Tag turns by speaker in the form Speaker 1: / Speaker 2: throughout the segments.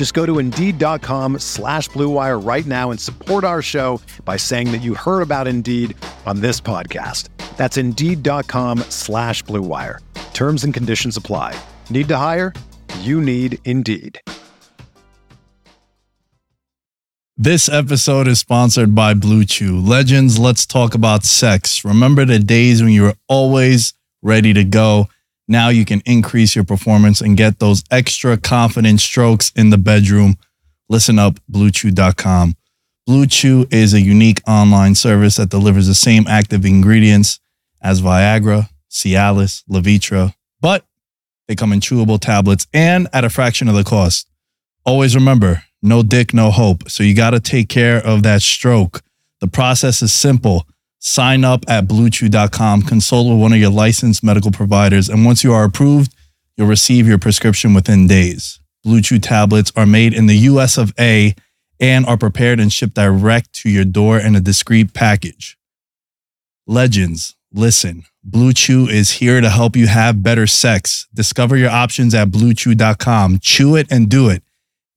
Speaker 1: Just go to Indeed.com slash BlueWire right now and support our show by saying that you heard about Indeed on this podcast. That's Indeed.com slash BlueWire. Terms and conditions apply. Need to hire? You need Indeed.
Speaker 2: This episode is sponsored by Blue Chew. Legends, let's talk about sex. Remember the days when you were always ready to go? Now you can increase your performance and get those extra confident strokes in the bedroom. Listen up, bluechew.com. Blue Chew is a unique online service that delivers the same active ingredients as Viagra, Cialis, Levitra, but they come in chewable tablets and at a fraction of the cost. Always remember, no dick, no hope. So you got to take care of that stroke. The process is simple. Sign up at bluechew.com, consult with one of your licensed medical providers, and once you are approved, you'll receive your prescription within days. Blue Chew tablets are made in the US of A and are prepared and shipped direct to your door in a discreet package. Legends, listen. Blue Chew is here to help you have better sex. Discover your options at bluechew.com. Chew it and do it.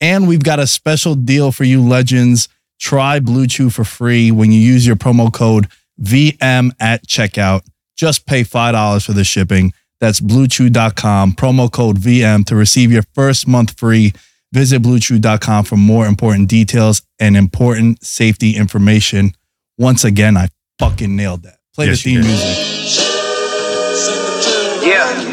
Speaker 2: And we've got a special deal for you legends. Try Blue Chew for free when you use your promo code VM at checkout. Just pay $5 for the shipping. That's bluechew.com, promo code VM to receive your first month free. Visit bluechew.com for more important details and important safety information. Once again, I fucking nailed that. Play
Speaker 3: Yes,
Speaker 2: the theme music.
Speaker 4: Yeah.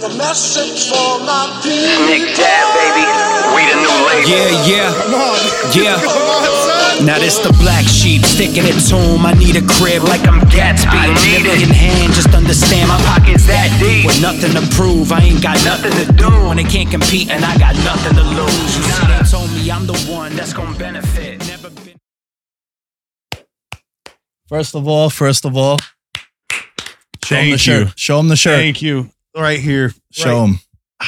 Speaker 5: With a message for my people.
Speaker 4: Nick Dad, baby. We the new label.
Speaker 6: Yeah, yeah. Yeah. Now this the black sheep sticking it to 'em. I need a crib like I'm Gatsby.
Speaker 4: I need
Speaker 6: Nigga
Speaker 4: it.
Speaker 6: in hand, just understand my
Speaker 4: Pockets that deep.
Speaker 6: With nothing to prove, I ain't got nothing to do. When they can't compete, and I got nothing to lose. You see, they told me I'm the one that's gonna benefit. Never been.
Speaker 2: First of all, first of all, show him the shirt.
Speaker 3: you.
Speaker 2: Show him the shirt.
Speaker 3: Thank you. Right here.
Speaker 2: Show him.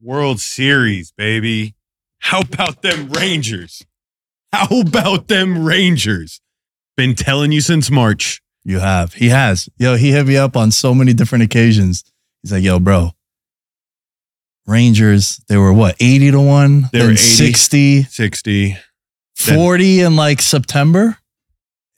Speaker 3: World Series, baby. How about them Rangers? How about them Rangers? Been telling you since March.
Speaker 2: You have. He has. Yo, he hit me up on so many different occasions. He's like, yo, bro. Rangers, they were what, 80 to 1?
Speaker 3: They were
Speaker 2: Then
Speaker 3: 80.
Speaker 2: 60,
Speaker 3: 60.
Speaker 2: 40 in like September?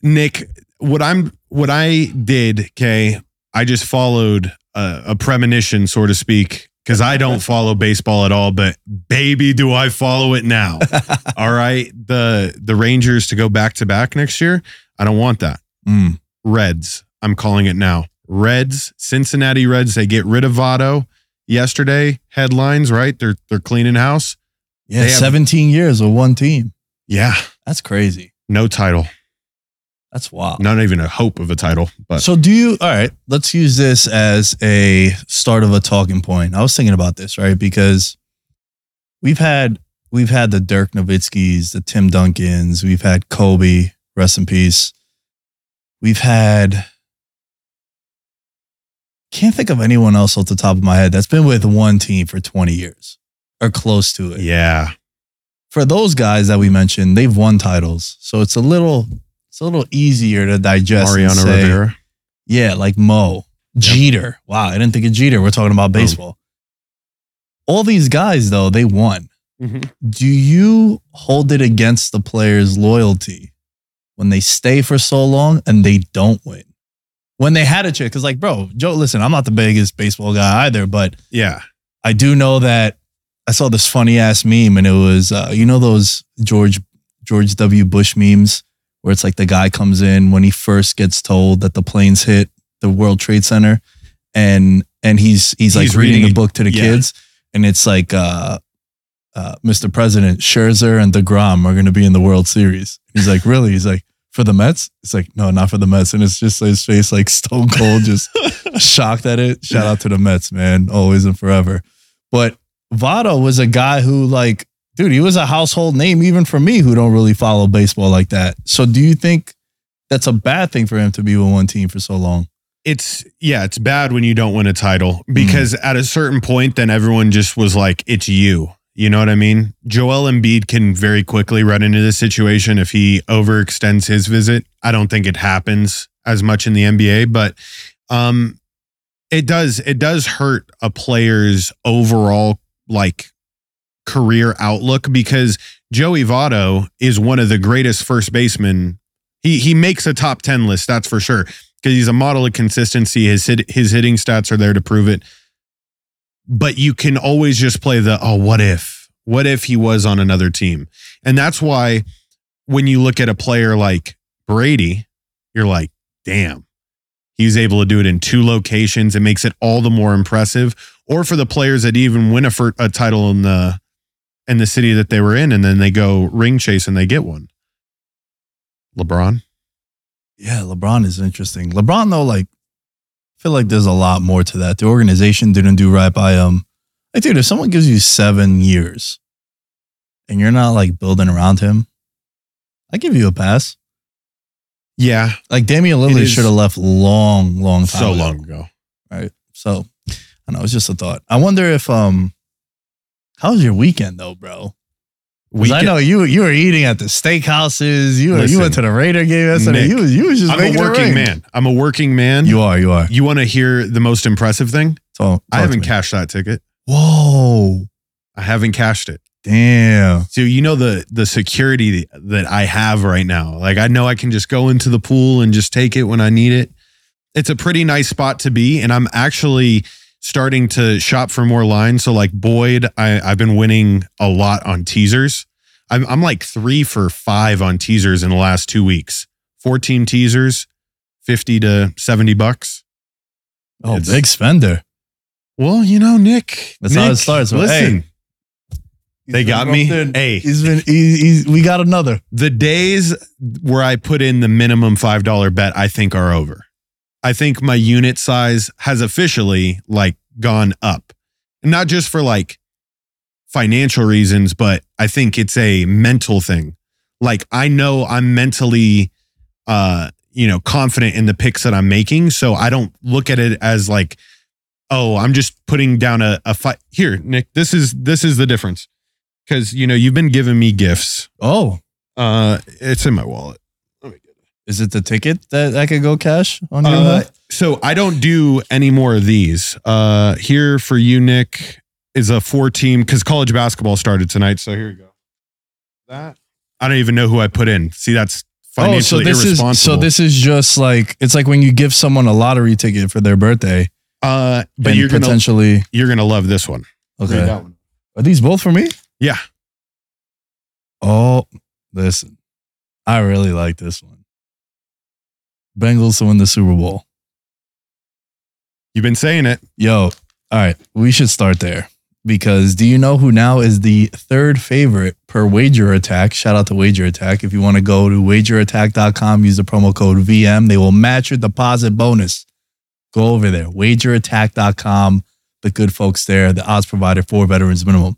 Speaker 3: Nick, what I'm what I did, okay, I just followed a, a premonition, so to speak, because I don't follow baseball at all, but baby, do I follow it now. all right. The the Rangers to go back to back next year. I don't want that.
Speaker 2: Mm.
Speaker 3: Reds. I'm calling it now. Reds, Cincinnati Reds. They get rid of Votto yesterday. Headlines, right? They're they're cleaning house.
Speaker 2: Yeah,
Speaker 3: have-
Speaker 2: 17 years of one team.
Speaker 3: Yeah,
Speaker 2: That's crazy.
Speaker 3: no title.
Speaker 2: That's wild.
Speaker 3: Not even a hope of a title. But
Speaker 2: So do you all right, let's use this as a start of a talking point. I was thinking about this, right? Because we've had we've had the Dirk Nowitzkis, the Tim Duncans, we've had Kobe, rest in peace. We've had can't think of anyone else off the top of my head that's been with one team for 20 years or close to it.
Speaker 3: yeah,
Speaker 2: For those guys that we mentioned, they've won titles. So it's a little it's a little easier to digest.
Speaker 3: Mariano
Speaker 2: say-
Speaker 3: Rivera.
Speaker 2: yeah, like Mo, Jeter. Wow, I didn't think of Jeter. We're talking about baseball. All these guys, though, they won. Do you hold it against the players' loyalty when they stay for so long and they don't win? When they had a chance, because like, bro, Joe, listen, I'm not the biggest baseball guy either, but
Speaker 3: Yeah.
Speaker 2: I do know that I saw this funny ass meme, and it was uh, you know those George George W. Bush memes where it's like the guy comes in when he first gets told that the planes hit the World Trade Center, and and he's he's like reading,
Speaker 3: reading
Speaker 2: the book to the
Speaker 3: yeah.
Speaker 2: kids, and it's like uh, uh, Mr. President Scherzer and Degrom are going to be in the World Series. He's like, really? He's like, for the Mets? It's like, no, not for the Mets, and it's just his face like stone cold, just shocked at it. Shout out to the Mets, man, always and forever. But Votto was a guy who, like, dude, he was a household name even for me who don't really follow baseball like that. So, do you think that's a bad thing for him to be with one team for so long?
Speaker 3: it's yeah, it's bad when you don't win a title because at a certain point, then everyone just was like, "It's you." You know what I mean? Joel Embiid can very quickly run into this situation if he overextends his visit. I don't think it happens as much in the NBA, but um, it does. It does hurt a player's overall like career outlook because Joey Votto is one of the greatest first basemen. He he makes a top ten list, that's for sure because he's a model of consistency. His hit, his hitting stats are there to prove it. But you can always just play the oh, what if? What if he was on another team? And that's why when you look at a player like Brady, you're like, damn, he's able to do it in two locations. It makes it all the more impressive. Or for the players that even win a, a title in the in the city that they were in, and then they go ring chase and they get one. LeBron.
Speaker 2: Yeah, LeBron is interesting. LeBron, though, like, I feel like there's a lot more to that. The organization didn't do right by him. Like, dude, if someone gives you seven years and you're not like building around him, I give you a pass.
Speaker 3: Yeah,
Speaker 2: Like Damian Lillard should have left long, long time.
Speaker 3: so
Speaker 2: ago,
Speaker 3: long ago.
Speaker 2: right? So, I know it's just a thought. I wonder if um, how was your weekend though, bro? I know you you were eating at the steakhouses. You were, you went to the Raider game yesterday.
Speaker 3: Nick,
Speaker 2: you was you was just
Speaker 3: I'm
Speaker 2: making
Speaker 3: a working man. I'm a working man.
Speaker 2: You are. You are.
Speaker 3: You want to hear the most impressive thing?
Speaker 2: So
Speaker 3: I haven't cashed that ticket.
Speaker 2: Whoa!
Speaker 3: I haven't cashed it.
Speaker 2: Damn.
Speaker 3: So you know the the security that I have right now. Like I know I can just go into the pool and just take it when I need it. It's a pretty nice spot to be, and I'm actually starting to shop for more lines. So like Boyd, I, I've been winning a lot on teasers. I'm I'm like three for five on teasers in the last two weeks. Fourteen teasers, fifty to seventy bucks.
Speaker 2: Oh,
Speaker 3: It's-
Speaker 2: big spender.
Speaker 3: Well, you know, Nick.
Speaker 2: That's how it
Speaker 3: Nick,
Speaker 2: starts, but
Speaker 3: Listen, They got me? Hey.
Speaker 2: he's been. He's, he's, we got another.
Speaker 3: the days where I put in the minimum five dollar bet, I think are over. I think my unit size has officially like gone up, not just for like financial reasons, but I think it's a mental thing. Like I know I'm mentally, uh, you know, confident in the picks that I'm making, so I don't look at it as like, oh, I'm just putting down a, a fight. Here, Nick, this is this is the difference because you know you've been giving me gifts.
Speaker 2: Oh,
Speaker 3: Uh, it's in my wallet.
Speaker 2: Is it the ticket that I could go cash on your
Speaker 3: Uh, so I don't do any more of these. Uh, here for you, Nick, is a four team because college basketball started tonight. So here you go. That I don't even know who I put in. See, that's
Speaker 2: Oh, so
Speaker 3: financially
Speaker 2: this is so this is just like it's like when you give someone a lottery ticket for their birthday,
Speaker 3: uh, but you're gonna
Speaker 2: potentially
Speaker 3: you're gonna love this one.
Speaker 2: Okay.
Speaker 3: that one.
Speaker 2: Are these both for me?
Speaker 3: Yeah.
Speaker 2: Oh, listen, I really like this one. Bengals to win the Super Bowl.
Speaker 3: You've been saying it.
Speaker 2: Yo, all right, we should start there because do you know who now is the third favorite per Wager Attack? Shout out to Wager Attack. If you want to go to wagerattack.com, use the promo code VM. They will match your deposit bonus. Go over there, wagerattack.com. The good folks there, the odds provider for veterans minimum.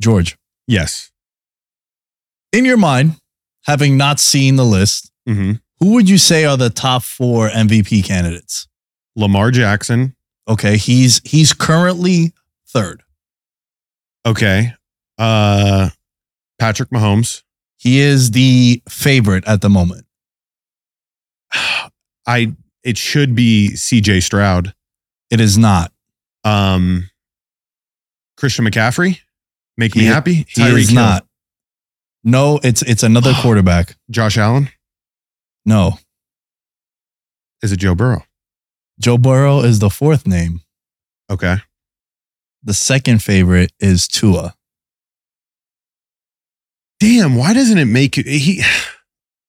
Speaker 2: George,
Speaker 3: Yes.
Speaker 2: in your mind, having not seen the list,
Speaker 3: hmm
Speaker 2: who would you say are the top four MVP candidates?
Speaker 3: Lamar Jackson.
Speaker 2: Okay, he's he's currently third.
Speaker 3: Okay. Uh, Patrick Mahomes.
Speaker 2: He is the favorite at the moment.
Speaker 3: I. It should be C.J. Stroud.
Speaker 2: It is not.
Speaker 3: Um, Christian McCaffrey. Make me
Speaker 2: He-
Speaker 3: happy.
Speaker 2: He
Speaker 3: Tyreek
Speaker 2: is
Speaker 3: Hill.
Speaker 2: not. No, it's it's another quarterback.
Speaker 3: Josh Allen.
Speaker 2: No,
Speaker 3: Is it Joe Burrow?
Speaker 2: Joe Burrow is the fourth name.
Speaker 3: Okay.
Speaker 2: The second favorite is Tua.
Speaker 3: Damn, why doesn't it make you he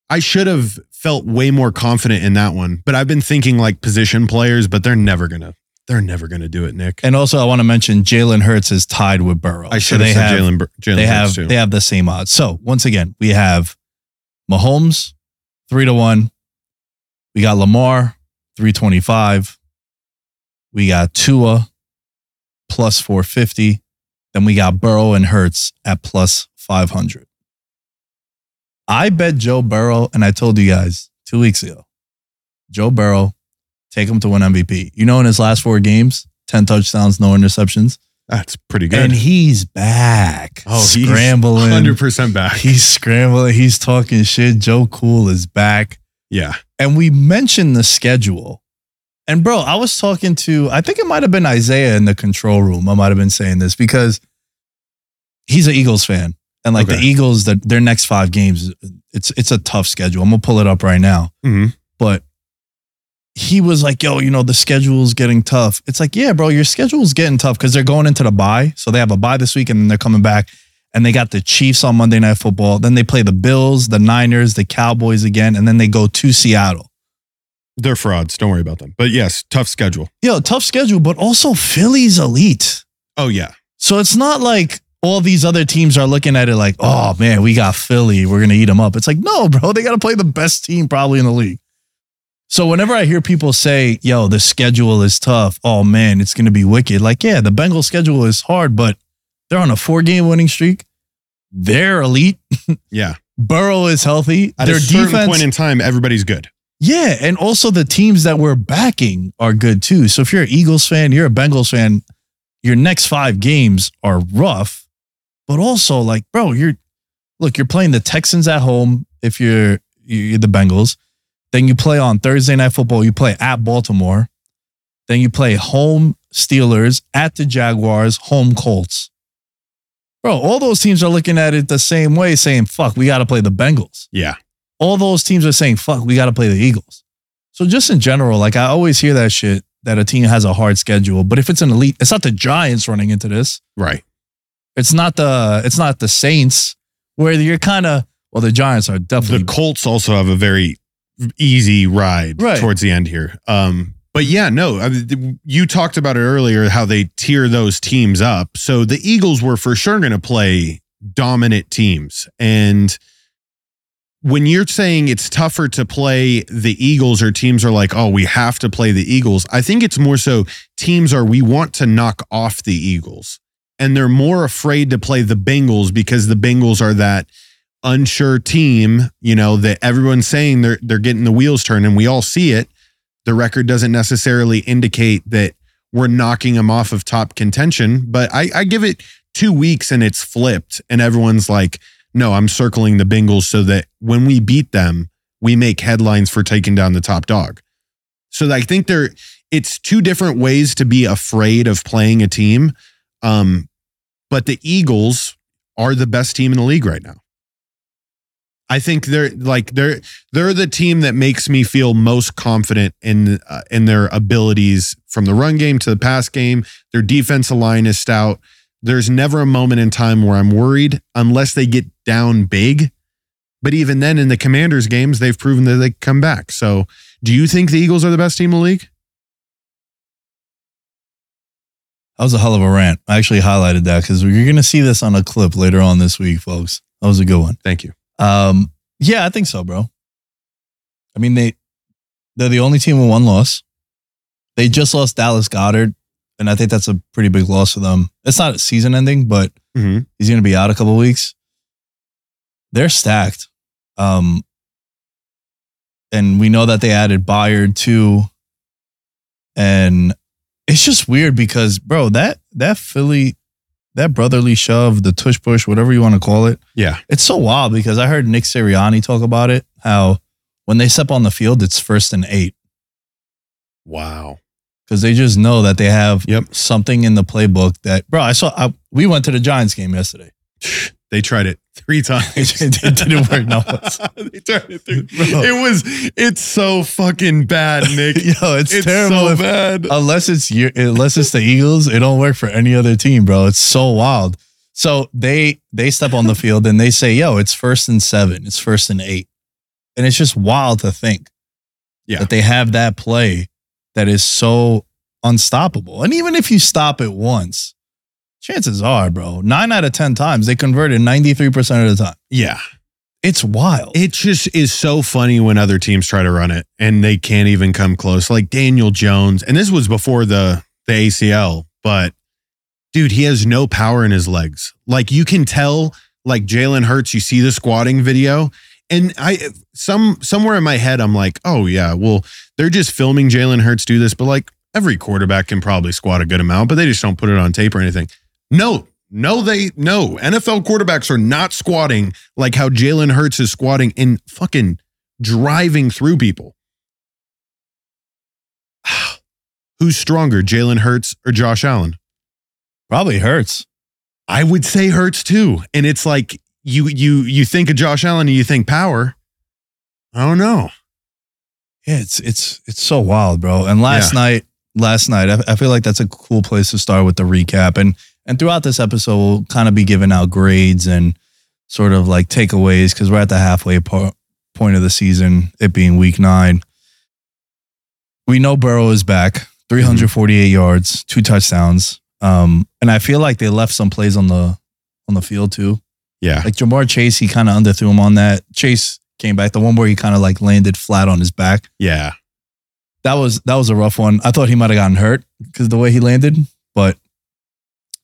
Speaker 3: I should have felt way more confident in that one. But I've been thinking like position players, but they're never gonna they're never gonna do it, Nick.
Speaker 2: And also, I want to mention Jalen Hurts is tied with Burrow.
Speaker 3: I should
Speaker 2: they
Speaker 3: have said Jalen Bur- Jalen
Speaker 2: they
Speaker 3: Hurts
Speaker 2: have
Speaker 3: too.
Speaker 2: they have the same odds. So once again, we have Mahomes three to one. We got Lamar three twenty five. We got Tua plus four fifty. Then we got Burrow and Hurts at plus five hundred. I bet Joe Burrow, and I told you guys two weeks ago, Joe Burrow, take him to win MVP. You know, in his last four games, ten touchdowns, no interceptions,
Speaker 3: That's pretty good.
Speaker 2: and he's back.
Speaker 3: Oh, he's
Speaker 2: scrambling.
Speaker 3: hundred percent back.
Speaker 2: He's scrambling. He's talking shit. Joe Cool is back.
Speaker 3: yeah.
Speaker 2: And we mentioned the schedule. And bro, I was talking to, I think it might have been Isaiah in the control room. I might have been saying this because he's an Eagles fan. And like the Eagles, the, their next five games, it's it's a tough schedule. I'm gonna pull it up right now.
Speaker 3: hmm
Speaker 2: But he was like, yo, you know, the schedule's getting tough. It's like, yeah, bro, your schedule's getting tough because they're going into the bye. So they have a bye this week and then they're coming back. And they got the Chiefs on Monday Night Football. Then they play the Bills, the Niners, the Cowboys again. And then they go to Seattle.
Speaker 3: They're frauds. Don't worry about them. But yes, tough schedule.
Speaker 2: Yo, tough schedule, but also Philly's elite.
Speaker 3: Oh yeah.
Speaker 2: So it's not like all these other teams are looking at it like, oh man, we got Philly. We're going to eat them up. It's like, no, bro, they got to play the best team probably in the league. So whenever I hear people say, yo, the schedule is tough, oh man, it's going to be wicked. Like, yeah, the Bengals schedule is hard, but they're on a four game winning streak. They're elite.
Speaker 3: Yeah.
Speaker 2: Burrow is healthy.
Speaker 3: At
Speaker 2: Their
Speaker 3: a certain
Speaker 2: defense.
Speaker 3: point in time, everybody's good.
Speaker 2: Yeah, and also the teams that we're backing are good too. So if you're an Eagles fan, you're a Bengals fan, your next five games are rough, but also like, bro, you're look, you're playing the Texans at home if you're you're the Bengals. Then you play on Thursday night football, you play at Baltimore. Then you play home Steelers, at the Jaguars, home Colts. Bro, all those teams are looking at it the same way, saying, fuck, we got to play the Bengals
Speaker 3: Yeah.
Speaker 2: all those teams are saying, fuck, we got to play the Eagles. So just in general, like I always hear that shit that a team has a hard schedule, but if it's an elite, it's not the Giants running into this.
Speaker 3: Right.
Speaker 2: It's not the it's not the Saints where you're kind of well, the Giants are definitely
Speaker 3: The Colts also have a very easy ride
Speaker 2: Right.
Speaker 3: towards the end here. Um, but yeah, no, I mean, you talked about it earlier how they tier those teams up. So the Eagles were for sure going to play dominant teams. And when you're saying it's tougher to play the Eagles or teams are like, oh, we have to play the Eagles, I think it's more so teams are, we want to knock off the Eagles. And they're more afraid to play the Bengals because the Bengals are that unsure team, you know, that everyone's saying they're they're getting the wheels turned and we all see it. The record doesn't necessarily indicate that we're knocking them off of top contention, but I, I give it two weeks and it's flipped, and everyone's like, no, I'm circling the Bengals so that when we beat them, we make headlines for taking down the top dog. So I think there it's two different ways to be afraid of playing a team. Um, but the Eagles are the best team in the league right now. I think they're like they're they're the team that makes me feel most confident in uh, in their abilities from the run game to the pass game. Their defensive line is stout. There's never a moment in time where I'm worried unless they get down big. But even then, in the Commanders games, they've proven that they come back. So, do you think the Eagles are the best team in the league?
Speaker 2: That was a hell of a rant. I actually highlighted that because you're going to see this on a clip later on this week, folks. That was a good one.
Speaker 3: Thank you.
Speaker 2: Um, yeah, I think so, bro. I mean, they they're the only team with one loss. They just lost Dallas Goedert, and I think that's a pretty big loss for them. It's not a season ending, but
Speaker 3: Mhm.
Speaker 2: he's going to be out a couple weeks. They're stacked, um, and we know that they added Byard too, and it's just weird because, bro, that that Philly, that brotherly shove, the tush push, whatever you want to call it.
Speaker 3: Yeah.
Speaker 2: It's so wild because I heard Nick Sirianni talk about it. How when they step on the field, it's first and eight
Speaker 3: Wow.
Speaker 2: because they just know that they have
Speaker 3: Yep.
Speaker 2: something in the playbook that, bro. I saw. I, we went to the Giants game yesterday.
Speaker 3: They tried it three times.
Speaker 2: And it didn't work, no.
Speaker 3: they tried it. Three.
Speaker 2: Bro.
Speaker 3: It was. It's so fucking bad, Nick.
Speaker 2: Yo, it's,
Speaker 3: it's
Speaker 2: terrible.
Speaker 3: so
Speaker 2: if-
Speaker 3: bad.
Speaker 2: unless it's your, unless it's the Eagles, it don't work for any other team, bro. It's so wild. So they they step on the field and they say, "Yo, it's first and seven. It's first and eight. And it's just wild to think
Speaker 3: Yeah.
Speaker 2: that they have that play that is so unstoppable. And even if you stop it once, chances are, bro, nine out of 10 times they converted 93% of the time.
Speaker 3: Yeah.
Speaker 2: It's wild.
Speaker 3: It just is so funny when other teams try to run it and they can't even come close. Like Daniel Jones, and this was before the the ACL, but dude, he has no power in his legs. Like you can tell, like Jalen Hurts, you see the squatting video, and I some somewhere in my head, I'm like, oh yeah, well, they're just filming Jalen Hurts do this, but like every quarterback can probably squat a good amount, but they just don't put it on tape or anything. No, no, they no. NFL quarterbacks are not squatting like how Jalen Hurts is squatting and fucking driving through people. Who's stronger, Jalen Hurts or Josh Allen?
Speaker 2: Probably hurts.
Speaker 3: I would say Hurts too. And it's like you you you think of Josh Allen and you think power. I don't know.
Speaker 2: Yeah, it's it's it's so wild, bro. And last
Speaker 3: Yeah.
Speaker 2: night, last night, I, I feel like that's a cool place to start with the recap. And and throughout this episode, we'll kind of be giving out grades and sort of like takeaways because we're at the halfway po- point of the season, it being week nine. We know Burrow is back, 348 yards, two touchdowns. Um, and I feel like they left some plays on the on the field too.
Speaker 3: Yeah.
Speaker 2: Like Ja'Marr Chase, he kind of underthrew him on that. Chase came back. The one where he kind of like landed flat on his back.
Speaker 3: Yeah.
Speaker 2: That was that was a rough one. I thought he might have gotten hurt because the way he landed, but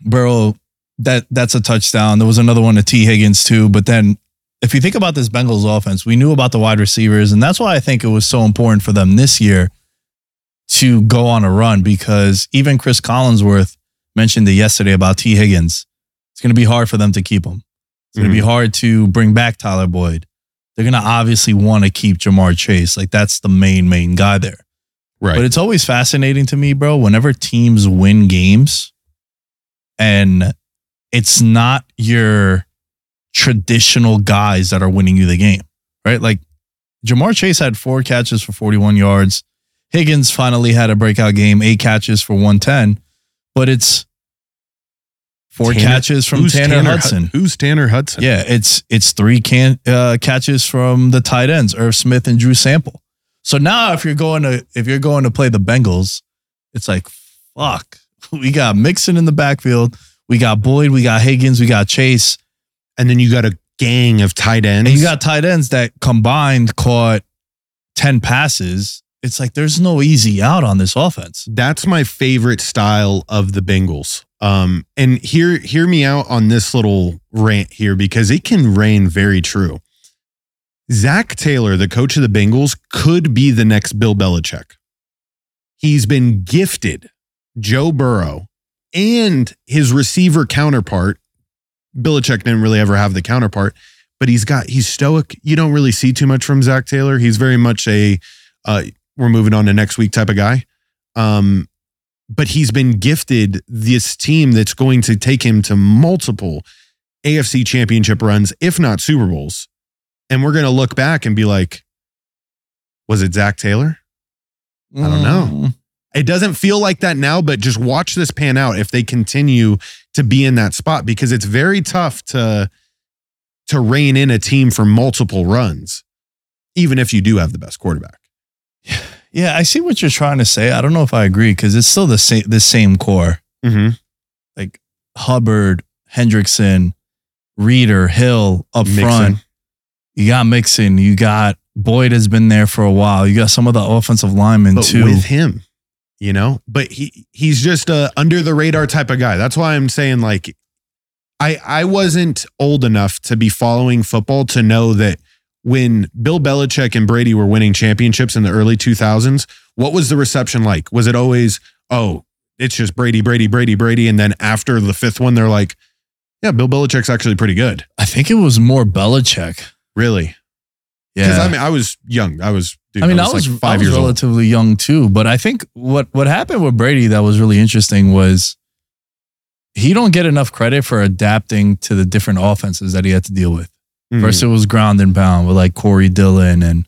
Speaker 2: Burrow, that that's a touchdown. There was another one to T. Higgins too. But then if you think about this Bengals offense, we knew about the wide receivers, and that's why I think it was so important for them this year to go on a run because even Chris Collinsworth mentioned it yesterday about T. Higgins. It's going to be hard for them to keep him. It's going to be mm-hmm. hard to bring back Tyler Boyd. They're going to obviously want to keep Ja'Marr Chase. Like that's the main main guy there.
Speaker 3: Right.
Speaker 2: But it's always fascinating to me, bro, whenever teams win games and it's not your traditional guys that are winning you the game, right? Like Ja'Marr Chase had four catches for 41 yards. Higgins finally had a breakout game, eight catches for 110, but it's four
Speaker 3: Tanner-
Speaker 2: catches from Tanner,
Speaker 3: Hud-
Speaker 2: Hudson.
Speaker 3: Who's Tanner Hudson?
Speaker 2: Yeah, it's it's three can uh, catches from the tight ends, Irv Smith and Drew Sample. So now if you're going to if you're going to play the Bengals, it's like fuck. We got Mixon in the backfield. We got Boyd. We got Higgins. We got Chase.
Speaker 3: And then you got a gang of tight ends.
Speaker 2: And you got tight ends that combined caught 10 passes. It's like there's no easy out on this offense.
Speaker 3: That's my favorite style of the Bengals. Um, and hear hear me out on this little rant here because it can rain very true. Zac Taylor, the coach of the Bengals, could be the next Bill Belichick. He's been gifted Joe Burrow and his receiver counterpart. Belichick didn't really ever have the counterpart, but he's got he's stoic. You don't really see too much from Zac Taylor. He's very much a uh, we're moving on to next week type of guy. Um, but he's been gifted this team that's going to take him to multiple AFC championship runs, if not Super Bowls. And we're going to look back and be like, was it Zac Taylor? I don't know. It doesn't feel like that now, but just watch this pan out if they continue to be in that spot because it's very tough to to rein in a team for multiple runs, even if you do have the best quarterback.
Speaker 2: Yeah, I see what you're trying to say. I don't know if I agree because it's still the same the same core.
Speaker 3: Mm-hmm.
Speaker 2: Like Hubbard, Hendrickson, Reader, Hill up front. You got Mixon. You got Boyd has been there for a while. You got some of the offensive linemen
Speaker 3: but
Speaker 2: too.
Speaker 3: with him, you know. But he he's just a under the radar type of guy. That's why I'm saying like, I I wasn't old enough to be following football to know that when Bill Belichick and Brady were winning championships in the early 2000s, what was the reception like? Was it always oh it's just Brady Brady Brady Brady, and then after the fifth one they're like, yeah, Bill Belichick's actually pretty good.
Speaker 2: I think it was more Belichick.
Speaker 3: Really? Because
Speaker 2: Yeah.
Speaker 3: I mean I was young. I was. Dude,
Speaker 2: I mean, I was,
Speaker 3: like
Speaker 2: I
Speaker 3: five
Speaker 2: was
Speaker 3: years old.
Speaker 2: relatively young too, but I think what what happened with Brady that was really interesting was he don't get enough credit for adapting to the different offenses that he had to deal with.
Speaker 3: Mhm.
Speaker 2: First, it was ground and pound with like Corey Dillon and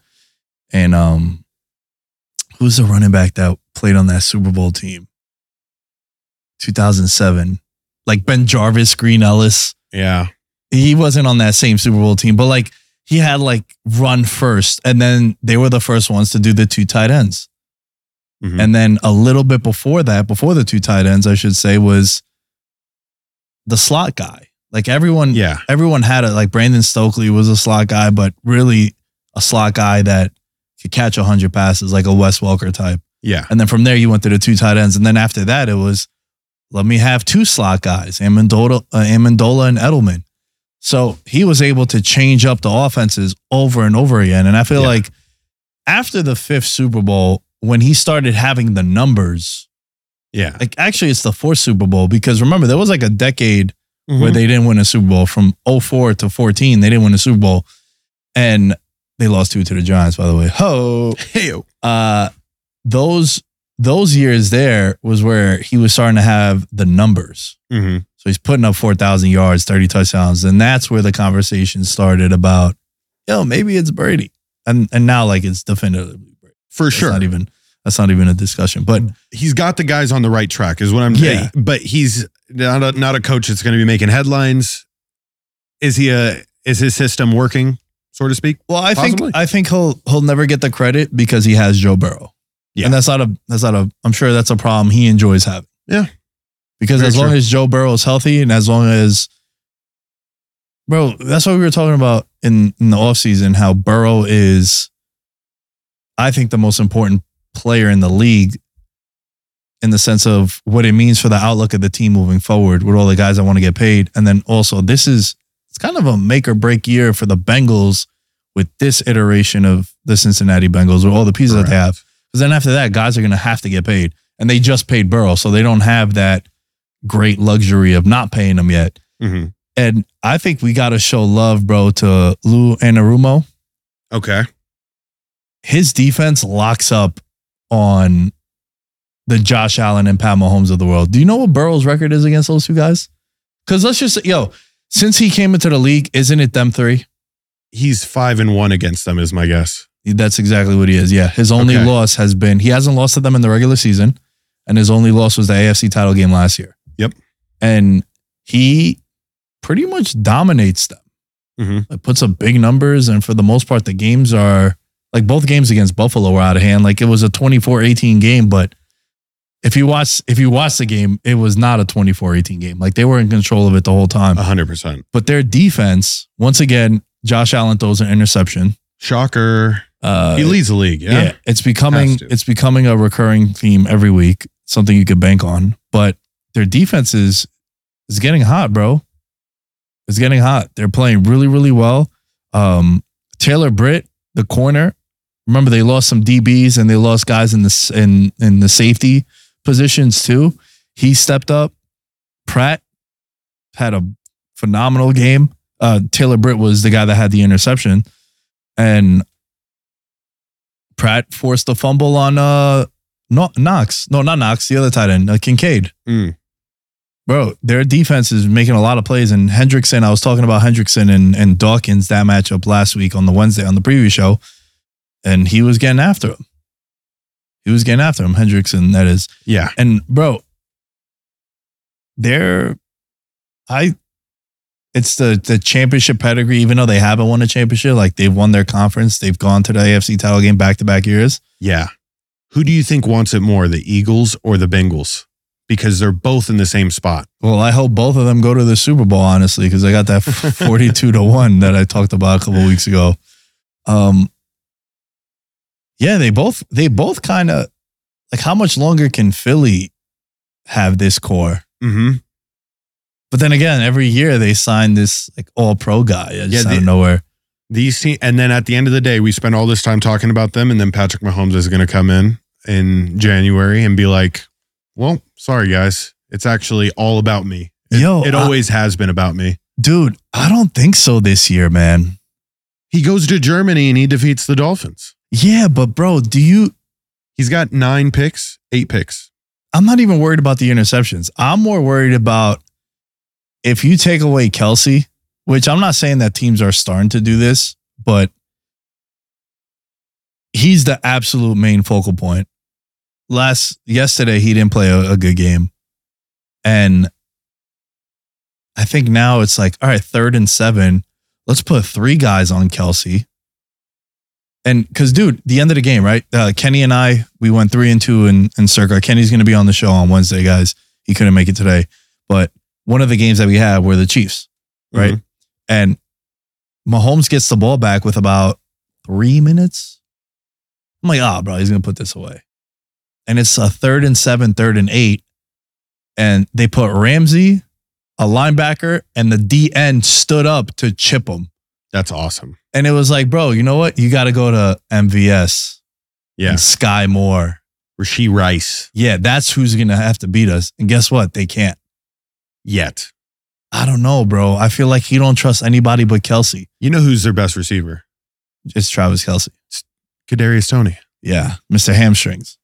Speaker 2: and um, who's the running back that played on that Super Bowl team? 2007, like BenJarvus, Green Ellis.
Speaker 3: Yeah.
Speaker 2: He wasn't on that same Super Bowl team, but like he had like run first, and then they were the first ones to do the two tight ends.
Speaker 3: Mhm.
Speaker 2: And then a little bit before that, before the two tight ends, I should say, was the slot guy. Like everyone,
Speaker 3: yeah,
Speaker 2: everyone had it. Like Brandon Stokley was a slot guy, but really a slot guy that could catch hundred passes, like a Wes Welker type.
Speaker 3: yeah,
Speaker 2: And then from there, you went to the two tight ends, and then after that, it was let me have two slot guys, Amendola, uh, Amendola and Edelman. So he was able to change up the offenses over and over again. And I feel
Speaker 3: Yeah.
Speaker 2: like after the fifth Super Bowl, when he started having the numbers,
Speaker 3: yeah.
Speaker 2: like actually it's the fourth Super Bowl because remember there was like a decade
Speaker 3: Mm-hmm.
Speaker 2: where they didn't win a Super Bowl from 04 to 14. They didn't win a Super Bowl. And they lost two to the Giants, by the way. Ho.
Speaker 3: Hey,
Speaker 2: Uh those those years there was where he was starting to have the numbers.
Speaker 3: hmm
Speaker 2: So he's putting up 4,000 yards, 30 touchdowns. And that's where the conversation started about, yo, maybe it's Brady. And and now like it's definitively Brady.
Speaker 3: for
Speaker 2: That's
Speaker 3: sure.
Speaker 2: not even that's not even a discussion. But
Speaker 3: he's got the guys on the right track, is what I'm saying.
Speaker 2: Yeah.
Speaker 3: But he's not a, not a coach that's going to be making headlines. Is he a? Is his system working, so to speak?
Speaker 2: Well, I
Speaker 3: Possibly.
Speaker 2: think I think he'll he'll never get the credit because he has Joe Burrow.
Speaker 3: Yeah.
Speaker 2: And that's not a that's not a I'm sure that's a problem he enjoys having.
Speaker 3: Yeah.
Speaker 2: Because
Speaker 3: Very
Speaker 2: as long
Speaker 3: true.
Speaker 2: as Joe Burrow is healthy and as long as Bro, that's what we were talking about in, in the offseason, how Burrow is I think the most important player in the league in the sense of what it means for the outlook of the team moving forward with all the guys that want to get paid. And then also this is it's kind of a make or break year for the Bengals with this iteration of the Cincinnati Bengals with all the pieces that they have. Because then after that, guys are going to have to get paid. And they just paid Burrow. So they don't have that great luxury of not paying them yet.
Speaker 3: hmm
Speaker 2: And I think we got to show love, bro, to Lou Anarumo.
Speaker 3: Okay.
Speaker 2: His defense locks up on the Josh Allen and Pat Mahomes of the world. Do you know what Burrow's record is against those two guys? Because let's just say, yo, since he came into the league, isn't it them three?
Speaker 3: He's five and one against them, is my guess.
Speaker 2: That's exactly what he is. Yeah. His only
Speaker 3: Okay.
Speaker 2: loss has been he hasn't lost to them in the regular season, and his only loss was the AFC title game last year.
Speaker 3: Yep.
Speaker 2: And he pretty much dominates them.
Speaker 3: Mhm.
Speaker 2: Like puts up big numbers, and for the most part, the games are like both games against Buffalo were out of hand. Like it was a 24-18 game, but if you watch if you watch the game, it was not a 24-18 game. Like they were in control of it the whole time.
Speaker 3: A hundred percent.
Speaker 2: But their defense, once again, Josh Allen throws an interception.
Speaker 3: Shocker.
Speaker 2: Uh,
Speaker 3: he leads the league. Yeah.
Speaker 2: yeah, it's becoming it's becoming a recurring theme every week. Something you could bank on. But their defense is is getting hot, bro. It's getting hot. They're playing really, really well. Um, Taylor Britt, the corner. Remember, they lost some DBs and they lost guys in the in in the safety positions too. He stepped up. Pratt had a phenomenal game. Uh, Taylor Britt was the guy that had the interception, and Pratt forced a fumble on uh no, Knox. No, not Knox. The other tight end, uh, Kincaid.
Speaker 3: Mm.
Speaker 2: Bro, their defense is making a lot of plays. And Hendrickson, I was talking about Hendrickson and, and Dawkins that matchup last week on the Wednesday on the preview show, and he was getting after him. He was getting after him, Hendrickson, that is.
Speaker 3: Yeah.
Speaker 2: And bro, they're I it's the the championship pedigree, even though they haven't won a championship, like they've won their conference, they've gone to the AFC title game back to back years.
Speaker 3: Yeah. Who do you think wants it more, the Eagles or the Bengals? Because they're both in the same spot.
Speaker 2: Well, I hope both of them go to the Super Bowl, honestly, because I got that 42 to 1 that I talked about a couple weeks ago. Um yeah, they both they both kind of like how much longer can Philly have this core?
Speaker 3: Mm-hmm.
Speaker 2: But then again, every year they sign this like all pro guy just
Speaker 3: Yeah,
Speaker 2: out of nowhere.
Speaker 3: These te- and then at the end of the day, we spend all this time talking about them, and then Patrick Mahomes is going to come in in January and be like, "Well, sorry guys, it's actually all about me. It,
Speaker 2: Yo,
Speaker 3: it
Speaker 2: I-
Speaker 3: always has been about me."
Speaker 2: dude, I don't think so this year, man.
Speaker 3: He goes to Germany and he defeats the Dolphins.
Speaker 2: Yeah, but bro, do you?
Speaker 3: He's got nine picks, eight picks.
Speaker 2: I'm not even worried about the interceptions. I'm more worried about if you take away Kelce, which I'm not saying that teams are starting to do this, but he's the absolute main focal point. Last yesterday, he didn't play a, a good game, and I think now it's like, all right, third and seven. let's put three guys on Kelce. And because, dude, the end of the game, right? Uh, Kenny and I, we went three and two in, in circa. Kenny's going to be on the show on Wednesday, guys. He couldn't make it today. But one of the games that we had were the Chiefs, right?
Speaker 3: Mhm.
Speaker 2: And Mahomes gets the ball back with about three minutes. I'm like, ah, bro, he's going to put this away. And it's a third and seven, third and eight. And they put Ramsey, a linebacker, and the DN stood up to chip him.
Speaker 3: That's awesome.
Speaker 2: And it was like, bro, you know what? You got to go to MVS
Speaker 3: Yeah.
Speaker 2: and Skyy Moore.
Speaker 3: Rashee Rice.
Speaker 2: Yeah, that's who's going to have to beat us. And guess what? They can't.
Speaker 3: Yet.
Speaker 2: I don't know, bro. I feel like you don't trust anybody but Kelce.
Speaker 3: You know who's their best receiver?
Speaker 2: It's Travis Kelce.
Speaker 3: Kadarius Toney.
Speaker 2: Yeah, Mr. Hamstrings.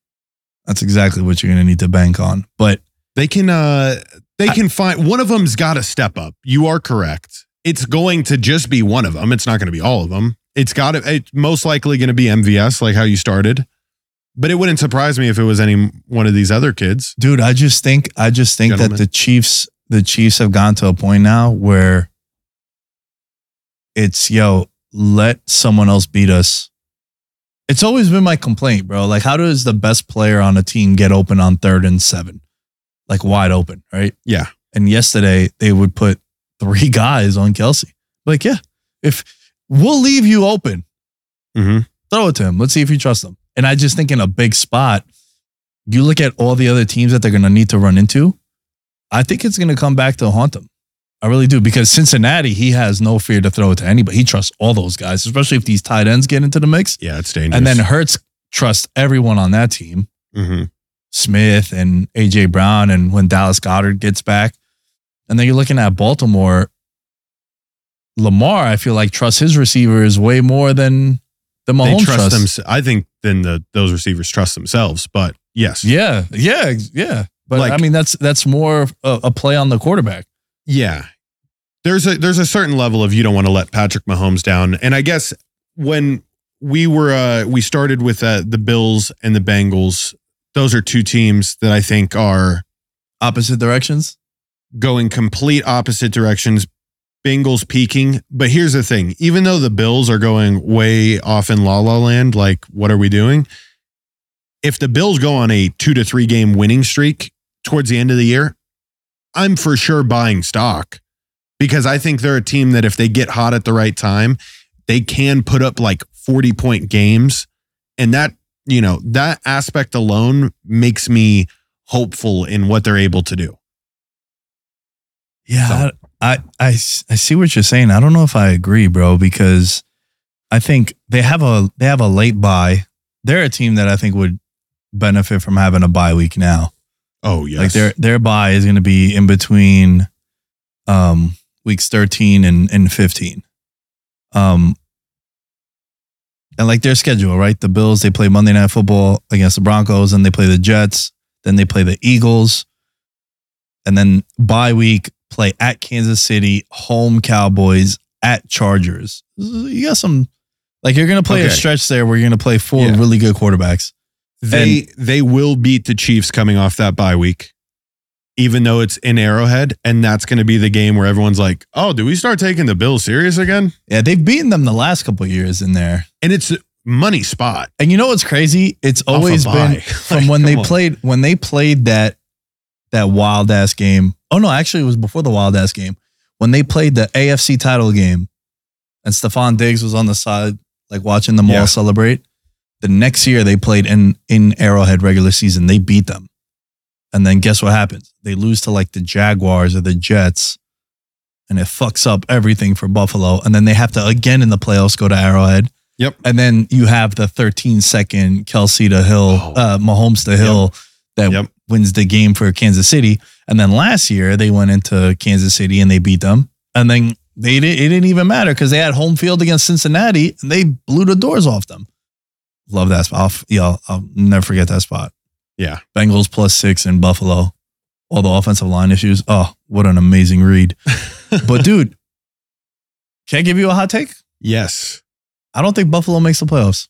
Speaker 2: That's exactly what you're going to need to bank on. But
Speaker 3: They can uh they can find one of them's got to step up. You are correct. It's going to just be one of them. It's not going to be all of them. It's got to it's most likely going to be MVS like how you started. But it wouldn't surprise me if it was any one of these other kids.
Speaker 2: dude, I just think I just think
Speaker 3: Gentlemen.
Speaker 2: that the Chiefs the Chiefs have gone to a point now where it's yo, let someone else beat us. It's always been my complaint, bro. Like, how does the best player on a team get open on third and seven? Like wide open, right?
Speaker 3: Yeah.
Speaker 2: And yesterday they would put three guys on Kelce. Like, yeah, if we'll leave you open,
Speaker 3: Mhm.
Speaker 2: throw it to him. Let's see if you trust him. And I just think in a big spot, you look at all the other teams that they're going to need to run into. I think it's going to come back to haunt them. I really do because Cincinnati, he has no fear to throw it to anybody. He trusts all those guys, especially if these tight ends get into the mix.
Speaker 3: Yeah, it's dangerous.
Speaker 2: And then Hurts trusts everyone on that team.
Speaker 3: Mhm.
Speaker 2: Smith and AJ Brown, and when Dallas Goedert gets back. And then you're looking at Baltimore. Lamar, I feel like trusts his receivers way more than the
Speaker 3: they
Speaker 2: Mahomes
Speaker 3: trust
Speaker 2: trusts.
Speaker 3: them. I think then the those receivers trust themselves. But yes,
Speaker 2: Yeah, yeah, yeah. But
Speaker 3: Like-
Speaker 2: I mean, that's that's more a, a play on the quarterback.
Speaker 3: Yeah. There's a there's a certain level of you don't want to let Patrick Mahomes down. And I guess when we were uh we started with uh, the Bills and the Bengals, those are two teams that I think are
Speaker 2: Opposite directions.
Speaker 3: going complete opposite directions. Bengals peaking, but here's the thing: even though the Bills are going way off in la la land, like what are we doing? If the Bills go on a two to three game winning streak towards the end of the year, I'm for sure buying stock because I think they're a team that if they get hot at the right time, they can put up like 40 point games. And that, you know, that aspect alone makes me hopeful in what they're able to do.
Speaker 2: Yeah,
Speaker 3: So-
Speaker 2: I, I I see what you're saying. I don't know if I agree, bro, because I think they have a they have a late bye. They're a team that I think would benefit from having a bye week now.
Speaker 3: Oh, yes.
Speaker 2: Like their their bye is going to be in between um weeks 13 and, and 15. Um and like their schedule, right? The Bills, they play Monday night football against the Broncos, and they play the Jets, then they play the Eagles, and then bye week play at Kansas City, home Cowboys, at Chargers. You got some like you're gonna play a stretch there where you're gonna play four
Speaker 3: Yeah.
Speaker 2: really good quarterbacks.
Speaker 3: They they will beat the Chiefs coming off that bye week, even though it's in Arrowhead, and that's going to be the game where everyone's like, "Oh, do we start taking the Bills serious again?"
Speaker 2: Yeah, they've beaten them the last couple of years in there.
Speaker 3: And it's a money spot.
Speaker 2: And you know what's crazy? It's always been from when they
Speaker 3: on.
Speaker 2: played when they played that that wild ass game. Oh no, actually it was before the wild ass game. When they played the AFC title game and Stefon Diggs was on the side like watching them
Speaker 3: Yeah.
Speaker 2: all celebrate. The next year they played in in Arrowhead regular season. They beat them. And then guess what happens? They lose to like the Jaguars or the Jets and it fucks up everything for Buffalo and then they have to again in the playoffs go to Arrowhead.
Speaker 3: Yep.
Speaker 2: And then you have the 13 second Kelce to Hill,
Speaker 3: Oh.
Speaker 2: uh, Mahomes to Hill that
Speaker 3: Yep.
Speaker 2: wins the game for Kansas City. And then last year they went into Kansas City and they beat them. And then they did, it didn't even matter because they had home field against Cincinnati and they blew the doors off them. Love that spot. I'll, yeah, I'll, never forget that spot.
Speaker 3: Yeah.
Speaker 2: Bengals plus six in Buffalo. All the offensive line issues. Oh, what an amazing read. but dude, can I give you a hot take?
Speaker 3: Yes.
Speaker 2: I don't think Buffalo makes the playoffs.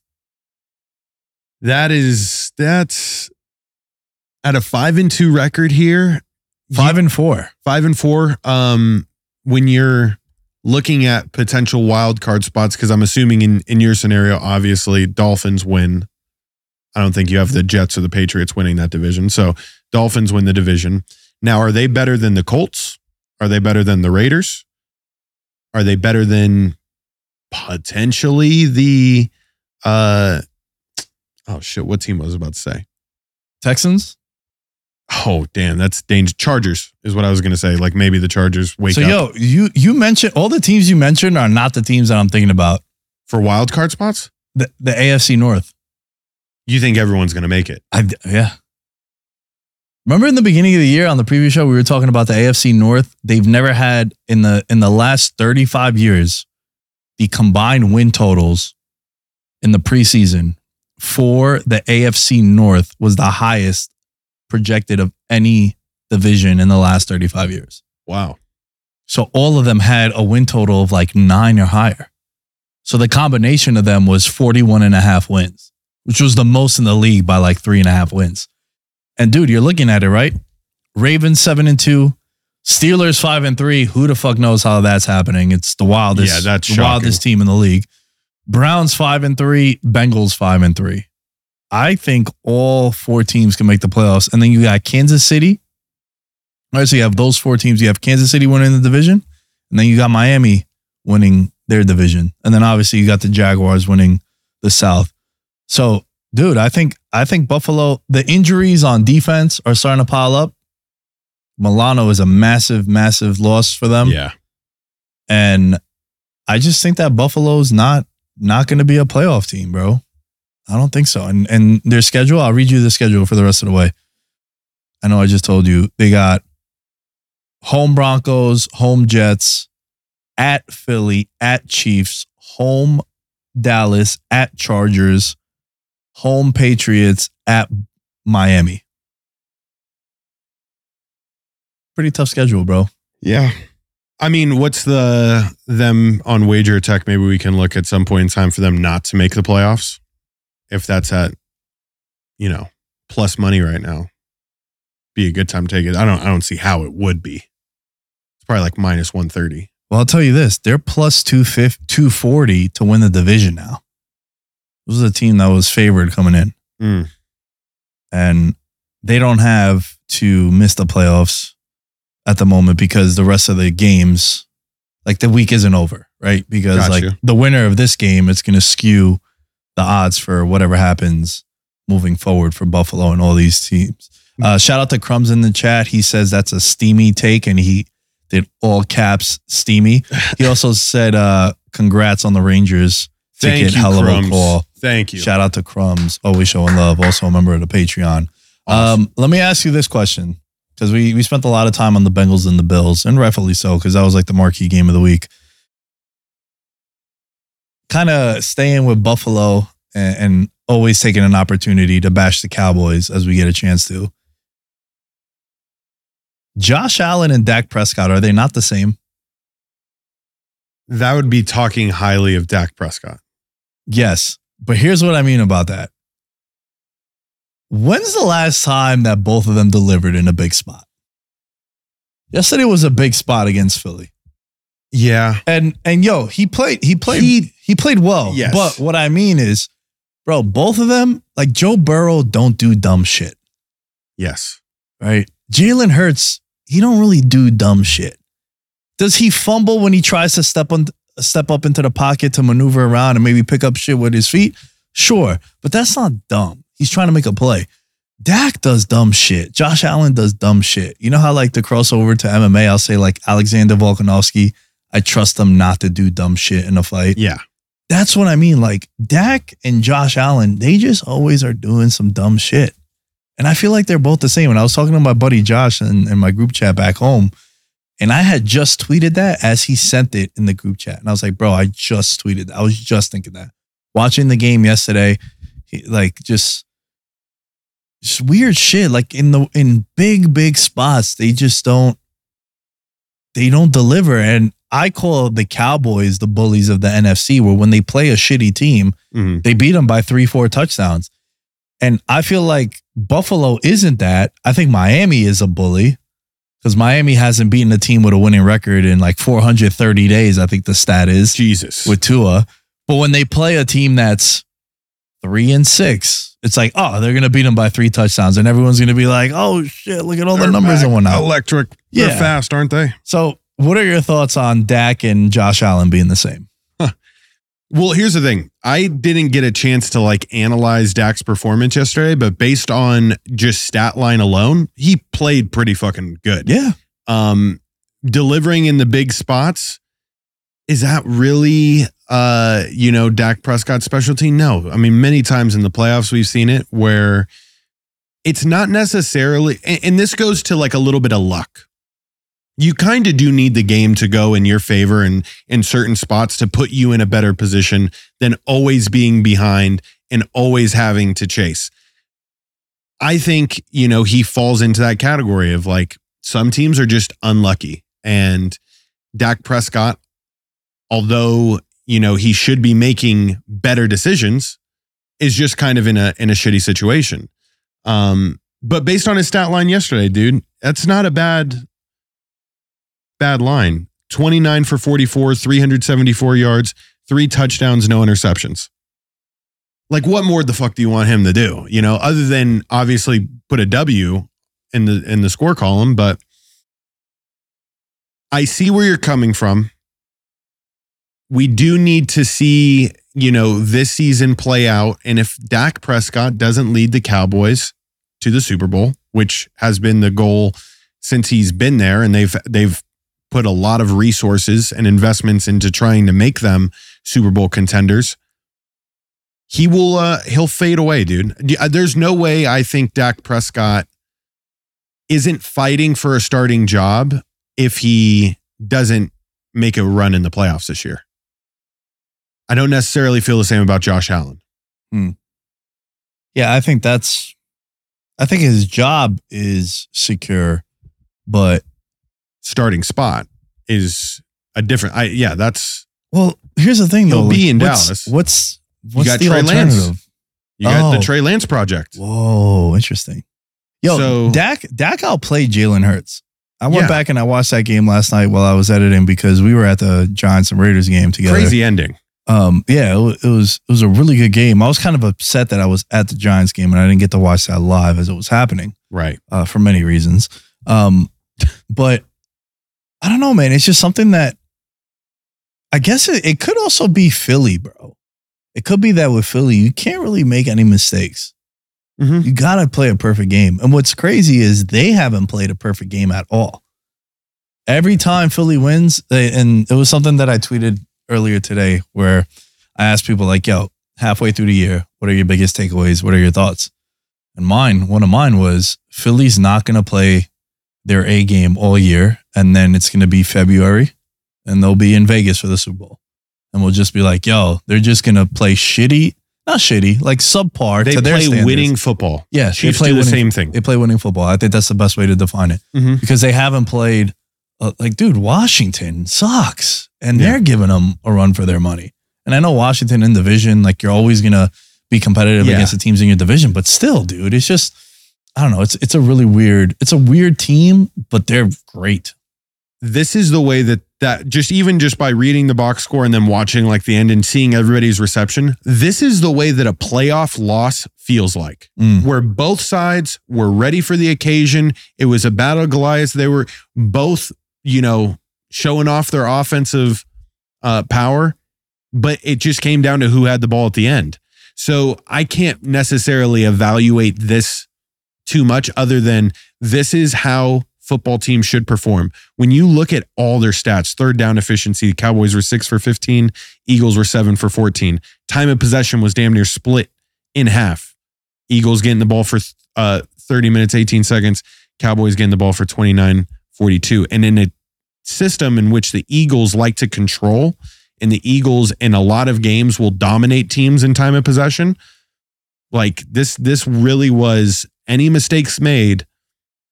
Speaker 3: That is that's at a five and two record here.
Speaker 2: Five and four.
Speaker 3: five and four. Um, when you're looking at potential wild card spots because I'm assuming in in your scenario, obviously Dolphins win. I don't think you have the Jets or the Patriots winning that division. So Dolphins win the division. Now, are they better than the Colts? Are they better than the Raiders? Are they better than potentially the uh oh shit, what team was I about to say?
Speaker 2: Texans.
Speaker 3: Oh damn, that's danger. Chargers is what I was gonna say. Like maybe the Chargers wake
Speaker 2: so
Speaker 3: up
Speaker 2: yo, you you mentioned all the teams you mentioned are not the teams that I'm thinking about.
Speaker 3: for wild card spots.
Speaker 2: The the AFC North.
Speaker 3: You think everyone's gonna make it?
Speaker 2: I yeah. Remember in the beginning of the year on the previous show we were talking about the AFC North. They've never had in the in the last 35 years the combined win totals in the preseason for the AFC North was the highest projected of any division in the last 35 years.
Speaker 3: Wow.
Speaker 2: So all of them had a win total of like nine or higher. So the combination of them was 41 and a half wins, which was the most in the league by like three and a half wins. And dude, you're looking at it, right? Ravens seven and two, Steelers five and three. Who the fuck knows how that's happening? It's the wildest,
Speaker 3: Yeah, that's
Speaker 2: the
Speaker 3: shocking.
Speaker 2: wildest team in the league. Browns five and three, Bengals five and three. I think all four teams can make the playoffs. And then you got Kansas City. All right, so you have those four teams. You have Kansas City winning the division, and then you got Miami winning their division. And then obviously you got the Jaguars winning the South. So, dude, I think I think Buffalo, the injuries on defense are starting to pile up. Milano is a massive, massive loss for them.
Speaker 3: yeah.
Speaker 2: And I just think that Buffalo's not not going to be a playoff team, bro. I don't think so. And and their schedule, I'll read you the schedule for the rest of the way. I know I just told you they got home Broncos, home Jets, at Philly, at Chiefs, home Dallas, at Chargers, home Patriots, at Miami. Pretty tough schedule, bro.
Speaker 3: Yeah. I mean, what's the them on wager attack? Maybe we can look at some point in time for them not to make the playoffs. If that's at, you know, plus money right now. Be a good time to take it. I don't I don't see how it would be. It's probably like minus 130.
Speaker 2: Well, I'll tell you this: they're plus 250 240 to win the division now. This is a team that was favored coming in,
Speaker 3: Mm.
Speaker 2: and they don't have to miss the playoffs at the moment because the rest of the games, like the week isn't over, right? Because
Speaker 3: Got
Speaker 2: like
Speaker 3: you.
Speaker 2: the winner of this game, it's going to skew the odds for whatever happens moving forward for Buffalo and all these teams. Uh, shout out to Crumbs in the chat. He says that's a steamy take, and he did all caps steamy. He also said, uh, "Congrats on the Rangers
Speaker 3: Thank
Speaker 2: ticket,
Speaker 3: you,
Speaker 2: hell of a call."
Speaker 3: Thank you.
Speaker 2: Shout out to Crumbs, always showing love. Also a member of the Patreon.
Speaker 3: Awesome.
Speaker 2: Um, let me ask you this question because we we spent a lot of time on the Bengals and the Bills, and rightfully so because that was like the marquee game of the week. Kind of staying with Buffalo and, and always taking an opportunity to bash the Cowboys as we get a chance to. Josh Allen and Dak Prescott are they not the same?
Speaker 3: that would be talking highly of Dak Prescott.
Speaker 2: Yes. But here's what I mean about that. When's the last time that both of them delivered in a big spot? Yesterday was a big spot against Philly.
Speaker 3: Yeah.
Speaker 2: And and yo, he played he played he,
Speaker 3: He-
Speaker 2: played well.
Speaker 3: Yes.
Speaker 2: But what I mean is, bro, both of them, like Joe Burrow, don't do dumb shit.
Speaker 3: Yes.
Speaker 2: Right? Jalen Hurts, he don't really do dumb shit. Does he fumble when he tries to step on step up into the pocket to maneuver around and maybe pick up shit with his feet? Sure, but that's not dumb. He's trying to make a play. Dak does dumb shit. Josh Allen does dumb shit. You know how like the crossover to MMA, I'll say like Alexander Volkanovski, I trust them not to do dumb shit in a fight.
Speaker 3: Yeah.
Speaker 2: That's what I mean. Like Dak and Josh Allen, they just always are doing some dumb shit. And I feel like they're both the same. And I was talking to my buddy Josh in, in my group chat back home, and I had just tweeted that as he sent it in the group chat. And I was like, bro, I just tweeted. that. I was just thinking that. Watching the game yesterday, he, like just just weird shit. Like in the in big, big spots, they just don't they don't deliver. And I call the Cowboys the bullies of the NFC, where when they play a shitty team,
Speaker 3: Mhm.
Speaker 2: they beat them by three, four touchdowns. And I feel like Buffalo isn't that. I think Miami is a bully because Miami hasn't beaten a team with a winning record in like 430 days. I think the stat is
Speaker 3: Jesus.
Speaker 2: with Tua. But when they play a team that's three and six, it's like, oh, they're gonna beat them by three touchdowns, and everyone's gonna be like, oh shit, look at all the
Speaker 3: They're
Speaker 2: numbers
Speaker 3: back.
Speaker 2: and whatnot.
Speaker 3: Electric. They're
Speaker 2: Yeah.
Speaker 3: fast, aren't they?
Speaker 2: So, what are your thoughts on Dak and Josh Allen being the same?
Speaker 3: Well, here's the thing. I didn't get a chance to like analyze Dak's performance yesterday, but based on just stat line alone, he played pretty fucking good.
Speaker 2: Yeah,
Speaker 3: Um, delivering in the big spots, is that really uh, you know, Dak Prescott's specialty? No. I mean, many times in the playoffs we've seen it where it's not necessarily and, and this goes to like a little bit of luck. You kind of do need the game to go in your favor and in certain spots to put you in a better position than always being behind and always having to chase. I think, you know, he falls into that category of like some teams are just unlucky. And Dak Prescott, although, you know, he should be making better decisions, is just kind of in a in a shitty situation. Um, but based on his stat line yesterday, dude, that's not a bad bad line. 29 for 44, 374 yards, three touchdowns, no interceptions. Like what more the fuck do you want him to do? You know, other than obviously put a W in the in the score column, but I see where you're coming from. We do need to see, you know, this season play out and if Dak Prescott doesn't lead the Cowboys to the Super Bowl, which has been the goal since he's been there and they've they've put a lot of resources and investments into trying to make them Super Bowl contenders. He will uh he'll fade away, dude. Uh, There's no way I think Dak Prescott isn't fighting for a starting job if he doesn't make a run in the playoffs this year. I don't necessarily feel the same about Josh Allen.
Speaker 2: yeah, I think that's. I think his job is secure, but
Speaker 3: Starting spot is a different I yeah, that's
Speaker 2: well, here's the thing
Speaker 3: He'll
Speaker 2: though.
Speaker 3: be in
Speaker 2: what's,
Speaker 3: Dallas.
Speaker 2: What's what's
Speaker 3: got
Speaker 2: the
Speaker 3: Trey Lance.
Speaker 2: alternative?
Speaker 3: you got the
Speaker 2: Oh.
Speaker 3: Trey Lance project.
Speaker 2: Whoa, interesting. Yo,
Speaker 3: So-
Speaker 2: Dak Dak outplayed Jalen Hurts. I went
Speaker 3: Yeah.
Speaker 2: back and I watched that game last night while I was editing because we were at the Giants and Raiders game together.
Speaker 3: Crazy ending.
Speaker 2: Um, yeah, it, it was it was a really good game. I was kind of upset that I was at the Giants game and I didn't get to watch that live as it was happening
Speaker 3: Right.
Speaker 2: uh, for many reasons. Um, but I don't know, man. It's just something that I guess it, it could also be Philly, bro. It could be that with Philly, you can't really make any mistakes.
Speaker 3: Mhm.
Speaker 2: You got to play a perfect game. And what's crazy is they haven't played a perfect game at all. Every time Philly wins, they, and it was something that I tweeted earlier today where I asked people, like, yo, halfway through the year, what are your biggest takeaways? What are your thoughts? And mine, one of mine was Philly's not going to play their A game all year. And then it's going to be February and they'll be in Vegas for the Super Bowl. And we'll just be like, yo, they're just going to play shitty, not shitty, like subpar
Speaker 3: They play
Speaker 2: standards.
Speaker 3: winning football.
Speaker 2: Yeah,
Speaker 3: Chiefs
Speaker 2: they play
Speaker 3: do the
Speaker 2: winning,
Speaker 3: same thing.
Speaker 2: They play winning football. I think that's the best way to define it
Speaker 3: Mhm.
Speaker 2: because they haven't played. Uh, like, dude, Washington sucks, and
Speaker 3: Yeah.
Speaker 2: they're giving them a run for their money. And I know Washington in division, like you're always gonna be competitive
Speaker 3: Yeah.
Speaker 2: against the teams in your division, but still, dude, it's just I don't know. It's it's a really weird. It's a weird team, but they're great.
Speaker 3: this is the way that that just even just by reading the box score and then watching like the end and seeing everybody's reception, this is the way that a playoff loss feels like.
Speaker 2: Mm.
Speaker 3: Where both sides were ready for the occasion. It was a battle of Goliath. They were both, you know, showing off their offensive uh, power, but it just came down to who had the ball at the end. So I can't necessarily evaluate this too much other than this is how football teams should perform. When you look at all their stats, third down efficiency, Cowboys were six for 15, Eagles were seven for 14. Time of possession was damn near split in half. Eagles getting the ball for uh, 30 minutes, 18 seconds, Cowboys getting the ball for 29, 42. And in a system in which the Eagles like to control, and the Eagles in a lot of games will dominate teams in time of possession. Like this, this really was any mistakes made,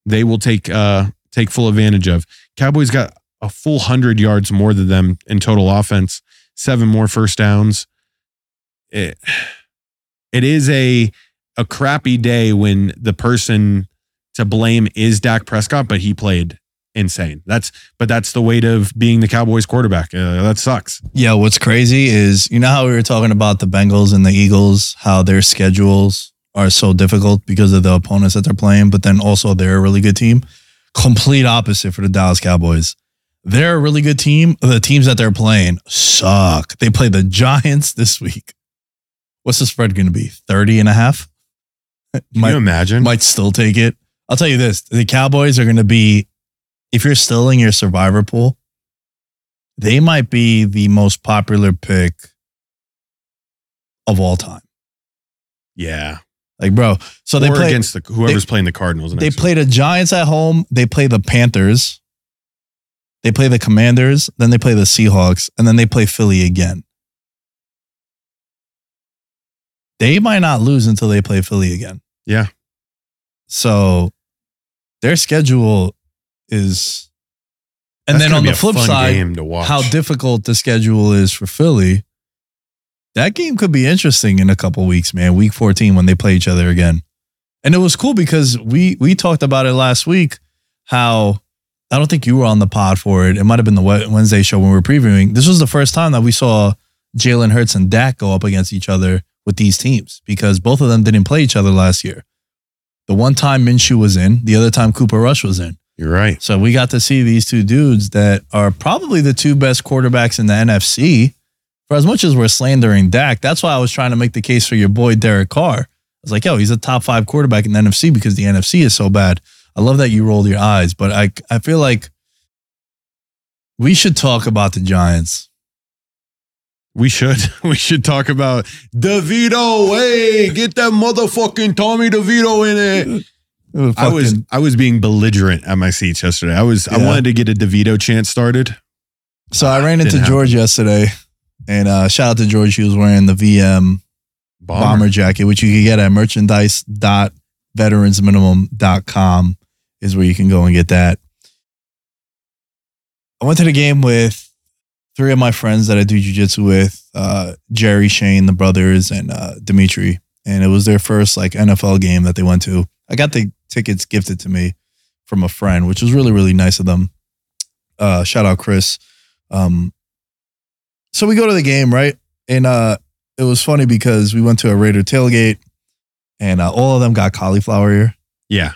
Speaker 3: they will take uh take full advantage of. Cowboys got a full hundred yards more than them in total offense, seven more first downs. It, it is a a crappy day when the person to blame is Dak Prescott, but he played insane. That's but that's the weight of being the Cowboys quarterback. Uh, that sucks.
Speaker 2: Yeah, what's crazy is you know how we were talking about the Bengals and the Eagles, how their schedules are so difficult because of the opponents that they're playing, but then also they're a really good team. Complete opposite for the Dallas Cowboys. They're a really good team. The teams that they're playing suck. They play the Giants this week. What's the spread going to be? 30 and a half?
Speaker 3: Can
Speaker 2: Might-
Speaker 3: you imagine?
Speaker 2: might still take it. I'll tell you this: the Cowboys are going to be, if you're still in your survivor pool, they might be the most popular pick of all time.
Speaker 3: yeah.
Speaker 2: Like, bro, so they
Speaker 3: or
Speaker 2: play.
Speaker 3: against the whoever's playing the Cardinals.
Speaker 2: they
Speaker 3: next
Speaker 2: play the Giants at home. They play the Panthers. They play the Commanders. Then they play the Seahawks, and then they play Philly again. They might not lose until they play Philly again.
Speaker 3: Yeah.
Speaker 2: So their schedule is, and
Speaker 3: That's
Speaker 2: then on the flip side,
Speaker 3: game to watch.
Speaker 2: how difficult the schedule is for Philly. That game could be interesting in a couple weeks, man. Week 14 when they play each other again. And it was cool because we we talked about it last week how I don't think you were on the pod for it. It might have been the Wednesday show when we were previewing. This was the first time that we saw Jalen Hurts and Dak go up against each other with these teams because both of them didn't play each other last year. The one time Minshew was in, the other time Cooper Rush was in.
Speaker 3: You're right.
Speaker 2: So we got to see these two dudes that are probably the two best quarterbacks in the NFC. For as much as we're slandering Dak, that's why I was trying to make the case for your boy Derek Carr. I was like, yo, he's a top five quarterback in the NFC because the NFC is so bad. I love that you rolled your eyes, but I I feel like we should talk about the Giants.
Speaker 3: We should. We should talk about DeVito. Hey, get that motherfucking Tommy DeVito in it. I was I was being belligerent at my seats yesterday. I was I wanted to get a DeVito chant started.
Speaker 2: so I ran into
Speaker 3: Didn't
Speaker 2: George yesterday, and uh, shout out to George. He was wearing the VM bomber. jacket, which you can get at merchandise.veteransminimum.com is where you can go and get that. I went to the game with three of my friends that I do jujitsu with, uh, Jerry, Shane, the brothers, and uh, Dimitri. And it was their first like NFL game that they went to. I got the tickets gifted to me from a friend, which was really, really nice of them. Uh, shout out Chris. Um, so we go to the game, right? And uh, it was funny because we went to a Raider tailgate and uh, all of them got cauliflower ear.
Speaker 3: Yeah.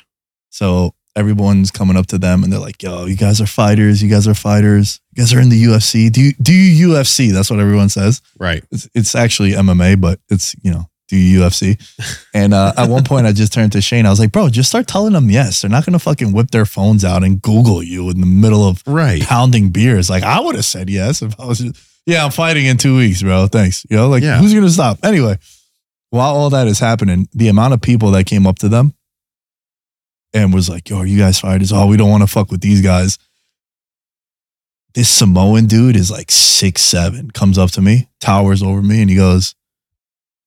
Speaker 2: So everyone's coming up to them and they're like, yo, you guys are fighters. You guys are fighters. You guys are in the UFC. Do you do you UFC? That's what everyone says.
Speaker 3: Right.
Speaker 2: It's, it's actually MMA, but it's, you know, do you UFC? And uh, at one point I just turned to Shane. I was like, bro, just start telling them yes. They're not going to fucking whip their phones out and Google you in the middle of
Speaker 3: Right.
Speaker 2: pounding beers. Like I would have said yes if I was just, yeah, I'm fighting in two weeks, bro. Thanks. You know, like
Speaker 3: Yeah.
Speaker 2: who's gonna stop? Anyway, while all that is happening, the amount of people that came up to them and was like, yo, are you guys fighters? Oh, we don't want to fuck with these guys. This Samoan dude is like six seven, comes up to me, towers over me, and he goes,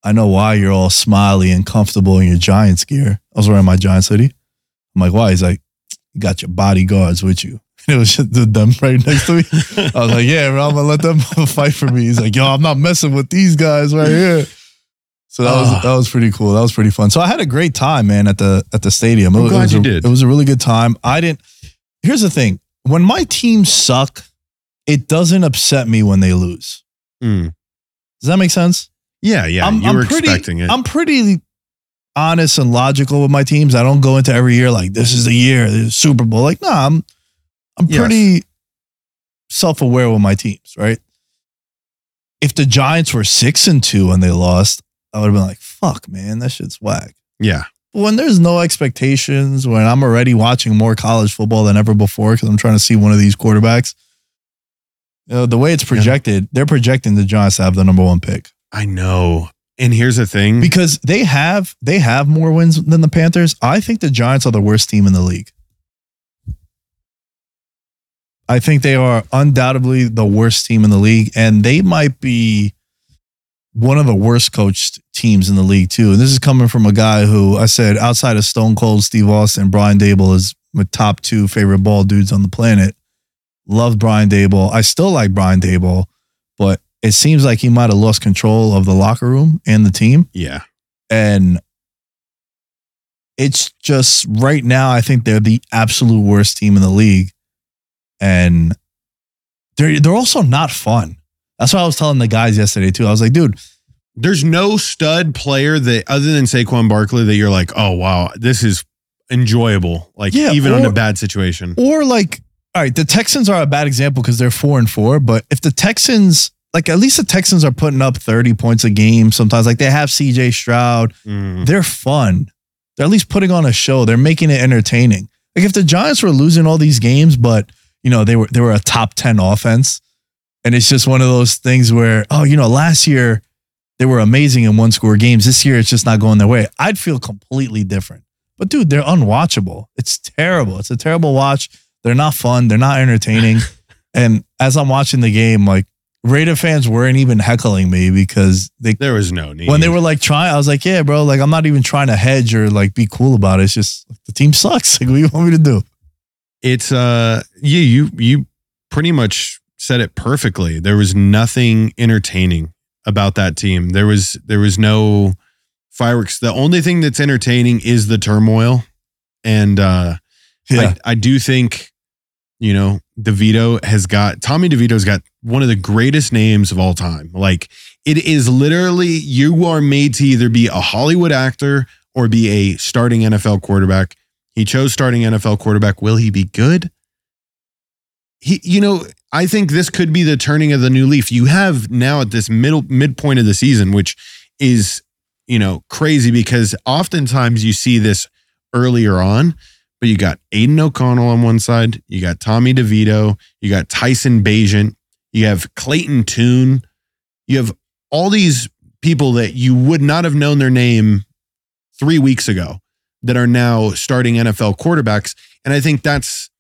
Speaker 2: I know why you're all smiley and comfortable in your Giants gear. I was wearing my Giants hoodie. I'm like, why? He's like, you got your bodyguards with you. It was just them right next to me. I was like, yeah, bro, I'm gonna let them fight for me. He's like, yo, I'm not messing with these guys right here. So that was
Speaker 3: Ah.
Speaker 2: that was pretty cool. That was pretty fun. So I had a great time, man, at the at the stadium.
Speaker 3: I'm
Speaker 2: it,
Speaker 3: glad
Speaker 2: was
Speaker 3: you
Speaker 2: a,
Speaker 3: did.
Speaker 2: It was a really good time. I didn't. Here's the thing: when my teams suck, it doesn't upset me when they lose.
Speaker 3: Mm.
Speaker 2: Does that make sense?
Speaker 3: Yeah, yeah.
Speaker 2: I'm,
Speaker 3: you
Speaker 2: I'm
Speaker 3: were
Speaker 2: pretty,
Speaker 3: expecting it.
Speaker 2: I'm pretty honest and logical with my teams. I don't go into every year like this is the year, is Super Bowl. Like, nah, I'm I'm
Speaker 3: Yes.
Speaker 2: pretty self-aware with my teams, right? If the Giants were six and two and they lost, I would have been like, fuck, man, that shit's whack.
Speaker 3: yeah.
Speaker 2: But when there's no expectations, when I'm already watching more college football than ever before because I'm trying to see one of these quarterbacks, you know, the way it's projected, they're projecting the Giants to have the number one pick
Speaker 3: I know. And here's the thing.
Speaker 2: because they have they have more wins than the Panthers. I think the Giants are the worst team in the league. I think they are undoubtedly the worst team in the league, and they might be one of the worst coached teams in the league too. And this is coming from a guy who I said outside of Stone Cold Steve Austin, Brian Daboll is my top two favorite ball dudes on the planet. Love Brian Daboll. I still like Brian Daboll, but it seems like he might have lost control of the locker room and the team.
Speaker 3: yeah.
Speaker 2: And it's just right now, I think they're the absolute worst team in the league. And they're they're also not fun. That's what I was telling the guys yesterday too. I was like, dude,
Speaker 3: There's no stud player that other than Saquon Barkley that you're like, oh wow, this is enjoyable. Like
Speaker 2: Yeah,
Speaker 3: even on a bad situation.
Speaker 2: or like, all right, the Texans are a bad example because they're four and four. But if the Texans, like, at least the Texans are putting up thirty points a game sometimes. Like they have C.J. Stroud.
Speaker 3: Mm.
Speaker 2: They're fun. They're at least putting on a show. They're making it entertaining. Like if the Giants were losing all these games, but you know they were they were a top ten offense, and it's just one of those things where oh you know last year they were amazing in one score games. This year it's just not going their way. I'd feel completely different. But dude, they're unwatchable. It's terrible. It's a terrible watch. They're not fun. They're not entertaining. and as I'm watching the game, like Raider fans weren't even heckling me because they
Speaker 3: There was no need.
Speaker 2: when they were like trying, I was like, yeah, bro, like I'm not even trying to hedge or like be cool about it. It's just like, the team sucks. Like, what do you want me to do?
Speaker 3: It's uh yeah, you you pretty much said it perfectly. There was nothing entertaining about that team. There was there was no fireworks. The only thing that's entertaining is the turmoil. And uh
Speaker 2: Yeah.
Speaker 3: I, I do think, you know, DeVito has got Tommy DeVito's got one of the greatest names of all time. Like it is literally you are made to either be a Hollywood actor or be a starting NFL quarterback. He chose starting NFL quarterback. Will he be good? He, you know, I think this could be the turning of the new leaf. You have now at this middle midpoint of the season, which is, you know, crazy because oftentimes you see this earlier on, but you got Aidan O'Connell on one side, you got Tommy DeVito, you got Tyson Bagent, you have Clayton Tune, you have all these people that you would not have known their name three weeks ago that are now starting NFL quarterbacks. And I think that's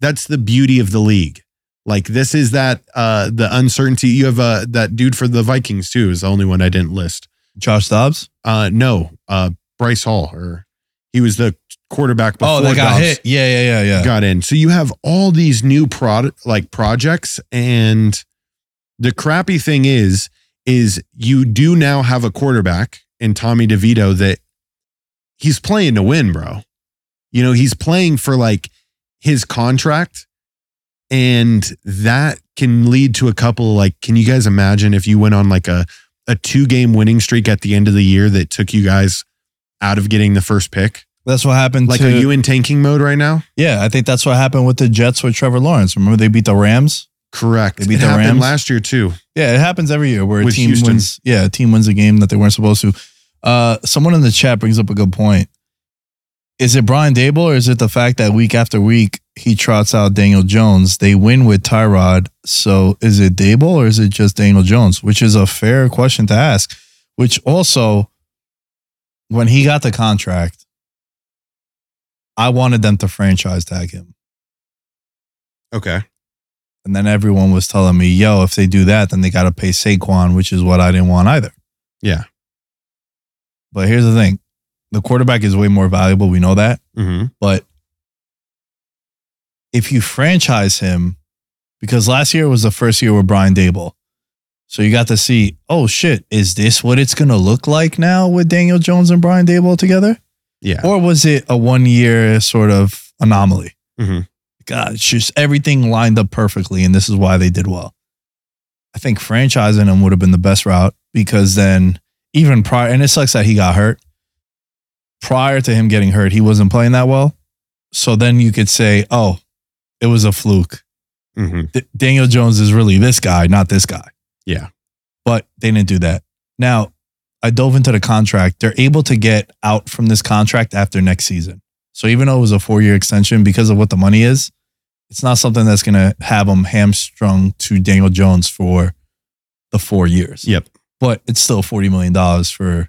Speaker 3: that's the beauty of the league. Like this is that uh the uncertainty. You have uh that dude for the Vikings too is the only one I didn't list.
Speaker 2: Josh Dobbs.
Speaker 3: Uh no, uh Bryce Hall or he was the quarterback before
Speaker 2: Oh, that got
Speaker 3: Dobbs
Speaker 2: hit. Yeah, yeah, yeah, yeah.
Speaker 3: got in. So you have all these new product like projects and the crappy thing is is you do now have a quarterback in Tommy DeVito that he's playing to win, bro. You know, he's playing for like his contract and that can lead to a couple like can you guys imagine if you went on like a a two game winning streak at the end of the year that took you guys out of getting the first pick?
Speaker 2: That's what happened.
Speaker 3: Like
Speaker 2: to,
Speaker 3: are you in tanking mode right now?
Speaker 2: Yeah, I think that's what happened with the Jets with Trevor Lawrence. Remember they beat the Rams?
Speaker 3: Correct.
Speaker 2: They beat
Speaker 3: it
Speaker 2: the Rams?
Speaker 3: last year too.
Speaker 2: Yeah, it happens every year where a team
Speaker 3: Houston.
Speaker 2: wins. Yeah, a team wins a game that they weren't supposed to. Uh, someone in the chat brings up a good point. Is it Brian Daboll or is it the fact that week after week he trots out Daniel Jones? They win with Tyrod. So is it Daboll or is it just Daniel Jones? Which is a fair question to ask. Which also, when he got the contract, I wanted them to franchise tag him.
Speaker 3: Okay.
Speaker 2: And then everyone was telling me, yo, if they do that, then they got to pay Saquon, which is what I didn't want either.
Speaker 3: Yeah.
Speaker 2: But here's the thing the quarterback is way more valuable. We know that.
Speaker 3: Mm-hmm.
Speaker 2: But if you franchise him, because last year was the first year with Brian Daboll. So you got to see, oh shit, is this what it's going to look like now with Daniel Jones and Brian Daboll together?
Speaker 3: Yeah.
Speaker 2: Or was it a one year sort of anomaly?
Speaker 3: Mhm.
Speaker 2: God, it's just everything lined up perfectly, and this is why they did well. I think franchising him would have been the best route because then even prior, and it sucks that he got hurt. Prior to him getting hurt, he wasn't playing that well. So then you could say, oh, it was a fluke.
Speaker 3: Mm-hmm.
Speaker 2: D- Daniel Jones is really this guy, not this guy.
Speaker 3: Yeah.
Speaker 2: But they didn't do that. Now, I dove into the contract. They're able to get out from this contract after next season. So even though it was a four year extension because of what the money is, it's not something that's going to have them hamstrung to Daniel Jones for the four years.
Speaker 3: Yep.
Speaker 2: But it's still $40 million for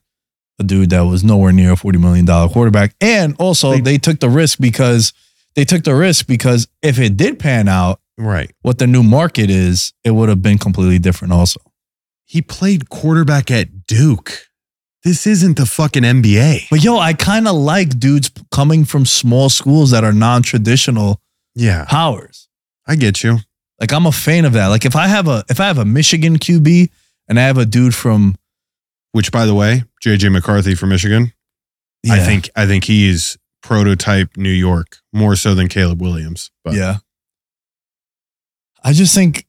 Speaker 2: a dude that was nowhere near a $40 million quarterback. And also,
Speaker 3: They-
Speaker 2: they took the risk because they took the risk because if it did pan out,
Speaker 3: Right.
Speaker 2: what the new market is, it would have been completely different also.
Speaker 3: He played quarterback at Duke. This isn't the fucking NBA.
Speaker 2: But yo, I kind of like dudes coming from small schools that are non-traditional
Speaker 3: Yeah.
Speaker 2: powers.
Speaker 3: I get you.
Speaker 2: Like I'm a fan of that. Like if I have a if I have a Michigan QB and I have a dude from
Speaker 3: Which, by the way, JJ McCarthy from Michigan. I think I think he is prototype New York more so than Caleb Williams. But
Speaker 2: yeah. I just think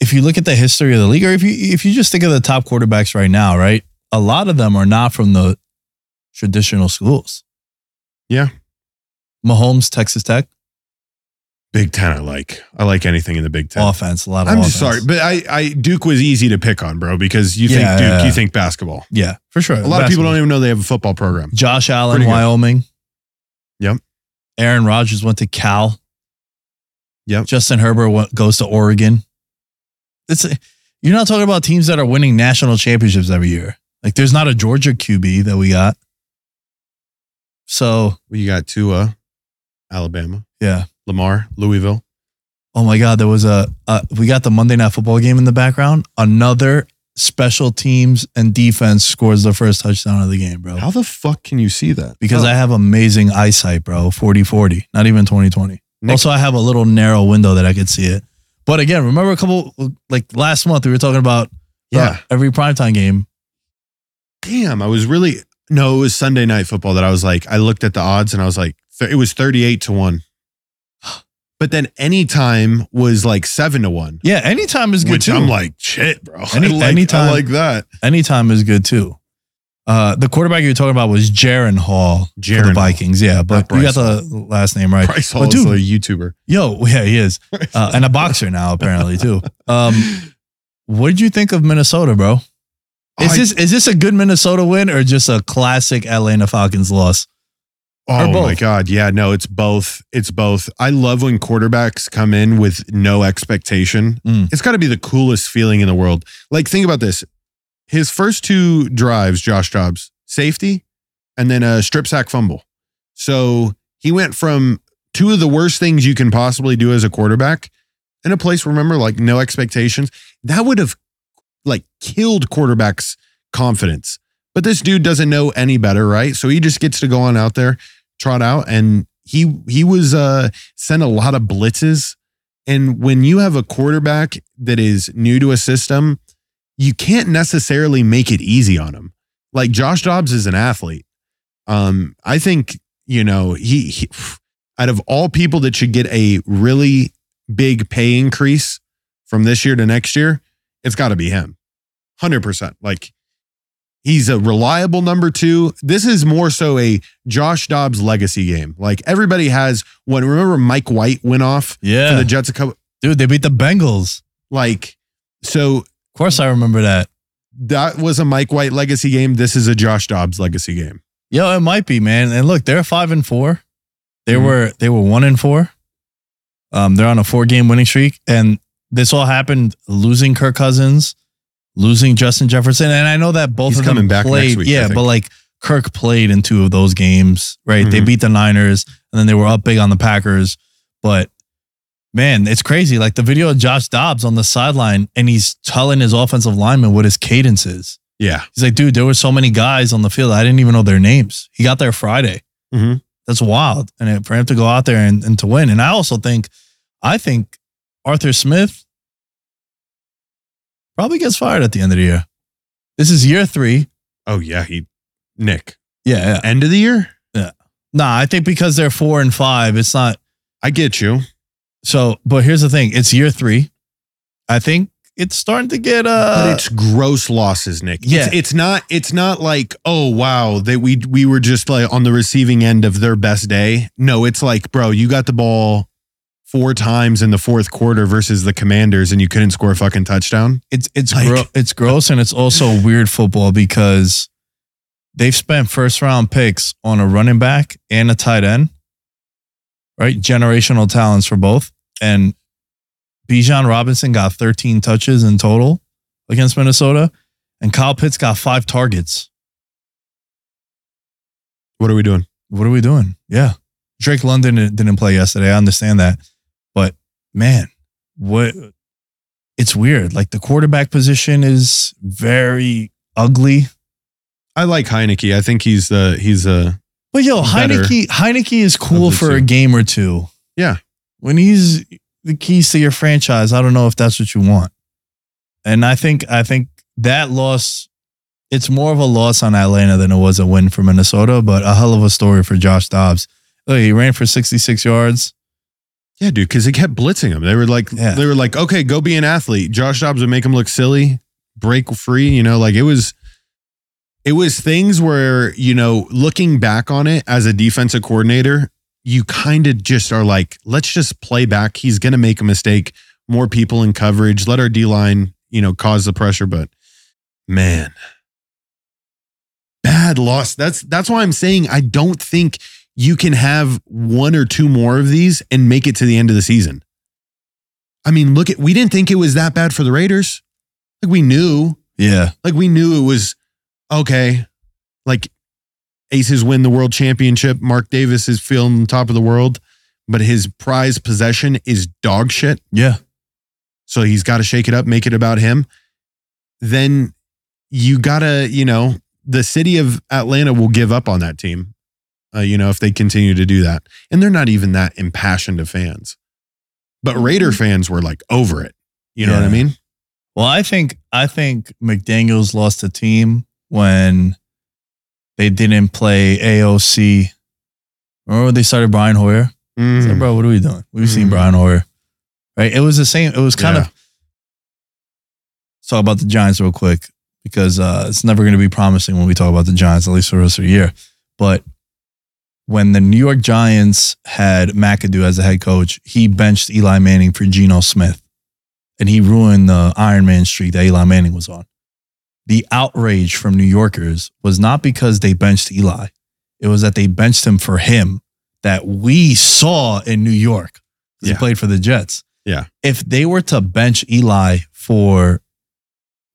Speaker 2: if you look at the history of the league, or if you if you just think of the top quarterbacks right now, right, a lot of them are not from the traditional schools.
Speaker 3: Yeah.
Speaker 2: Mahomes, Texas Tech,
Speaker 3: Big Ten, I like. I like anything in the Big Ten.
Speaker 2: offense, a lot of.
Speaker 3: I'm
Speaker 2: offense.
Speaker 3: just sorry, but I, I Duke was easy to pick on, bro, because you think Duke,
Speaker 2: yeah,
Speaker 3: you think basketball.
Speaker 2: Yeah, for sure.
Speaker 3: A lot of people don't even know they have a football program.
Speaker 2: Josh Allen,
Speaker 3: Pretty good.
Speaker 2: Wyoming.
Speaker 3: Yep.
Speaker 2: Aaron Rodgers went to Cal.
Speaker 3: Yep.
Speaker 2: Justin Herbert went, goes to Oregon. It's you're not talking about teams that are winning national championships every year. Like there's not a Georgia QB that we got. So
Speaker 3: You got Tua, Alabama,
Speaker 2: yeah.
Speaker 3: Lamar, Louisville.
Speaker 2: Oh my God, there was a uh, we got the Monday Night Football game in the background. Another special teams and defense scores the first touchdown of the game, bro.
Speaker 3: How the fuck can you see that?
Speaker 2: Because I have amazing eyesight, bro. 40-40, not even 2020.
Speaker 3: Nick-
Speaker 2: Also, I have a little narrow window that I could see it. But again, remember a couple like last month we were talking about
Speaker 3: yeah.
Speaker 2: uh, every primetime game.
Speaker 3: Damn, I was really no, it was Sunday night football that I was like, I looked at the odds and I was like, it was 38 to 1. But then anytime was like 7 to 1.
Speaker 2: Yeah, anytime is good
Speaker 3: Which
Speaker 2: too.
Speaker 3: I'm like, shit, bro.
Speaker 2: Any-
Speaker 3: I like,
Speaker 2: anytime-
Speaker 3: I like that.
Speaker 2: anytime is good too. Uh, the quarterback you were talking about was Jaren Hall for the
Speaker 3: Jaren Hall.
Speaker 2: Vikings. Yeah, but you got the last name right.
Speaker 3: Bryce
Speaker 2: But
Speaker 3: Hall is
Speaker 2: dude,
Speaker 3: a YouTuber.
Speaker 2: Yo, yeah, he is, uh, and a boxer now apparently too. Um, what did you think of Minnesota, bro? Is
Speaker 3: I-
Speaker 2: this is this a good Minnesota win or just a classic Atlanta Falcons loss?
Speaker 3: Oh my god, yeah, no, it's both. It's both. I love when quarterbacks come in with no expectation.
Speaker 2: Mm.
Speaker 3: It's got to be the coolest feeling in the world. Like think about this. His first two drives, Josh Dobbs, safety and then a strip sack fumble. So, he went from two of the worst things you can possibly do as a quarterback in a place remember like no expectations. That would have like killed quarterbacks confidence. But this dude doesn't know any better, right? So he just gets to go on out there trot out and he he was uh sent a lot of blitzes. And when you have a quarterback that is new to a system you can't necessarily make it easy on him. Like Josh Dobbs is an athlete. Um I think you know he, he out of all people that should get a really big pay increase from this year to next year it's got to be him. 100% like He's a reliable number two. This is more so a Josh Dobbs legacy game. Like everybody has one. Remember Mike White went off for
Speaker 2: Yeah,
Speaker 3: the Jets a couple.
Speaker 2: dude, they beat the Bengals.
Speaker 3: Like so
Speaker 2: Of course, I remember that.
Speaker 3: that was a Mike White legacy game. This is a Josh Dobbs legacy game.
Speaker 2: Yo, it might be, man. And look, they're five and four. They
Speaker 3: Mhm.
Speaker 2: were they were one and four. Um, they're on a four game winning streak, and this all happened losing Kirk Cousins, losing Justin Jefferson, and I know that both
Speaker 3: He's
Speaker 2: of them
Speaker 3: coming back next
Speaker 2: played.
Speaker 3: week,
Speaker 2: yeah, but like Kirk played in two of those games, right? They
Speaker 3: Mhm.
Speaker 2: beat the Niners, and then they were up big on the Packers. But man, it's crazy. Like the video of Josh Dobbs on the sideline, and he's telling his offensive lineman what his cadence is.
Speaker 3: Yeah.
Speaker 2: He's like, dude, there were so many guys on the field. I didn't even know their names. He got there Friday.
Speaker 3: Mhm.
Speaker 2: That's wild. And it- for him to go out there and, and to win. And I also think, I think Arthur Smith probably gets fired at the end of the year. This is year three.
Speaker 3: Oh yeah. He Nick.
Speaker 2: Yeah. yeah.
Speaker 3: End of the year. Yeah.
Speaker 2: Nah, I think because they're four and five, it's not.
Speaker 3: I get you.
Speaker 2: So, but here's the thing it's year three. I think it's starting to get,
Speaker 3: but
Speaker 2: uh,
Speaker 3: it's gross losses, Nick.
Speaker 2: yeah.
Speaker 3: It's, it's not. It's not like oh wow that we we were just like on the receiving end of their best day. No, it's like bro, you got the ball four times in the fourth quarter versus the Commanders, and you couldn't score a fucking touchdown.
Speaker 2: it's it's
Speaker 3: Like-
Speaker 2: gro- it's gross and it's also weird football because they've spent first round picks on a running back and a tight end, right? Generational talents for both. And Bijan Robinson got 13 touches in total against Minnesota, and Kyle Pitts got five targets.
Speaker 3: What are we doing?
Speaker 2: What are we doing? Yeah. Drake London didn't play yesterday. I understand that. But man, what it's weird. Like the quarterback position is very ugly.
Speaker 3: I like Heinicke. I think he's the he's a
Speaker 2: But yo, Heinicke, Heinicke is cool for a game or two.
Speaker 3: Yeah.
Speaker 2: When he's the keys to your franchise, I don't know if that's what you want. And I think I think that loss, it's more of a loss on Atlanta than it was a win for Minnesota, but a hell of a story for Josh Dobbs. Look, he ran for 66 yards.
Speaker 3: Yeah, dude, because they kept blitzing him. They were like,
Speaker 2: Yeah.
Speaker 3: they were like, okay, go be an athlete. Josh Dobbs would make him look silly, break free. You know, like it was, it was things where you know, looking back on it as a defensive coordinator, you kind of just are like, let's just play back. He's gonna make a mistake. More people in coverage. Let our D line, you know, cause the pressure. But man, bad loss. That's that's why I'm saying I don't think you can have one or two more of these and make it to the end of the season. I mean, look at we didn't think it was that bad for the Raiders. Like we knew,
Speaker 2: Yeah.
Speaker 3: like we knew it was okay. Like Aces win the world championship. Mark Davis is feeling the top of the world, but his prize possession is dog shit.
Speaker 2: Yeah.
Speaker 3: So he's got to shake it up, make it about him. Then you got to, you know, the city of Atlanta will give up on that team, uh, you know, if they continue to do that. And they're not even that impassioned of fans. But Raider fans were like over it. You know what I mean?
Speaker 2: Well, I think I think McDaniel's lost a team when they didn't play AOC. Remember they started Brian Hoyer? It's like,
Speaker 3: Mm.
Speaker 2: bro, what are we doing? We've seen
Speaker 3: Mhm.
Speaker 2: Brian Hoyer. Right? It was the same. It was kind
Speaker 3: Yeah.
Speaker 2: of let's talk about the Giants real quick because uh, it's never going to be promising when we talk about the Giants, at least for the rest of the year. But when the New York Giants had McAdoo as the head coach, he benched Eli Manning for Geno Smith. And he ruined the Iron Man streak that Eli Manning was on. The outrage from New Yorkers was not because they benched Eli. It was that they benched him for him that we saw in New York.
Speaker 3: Yeah.
Speaker 2: He played for the Jets.
Speaker 3: Yeah.
Speaker 2: If they were to bench Eli for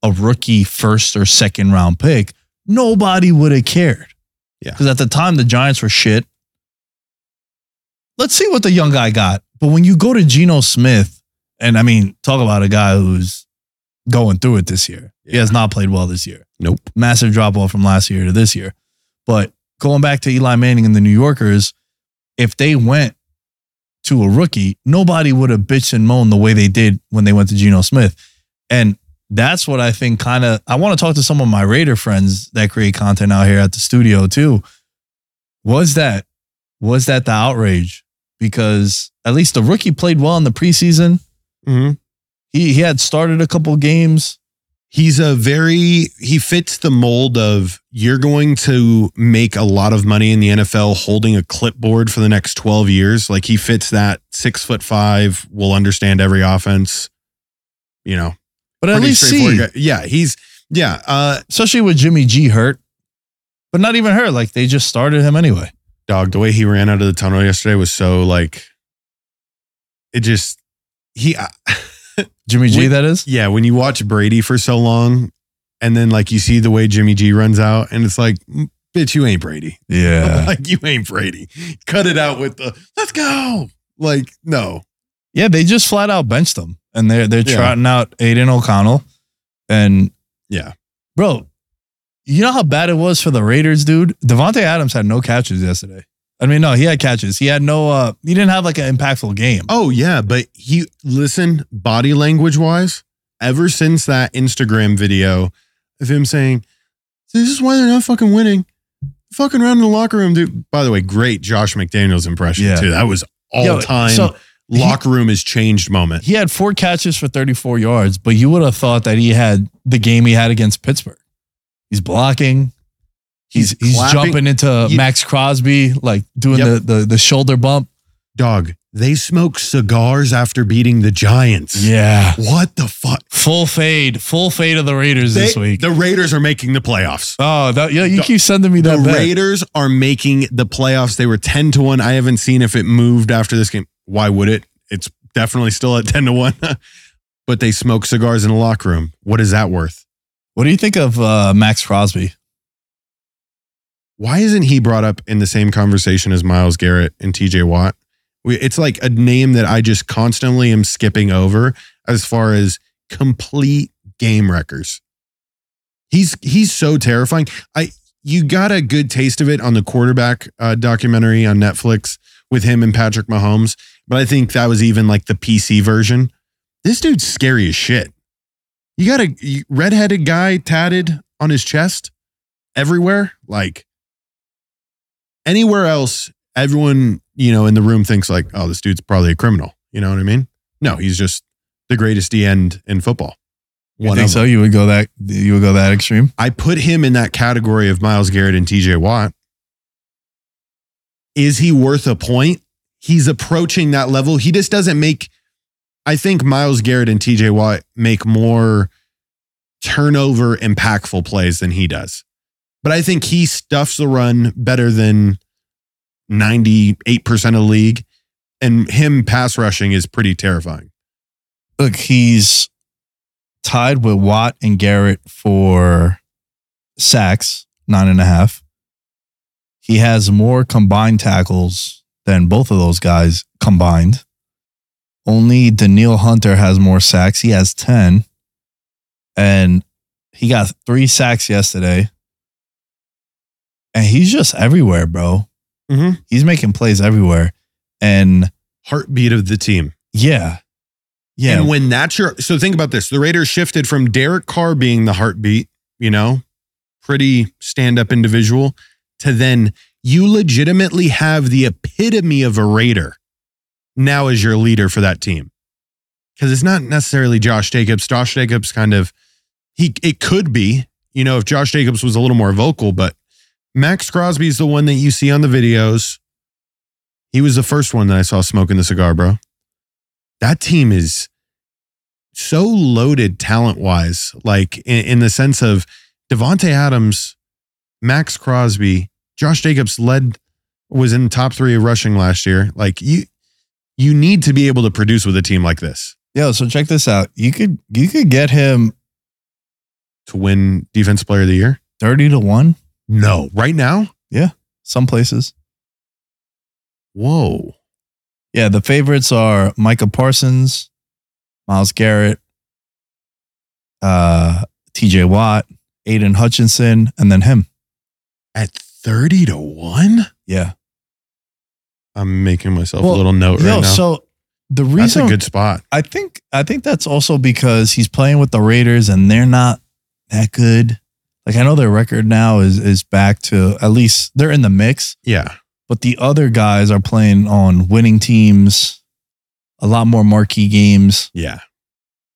Speaker 2: a rookie first or second round pick, nobody would have cared.
Speaker 3: Yeah.
Speaker 2: Because at the time the Giants were shit. Let's see what the young guy got. But when you go to Geno Smith, and I mean, talk about a guy who's going through it this year. He has not played well this year.
Speaker 3: Nope.
Speaker 2: Massive drop off from last year to this year. But going back to Eli Manning and the New Yorkers, if they went to a rookie, nobody would have bitched and moaned the way they did when they went to Geno Smith. And that's what I think kind of I want to talk to some of my Raider friends that create content out here at the studio too. Was that was that the outrage? Because at least the rookie played well in the preseason.
Speaker 3: Mhm.
Speaker 2: He he had started a couple games.
Speaker 3: He's a very he fits the mold of you're going to make a lot of money in the NFL holding a clipboard for the next 12 years. Like he fits that six foot five, will understand every offense. You know,
Speaker 2: But at least see,
Speaker 3: guy. Yeah, he's yeah. Uh
Speaker 2: especially with Jimmy G hurt, but not even hurt. Like they just started him anyway.
Speaker 3: dog, the way he ran out of the tunnel yesterday was so like it just he
Speaker 2: Jimmy G,
Speaker 3: We-
Speaker 2: that is.
Speaker 3: yeah, when you watch Brady for so long and then like you see the way Jimmy G runs out and it's like "Mm, bitch you ain't Brady.
Speaker 2: Yeah.
Speaker 3: like you ain't Brady. Cut it out with the let's go. Like no.
Speaker 2: Yeah, they just flat out benched him, and they're they're
Speaker 3: Yeah.
Speaker 2: trotting out Aidan O'Connell, and
Speaker 3: Yeah.
Speaker 2: bro, you know how bad it was for the Raiders, dude. Davante Adams had no catches yesterday. I mean, no, he had catches. He had no. uh He didn't have like an impactful game.
Speaker 3: Oh yeah, but he listen body language wise. Ever since that Instagram video of him saying, "This is why they're not fucking winning," fucking around in the locker room, dude. By the way, great Josh McDaniels impression
Speaker 2: Yeah.
Speaker 3: too. That was all
Speaker 2: Yo,
Speaker 3: time
Speaker 2: So
Speaker 3: locker room has changed moment.
Speaker 2: he had four catches for 34 yards, but you would have thought that he had the game he had against Pittsburgh. He's blocking. He's
Speaker 3: He's
Speaker 2: he's, jumping into
Speaker 3: You-
Speaker 2: Maxx Crosby, like doing
Speaker 3: Yep.
Speaker 2: the, the the shoulder bump.
Speaker 3: Dog, they smoke cigars after beating the Giants.
Speaker 2: Yeah.
Speaker 3: What the fuck?
Speaker 2: Full fade, full fade of the Raiders this week.
Speaker 3: The Raiders are making the playoffs.
Speaker 2: Oh, that, yeah, you
Speaker 3: The-
Speaker 2: keep sending me
Speaker 3: The
Speaker 2: that bet.
Speaker 3: Raiders are making the playoffs. They were 10 to 1. I haven't seen if it moved after this game. Why would it? It's definitely still at 10 to 1. but they smoke cigars in the locker room. What is that worth?
Speaker 2: What do you think of uh, Maxx Crosby?
Speaker 3: Why isn't he brought up in the same conversation as Myles Garrett and TJ Watt? We- It's like a name that I just constantly am skipping over as far as complete game wreckers. He's he's so terrifying. I you got a good taste of it on the quarterback uh, documentary on Netflix with him and Patrick Mahomes, but I think that was even like the PC version. This dude's scary as shit. You got a redheaded guy tatted on his chest everywhere. Like anywhere else, everyone, you know, in the room thinks like, oh, this dude's probably a criminal. You know what I mean? No, he's just the greatest D end in football.
Speaker 2: You
Speaker 3: One
Speaker 2: think so?
Speaker 3: them.
Speaker 2: You would go that you would go that extreme?
Speaker 3: I put him in that category of Myles Garrett and TJ Watt. Is he worth a point? He's approaching that level. He just doesn't make, I think Myles Garrett and TJ Watt make more turnover impactful plays than he does. But I think he stuffs the run better than 98% of the league. And him pass rushing is pretty terrifying.
Speaker 2: Look, he's tied with Watt and Garrett for sacks, nine and a half. He has more combined tackles than both of those guys combined. Only Danielle Hunter has more sacks. He has 10. And he got three sacks yesterday. And he's just everywhere, bro.
Speaker 3: Mhm.
Speaker 2: He's making plays everywhere. And
Speaker 3: Heartbeat of the team.
Speaker 2: yeah. Yeah.
Speaker 3: And when that's your so think about this. The Raiders shifted from Derek Carr being the heartbeat, you know, pretty stand-up individual, to then you legitimately have the epitome of a Raider now as your leader for that team. Because it's not necessarily Josh Jacobs. Josh Jacobs kind of he it could be, you know, if Josh Jacobs was a little more vocal, but Maxx Crosby is the one that you see on the videos. He was the first one that I saw smoking the cigar, bro that team is so loaded talent wise, like in, in the sense of Davante Adams, Maxx Crosby, Josh Jacobs led was in the top three of rushing last year. Like you, you need to be able to produce with a team like this
Speaker 2: Yeah. so check this out. You could you could get him
Speaker 3: to win Defense Player of the Year.
Speaker 2: 30 to 1
Speaker 3: No, right now.
Speaker 2: Yeah, some places.
Speaker 3: Whoa,
Speaker 2: Yeah, the favorites are Micah Parsons, Myles Garrett, uh, TJ Watt, Aidan Hutchinson, and then him.
Speaker 3: at thirty to one.
Speaker 2: Yeah.
Speaker 3: I'm making myself
Speaker 2: Well,
Speaker 3: a little note
Speaker 2: Yo,
Speaker 3: right now.
Speaker 2: so the reason That's
Speaker 3: a good spot.
Speaker 2: I think I think that's also because he's playing with the Raiders and they're not that good. Like I know their record now is is back to at least they're in the mix,
Speaker 3: Yeah,
Speaker 2: but the other guys are playing on winning teams, a lot more marquee games.
Speaker 3: yeah.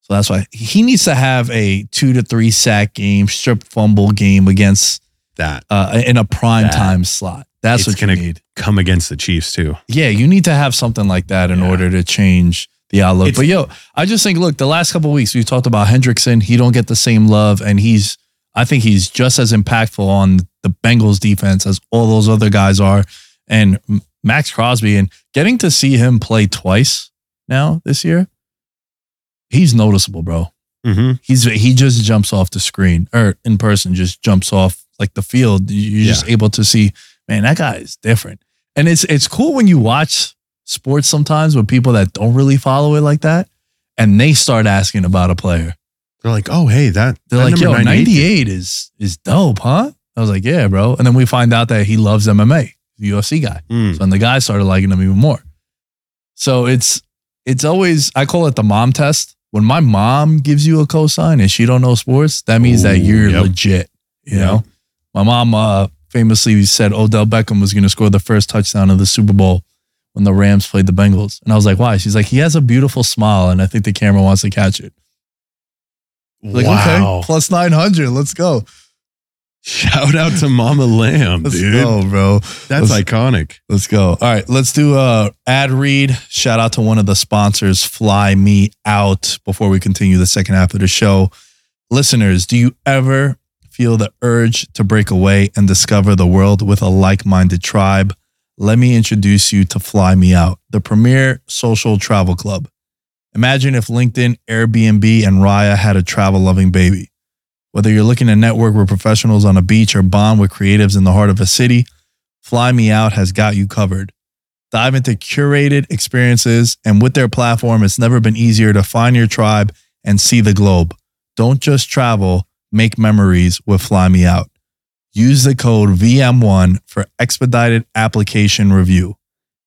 Speaker 2: So that's why he needs to have a two to three sack game, strip fumble game against
Speaker 3: That
Speaker 2: uh, in a prime
Speaker 3: That-
Speaker 2: time slot. That's
Speaker 3: It's
Speaker 2: what you
Speaker 3: gonna-
Speaker 2: need.
Speaker 3: come against the Chiefs too.
Speaker 2: Yeah, you need to have something like that in
Speaker 3: Yeah.
Speaker 2: order to change the outlook.
Speaker 3: It's-
Speaker 2: but yo, I just think, look, the last couple of weeks we talked about Hendrickson. He don't get the same love, and he's, I think he's just as impactful on the Bengals defense as all those other guys are. And Maxx Crosby, and getting to see him play twice now this year, he's noticeable, bro.
Speaker 3: Mm-hmm.
Speaker 2: He's he just jumps off the screen or in person, just jumps off like the field. You're just able to see, man, that guy is different. And it's it's cool when you watch sports sometimes with people that don't really follow it like that, and they start asking about a player.
Speaker 3: They're like, oh, hey, that.
Speaker 2: They're
Speaker 3: that
Speaker 2: like, "Yo,
Speaker 3: 98
Speaker 2: 98 is is dope, huh?" I was like, "Yeah, bro." And then we find out that he loves MMA, the UFC guy.
Speaker 3: Mm.
Speaker 2: So and the guy started liking him even more. So it's it's always I call it the mom test. When my mom gives you a cosign and she don't know sports, that means that you're
Speaker 3: yep.
Speaker 2: legit. You
Speaker 3: Yep.
Speaker 2: know, my mom uh, famously said Odell Beckham was going to score the first touchdown of the Super Bowl when the Rams played the Bengals, and I was like, why? She's like, he has a beautiful smile, and I think the camera wants to catch it. Like,
Speaker 3: wow.
Speaker 2: okay, plus nine hundred, let's go,
Speaker 3: Shout out to Mama Lamb,
Speaker 2: let's
Speaker 3: dude.
Speaker 2: go, bro.
Speaker 3: That's
Speaker 2: Let's-
Speaker 3: iconic.
Speaker 2: Let's go. All right, let's do a ad read. Shout out to one of the sponsors, Fly Me Out, before we continue the second half of the show. Listeners, do you ever feel the urge to break away and discover the world with a like-minded tribe? Let me introduce you to Fly Me Out, the premier social travel club. Imagine if LinkedIn, Airbnb, and Raya had a travel-loving baby. Whether you're looking to network with professionals on a beach or bond with creatives in the heart of a city, Fly Me Out has got you covered. Dive into curated experiences, and with their platform, it's never been easier to find your tribe and see the globe. Don't just travel, make memories with Fly Me Out. Use the code VM1 for expedited application review.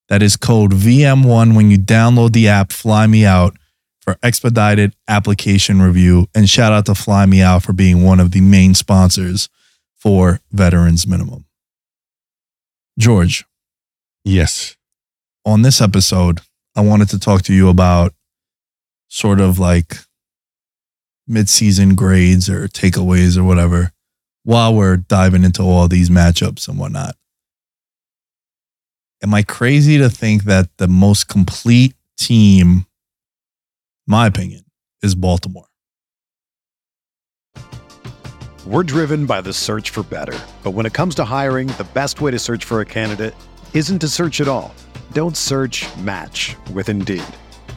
Speaker 2: That is code VM1 when you download the app Fly Me Out for expedited application review. And shout out to Fly Me Out for being one of the main sponsors for Veterans Minimum. George,
Speaker 3: Yes.
Speaker 2: on this episode, I wanted to talk to you about sort of like mid-season grades or takeaways or whatever while we're diving into all these matchups and whatnot. Am I crazy to think that the most complete team, my opinion, is Baltimore?
Speaker 1: We're driven by the search for better. But when it comes to hiring, the best way to search for a candidate isn't to search at all. Don't search match with Indeed.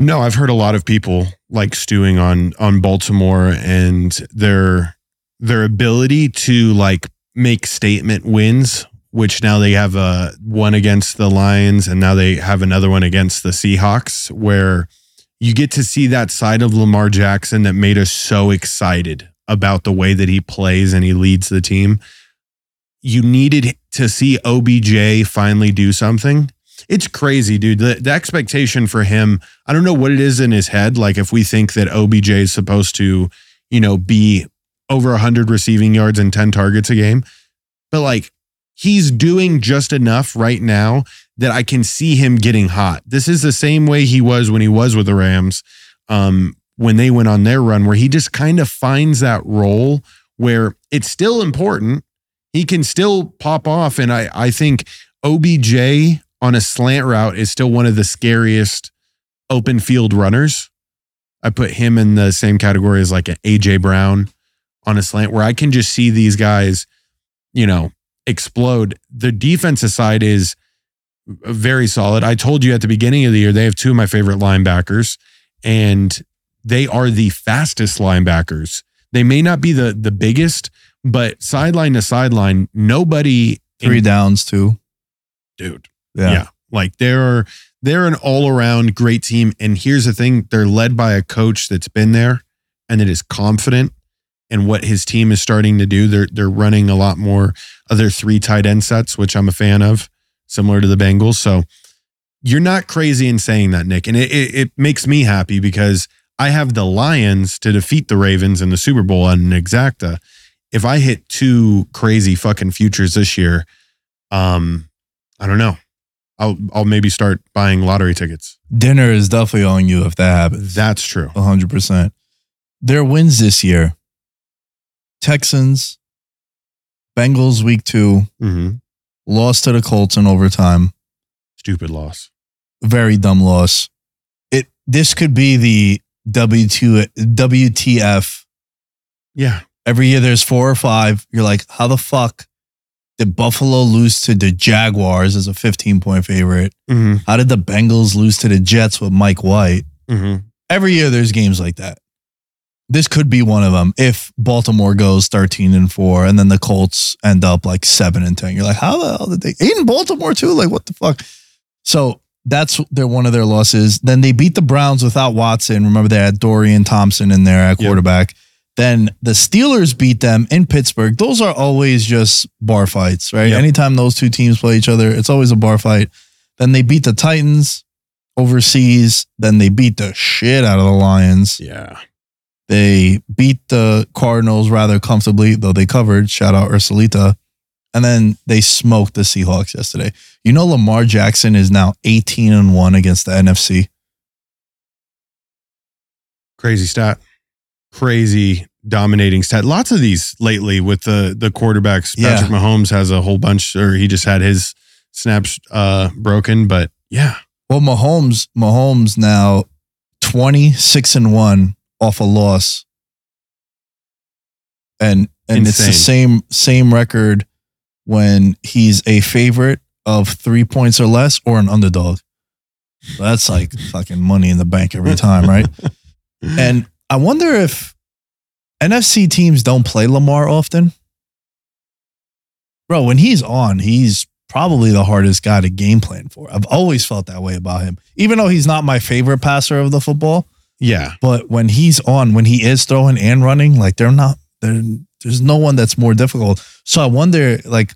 Speaker 3: No, I've heard a lot of people like stewing on on Baltimore and their their ability to like make statement wins, which now they have a one against the Lions and now they have another one against the Seahawks where you get to see that side of Lamar Jackson that made us so excited about the way that he plays and he leads the team. You needed to see OBJ finally do something. It's crazy, dude. The, the expectation for him, I don't know what it is in his head. Like, if we think that OBJ is supposed to, you know, be over 100 receiving yards and 10 targets a game, but like, he's doing just enough right now that I can see him getting hot. This is the same way he was when he was with the Rams, um, when they went on their run, where he just kind of finds that role where it's still important. He can still pop off. And I, I think OBJ on a slant route is still one of the scariest open field runners. I put him in the same category as like an AJ Brown on a slant where I can just see these guys, you know, explode. The defensive side is very solid. I told you at the beginning of the year, they have two of my favorite linebackers, and they are the fastest linebackers. They may not be the the biggest, but sideline to sideline, nobody
Speaker 2: Three
Speaker 3: in-
Speaker 2: downs too.
Speaker 3: dude.
Speaker 2: Yeah.
Speaker 3: Yeah. Like they're they're an all-around great team. And here's the thing, they're led by a coach that's been there and that is confident in what his team is starting to do. They're they're running a lot more of their three tight end sets, which I'm a fan of, similar to the Bengals. So you're not crazy in saying that, Nick. And it, it, it makes me happy because I have the Lions to defeat the Ravens in the Super Bowl on an exacta. If I hit two crazy fucking futures this year, um, I don't know. I'll I'll maybe start buying lottery tickets.
Speaker 2: Dinner is definitely on you if that happens.
Speaker 3: That's true.
Speaker 2: 100%. Their wins this year Texans, Bengals week two,
Speaker 3: Mm-hmm.
Speaker 2: lost to the Colts in overtime.
Speaker 3: Stupid loss.
Speaker 2: Very dumb loss. It This could be the W2, WTF.
Speaker 3: Yeah.
Speaker 2: Every year there's four or five. You're like, how the fuck did Buffalo lose to the Jaguars as a 15 point favorite?
Speaker 3: Mm-hmm.
Speaker 2: How did the Bengals lose to the Jets with Mike White?
Speaker 3: Mm-hmm.
Speaker 2: every year there's games like that. This could be one of them if Baltimore goes 13 and 4 and then the Colts end up like 7 and 10. You're like, how the hell did they in Baltimore too? Like what the fuck? So that's their one of their losses. Then they beat the Browns without Watson. Remember they had Dorian Thompson in there at
Speaker 3: Yep.
Speaker 2: Then the Steelers beat them in Pittsburgh. Those are always just bar fights, right?
Speaker 3: Yep.
Speaker 2: Anytime those two teams play each other, it's always a bar fight. Then they beat the Titans overseas. Then they beat the shit out of the Lions.
Speaker 3: Yeah.
Speaker 2: They beat the Cardinals rather comfortably, though they covered. Shout out Ursulita. And then they smoked the Seahawks yesterday. You know, Lamar Jackson is now 18 and 1 against the NFC.
Speaker 3: Crazy stat. Crazy dominating stat. Lots of these lately with the the quarterbacks.
Speaker 2: Yeah.
Speaker 3: Patrick Mahomes has a whole bunch, or he just had his snaps uh, broken. But yeah,
Speaker 2: Well, Mahomes, Mahomes now 26 and 1 off a loss. And and it's the same same record when he's a favorite of 3 points or less or an underdog. That's like fucking money in the bank every time, right? and I wonder if NFC teams don't play Lamar often. Bro, when he's on, he's probably the hardest guy to game plan for. I've always felt that way about him. Even though he's not my favorite passer of the football,
Speaker 3: yeah,
Speaker 2: but when he's on, when he is throwing and running, like they're not there there's no one that's more difficult. So I wonder like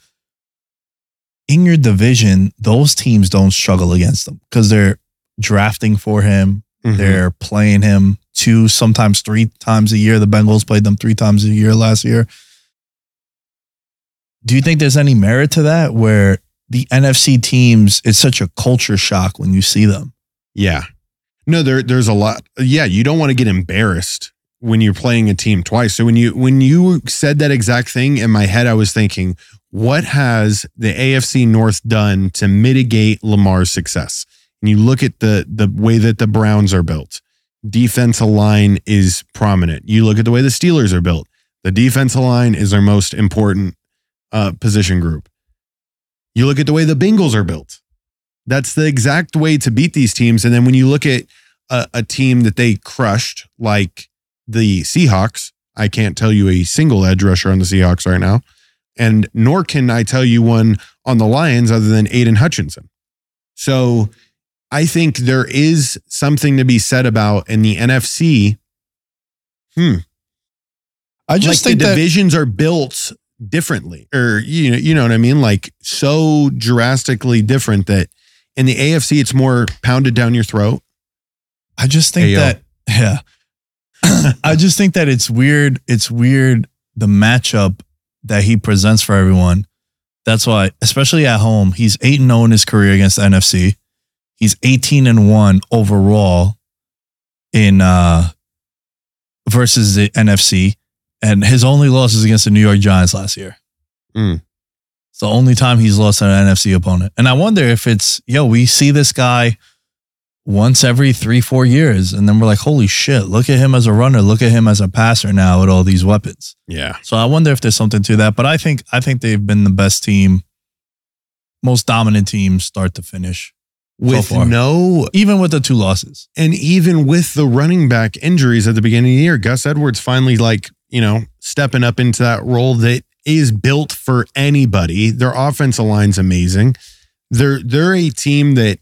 Speaker 2: in your division, those teams don't struggle against them because they're drafting for him,
Speaker 3: Mhm.
Speaker 2: they're playing him two, sometimes three times a year. The Bengals played them three times a year last year. Do you think there's any merit to that where the NFC teams, it's such a culture shock when you see them?
Speaker 3: yeah. No, there there's a lot. Yeah, you don't want to get embarrassed when you're playing a team twice. So when you when you said that exact thing in my head, I was thinking, what has the AFC North done to mitigate Lamar's success? And you look at the the way that the Browns are built. Defensive line is prominent. You look at the way the Steelers are built. The defensive line is their most important uh, position group. You look at the way the Bengals are built. That's the exact way to beat these teams. And then when you look at a, a team that they crushed, like the Seahawks, I can't tell you a single edge rusher on the Seahawks right now. And nor can I tell you one on the Lions other than Aidan Hutchinson. So I think there is something to be said about in the NFC. Hmm.
Speaker 2: I just
Speaker 3: like
Speaker 2: think
Speaker 3: the
Speaker 2: that
Speaker 3: divisions are built differently, or you know, you know what I mean, like so drastically different that in the AFC it's more pounded down your throat.
Speaker 2: I just think
Speaker 3: Hey, yo.
Speaker 2: that yeah. I just think that it's weird. It's weird the matchup that he presents for everyone. That's why, especially at home, he's 8 and 0 in his career against the NFC. He's 18 and 1 overall in uh versus the NFC. And his only loss is against the New York Giants last year.
Speaker 3: Mm.
Speaker 2: It's the only time he's lost an NFC opponent. And I wonder if it's, yo, we see this guy once every three, four years. And then we're like, holy shit, look at him as a runner. Look at him as a passer now with all these weapons.
Speaker 3: Yeah.
Speaker 2: So I wonder if there's something to that. But I think I think they've been the best team, most dominant team start to finish.
Speaker 3: With
Speaker 2: far.
Speaker 3: no
Speaker 2: Even with the two losses.
Speaker 3: and even with the running back injuries at the beginning of the year, Gus Edwards finally like, you know, stepping up into that role that is built for anybody. Their offensive line's amazing. They're they're a team that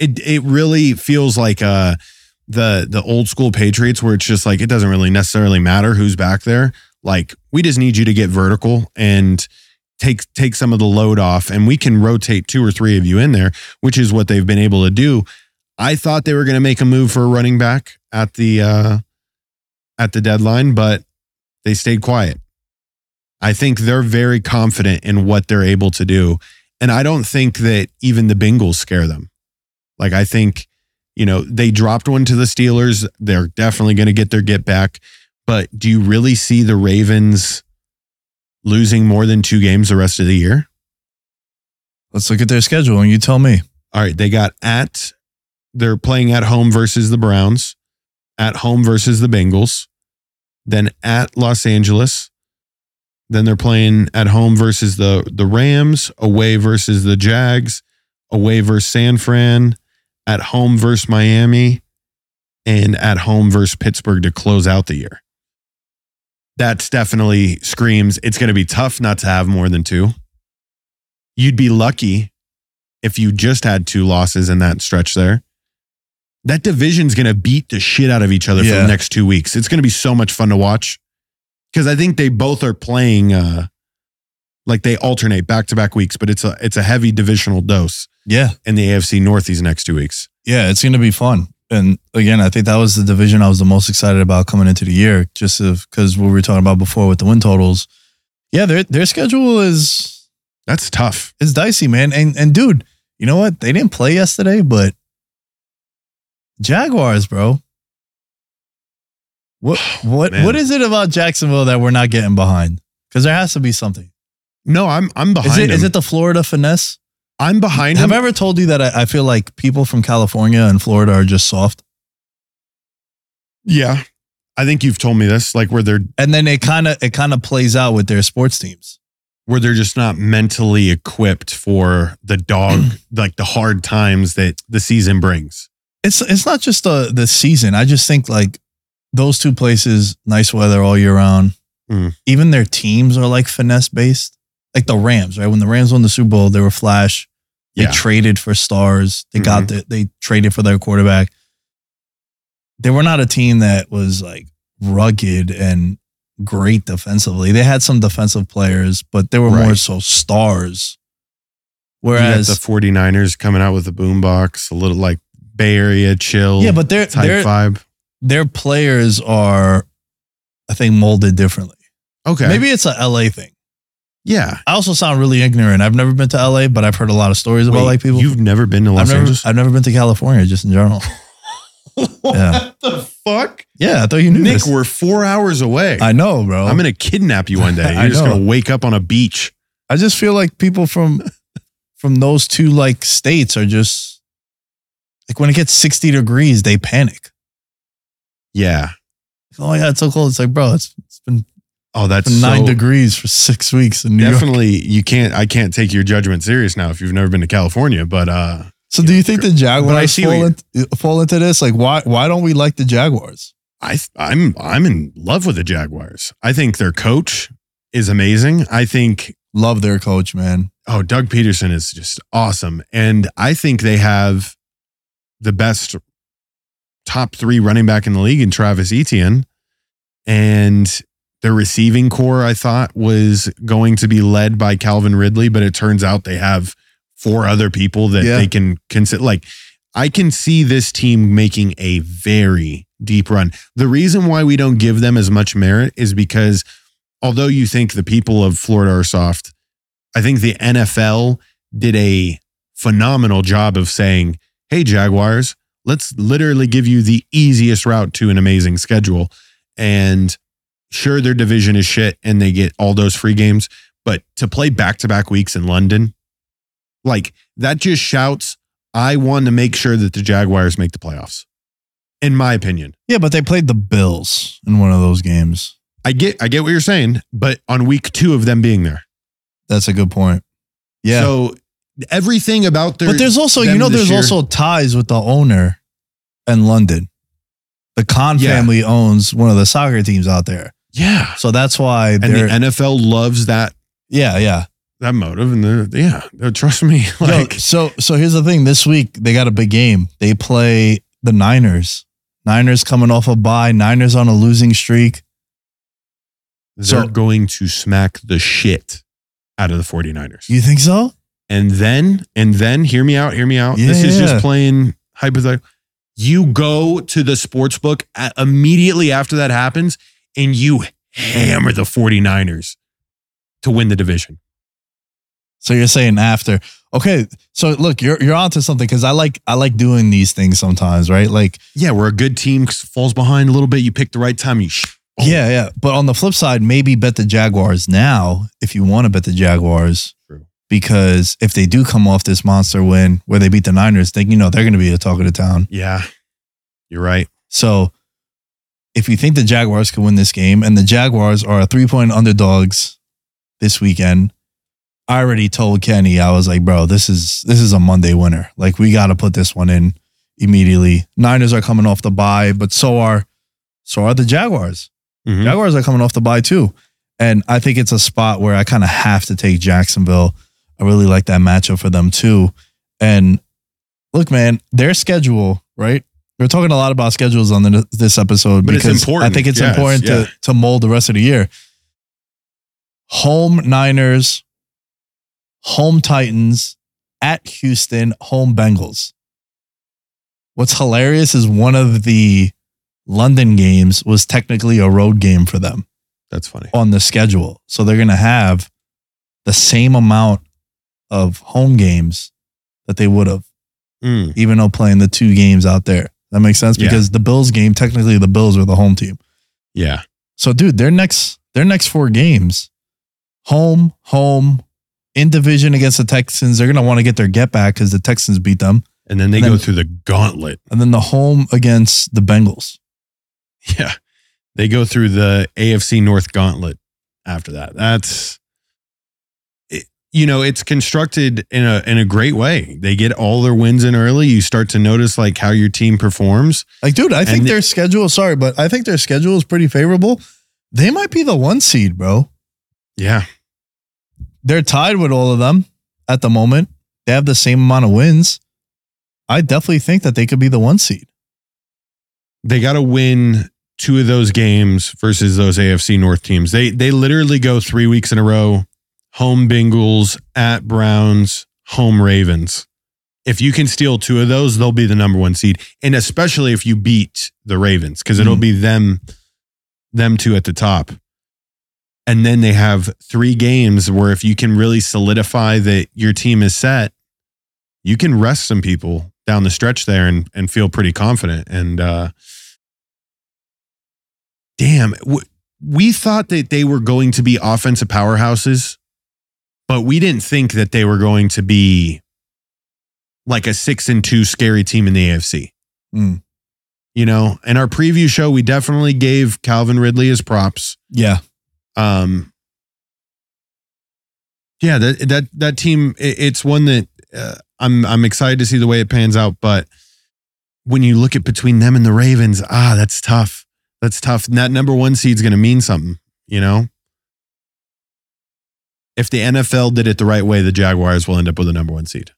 Speaker 3: it it really feels like uh the the old school Patriots where it's just like it doesn't really necessarily matter who's back there. Like we just need you to get vertical and take take some of the load off and we can rotate two or three of you in there, which is what they've been able to do. I thought they were going to make a move for a running back at the uh at the deadline, but they stayed quiet. I think they're very confident in what they're able to do. And I don't think that even the Bengals scare them. Like I think, you know, they dropped one to the Steelers. They're definitely going to get their get back. But do you really see the Ravens losing more than two games the rest of the year?
Speaker 2: Let's look at their schedule and you tell me.
Speaker 3: All right, they got at they're playing at home versus the Browns, at home versus the Bengals, then at Los Angeles. Then they're playing at home versus the the Rams, away versus the Jags, away versus San Fran, at home versus Miami, and at home versus Pittsburgh to close out the year. That's definitely screams it's going to be tough not to have more than two. You'd be lucky if you just had two losses in that stretch there. That division's going to beat the shit out of each other for the next two weeks. It's going to be so much fun to watch because I think they both are playing uh, like they alternate back to back weeks, but it's a it's a heavy divisional dose
Speaker 2: Yeah.
Speaker 3: in the AFC North these next two weeks.
Speaker 2: Yeah, it's going to be fun. And again, I think that was the division I was the most excited about coming into the year, just because what we were talking about before with the win totals. Yeah, their their schedule is
Speaker 3: That's tough.
Speaker 2: It's dicey, man. And and dude, you know what? They didn't play yesterday, but Jaguars, bro. What what
Speaker 3: Man.
Speaker 2: what is it about Jacksonville that we're not getting behind? Because there has to be something.
Speaker 3: No, I'm I'm behind.
Speaker 2: Is it is it the Florida finesse?
Speaker 3: I'm behind
Speaker 2: Have
Speaker 3: him.
Speaker 2: I ever told you that I, I feel like people from California and Florida are just soft?
Speaker 3: yeah. I think you've told me this, like where they're
Speaker 2: And then it kind of it kind of plays out with their sports teams.
Speaker 3: where they're just not mentally equipped for the dog, like the hard times that the season brings.
Speaker 2: It's it's not just the the season. I just think like those two places, nice weather all year round.
Speaker 3: Mm.
Speaker 2: Even their teams are like finesse based. Like the Rams, right? When the Rams won the Super Bowl, they were flash. They
Speaker 3: Yeah.
Speaker 2: traded for stars. They got mm-hmm. the, they traded for their quarterback. They were not a team that was like rugged and great defensively. They had some defensive players, but they were more so stars.
Speaker 3: Whereas the 49ers coming out with a boombox, a little like Bay Area chill
Speaker 2: yeah, but they're
Speaker 3: type
Speaker 2: they're
Speaker 3: vibe.
Speaker 2: their players are, I think, molded differently.
Speaker 3: Okay.
Speaker 2: Maybe it's a LA thing.
Speaker 3: Yeah.
Speaker 2: I also sound really ignorant. I've never been to LA, but I've heard a lot of stories about
Speaker 3: Wait,
Speaker 2: like people.
Speaker 3: You've never been to Los
Speaker 2: I've never,
Speaker 3: Angeles?
Speaker 2: I've never been to California, just in general. Yeah.
Speaker 3: What the fuck?
Speaker 2: Yeah, I thought you knew
Speaker 3: Nick,
Speaker 2: this.
Speaker 3: we're four hours away.
Speaker 2: I know, bro.
Speaker 3: I'm going to kidnap you one day. You're just
Speaker 2: know.
Speaker 3: going to wake up on a beach.
Speaker 2: I just feel like people from from those two like states are just like when it gets 60 degrees, they panic.
Speaker 3: Yeah.
Speaker 2: Oh yeah, it's so cold. It's like, bro, it's, it's been
Speaker 3: Oh, that's
Speaker 2: nine
Speaker 3: so-
Speaker 2: degrees for six weeks in New York.
Speaker 3: Definitely, you can't. I can't take your judgment serious now if you've never been to California. But uh,
Speaker 2: So do you think the Jaguars fall, in, fall into this? Like, why why don't we like the Jaguars?
Speaker 3: I I'm I'm in love with the Jaguars. I think their coach is amazing. I think
Speaker 2: Love their coach, man.
Speaker 3: oh Doug Pederson is just awesome, and I think they have the best top three running back in the league in Travis Etienne, and their receiving core I thought was going to be led by Calvin Ridley, but it turns out they have four other people that
Speaker 2: Yeah.
Speaker 3: they can consider. Like I can see this team making a very deep run. The reason why we don't give them as much merit is because although you think the people of Florida are soft, I think the NFL did a phenomenal job of saying, Hey, Jaguars, let's literally give you the easiest route to an amazing schedule. And sure, their division is shit and they get all those free games, but to play back to back weeks in London, like that just shouts, I want to make sure that the Jaguars make the playoffs, in my opinion.
Speaker 2: Yeah, but they played the Bills in one of those games.
Speaker 3: I get I get what you're saying, but on week two of them being there.
Speaker 2: That's a good point. Yeah.
Speaker 3: So everything about their
Speaker 2: but there's also, you know, there's
Speaker 3: year-
Speaker 2: also ties with the owner in London. The Khan
Speaker 3: Yeah.
Speaker 2: family owns one of the soccer teams out there.
Speaker 3: Yeah.
Speaker 2: So that's why
Speaker 3: And the NFL loves that
Speaker 2: yeah, yeah.
Speaker 3: that motive and the yeah, uh, trust me.
Speaker 2: Yo,
Speaker 3: Like
Speaker 2: so so here's the thing. This week they got a big game. They play the Niners. Niners coming off a bye. Niners on a losing streak.
Speaker 3: they're
Speaker 2: so-
Speaker 3: going to smack the shit out of the 49ers.
Speaker 2: You think so?
Speaker 3: and then and then hear me out, hear me out. this is
Speaker 2: Yeah.
Speaker 3: just playing hypothetical. You go to the sports book at, immediately after that happens and you hammer the 49ers to win the division.
Speaker 2: So you're saying after. Okay. So look, you're you're onto something because I like I like doing these things sometimes, right? Like
Speaker 3: Yeah, where a good team falls behind a little bit, you pick the right time, you sh- oh,
Speaker 2: Yeah, yeah. But on the flip side, maybe bet the Jaguars now if you want to bet the Jaguars.
Speaker 3: True.
Speaker 2: Because if they do come off this monster win where they beat the Niners, then you know they're going to be a talk of the town.
Speaker 3: Yeah. You're right.
Speaker 2: So if you think the Jaguars can win this game and the Jaguars are three point underdogs this weekend, I already told Kenny, I was like, bro, this is this is a Monday winner. Like we gotta put this one in immediately. Niners are coming off the bye, but so are so are the Jaguars.
Speaker 3: Mhm.
Speaker 2: Jaguars are coming off the bye too. And I think it's a spot where I kind of have to take Jacksonville. I really like that matchup for them too. And look, man, their schedule, right? We're talking a lot about schedules on the, this episode
Speaker 3: But it's important.
Speaker 2: I think it's
Speaker 3: Yes,
Speaker 2: important
Speaker 3: yeah.
Speaker 2: to, to mold the rest of the year. Home Niners, home Titans, at Houston, home Bengals. What's hilarious is one of the London games was technically a road game for them
Speaker 3: That's funny.
Speaker 2: on the schedule. So they're going to have the same amount of home games that they would have,
Speaker 3: Mm.
Speaker 2: even though playing the two games out there. That makes sense
Speaker 3: Yeah.
Speaker 2: because the Bills game, technically the Bills were the home team.
Speaker 3: Yeah.
Speaker 2: So dude, their next their next four games, home, home, in division against the Texans. They're going to want to get their get back because the Texans beat them.
Speaker 3: And then they
Speaker 2: And
Speaker 3: go
Speaker 2: then-
Speaker 3: through the gauntlet.
Speaker 2: And then the home against the Bengals.
Speaker 3: Yeah. They go through the AFC North gauntlet after that. That's you know, it's constructed in a in a great way. They get all their wins in early. You start to notice like how your team performs.
Speaker 2: Like, dude, I think
Speaker 3: And-
Speaker 2: their schedule, sorry, but I think their schedule is pretty favorable. They might be the one seed, bro.
Speaker 3: Yeah.
Speaker 2: They're tied with all of them at the moment. They have the same amount of wins. I definitely think that they could be the one seed.
Speaker 3: They got to win two of those games versus those AFC North teams. They they literally go 3 weeks in a row. Home Bengals, at Browns, home Ravens. If you can steal two of those, they'll be the number 1 seed. And especially if you beat the Ravens cuz it'll
Speaker 2: Mhm.
Speaker 3: be them them two at the top. And then they have 3 games where if you can really solidify that your team is set, you can rest some people down the stretch there and and feel pretty confident and uh damn w- we thought that they were going to be offensive powerhouses but we didn't think that they were going to be like a 6 and 2 scary team in the AFC
Speaker 2: Mm.
Speaker 3: you know? In our preview show we definitely gave Calvin Ridley his props.
Speaker 2: Yeah.
Speaker 3: um yeah that that that team it- it's one that uh, i'm i'm excited to see the way it pans out but when you look at between them and the ravens ah that's tough. That's tough. And that number one seed's going to mean something you know if the nfl did it the right way the jaguars will end up with a number one seed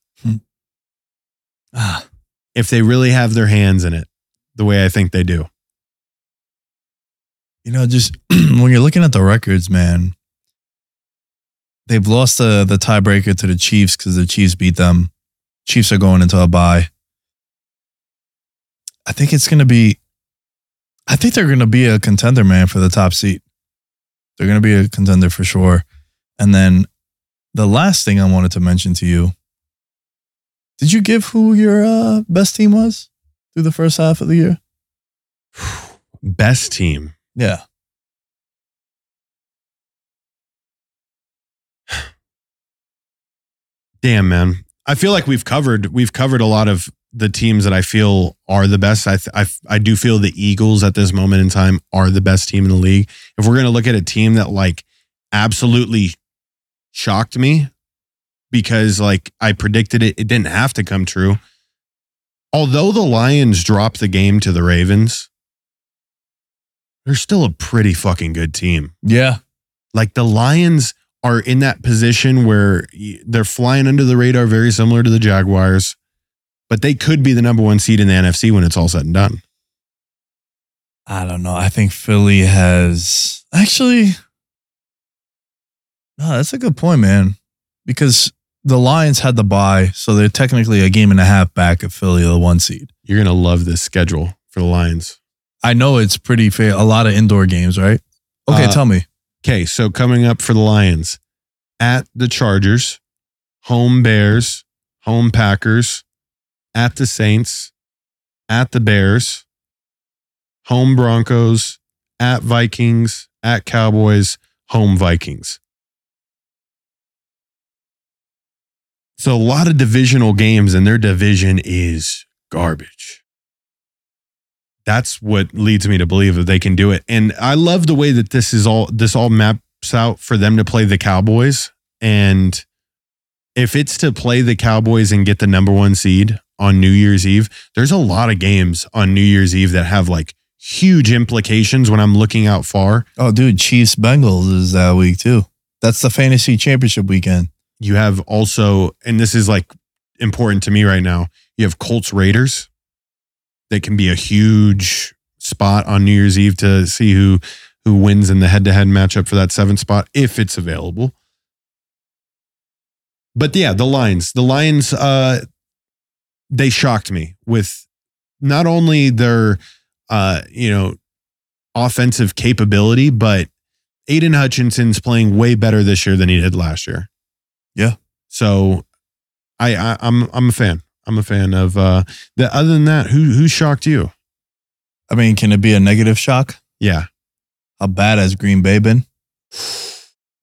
Speaker 2: Ah,
Speaker 3: if they really have their hands in it the way i think they do
Speaker 2: you know, just when you're looking at the records, man, they've lost the the tiebreaker to the Chiefs because the Chiefs beat them. Chiefs are going into a bye. I think it's gonna be. I think they're gonna be a contender, man, for the top seat. They're gonna be a contender for sure. And then the last thing I wanted to mention to you. Did you give who your uh, best team was through the first half of the year?
Speaker 3: best team
Speaker 2: Yeah.
Speaker 3: Damn, man. I feel like we've covered we've covered a lot of the teams that I feel are the best. I th- I, I do feel the Eagles at this moment in time are the best team in the league. If we're gonna look at a team that like absolutely shocked me because like I predicted it, it didn't have to come true. Although the Lions dropped the game to the Ravens, they're still a pretty fucking good team.
Speaker 2: Yeah.
Speaker 3: Like the Lions are in that position where they're flying under the radar, very similar to the Jaguars, but they could be the number one seed in the NFC when it's all said and done.
Speaker 2: I don't know. I think Philly has actually. No, that's a good point, man. Because the Lions had the bye, so they're technically a game and a half back of Philly, the one seed.
Speaker 3: You're gonna love this schedule for the Lions.
Speaker 2: I know it's pretty fair. A lot of indoor games, right? Okay,
Speaker 3: Uh,
Speaker 2: tell me.
Speaker 3: Okay, so coming up for the Lions at the Chargers, home Bears, home Packers, at the Saints, at the Bears, home Broncos, at Vikings, at Cowboys, home Vikings. So a lot of divisional games, and their division is garbage. That's what leads me to believe that they can do it. And I love the way that this is all this all maps out for them to play the Cowboys. And if it's to play the Cowboys and get the number one seed on New Year's Eve, there's a lot of games on New Year's Eve that have like huge implications when I'm looking out far.
Speaker 2: Oh, dude, Chiefs Bengals is that week too. That's the fantasy championship weekend.
Speaker 3: You have also, and this is like important to me right now, you have Colts Raiders. That can be a huge spot on New Year's Eve to see who who wins in the head to head matchup for that seventh spot if it's available. But yeah, the Lions, the Lions, uh, they shocked me with not only their, uh, you know, offensive capability, but Aidan Hutchinson's playing way better this year than he did last year.
Speaker 2: Yeah.
Speaker 3: So, I, I I'm I'm a fan. I'm a fan of uh the other than that, who who shocked you?
Speaker 2: I mean, can it be a negative shock?
Speaker 3: Yeah.
Speaker 2: How bad has Green Bay been?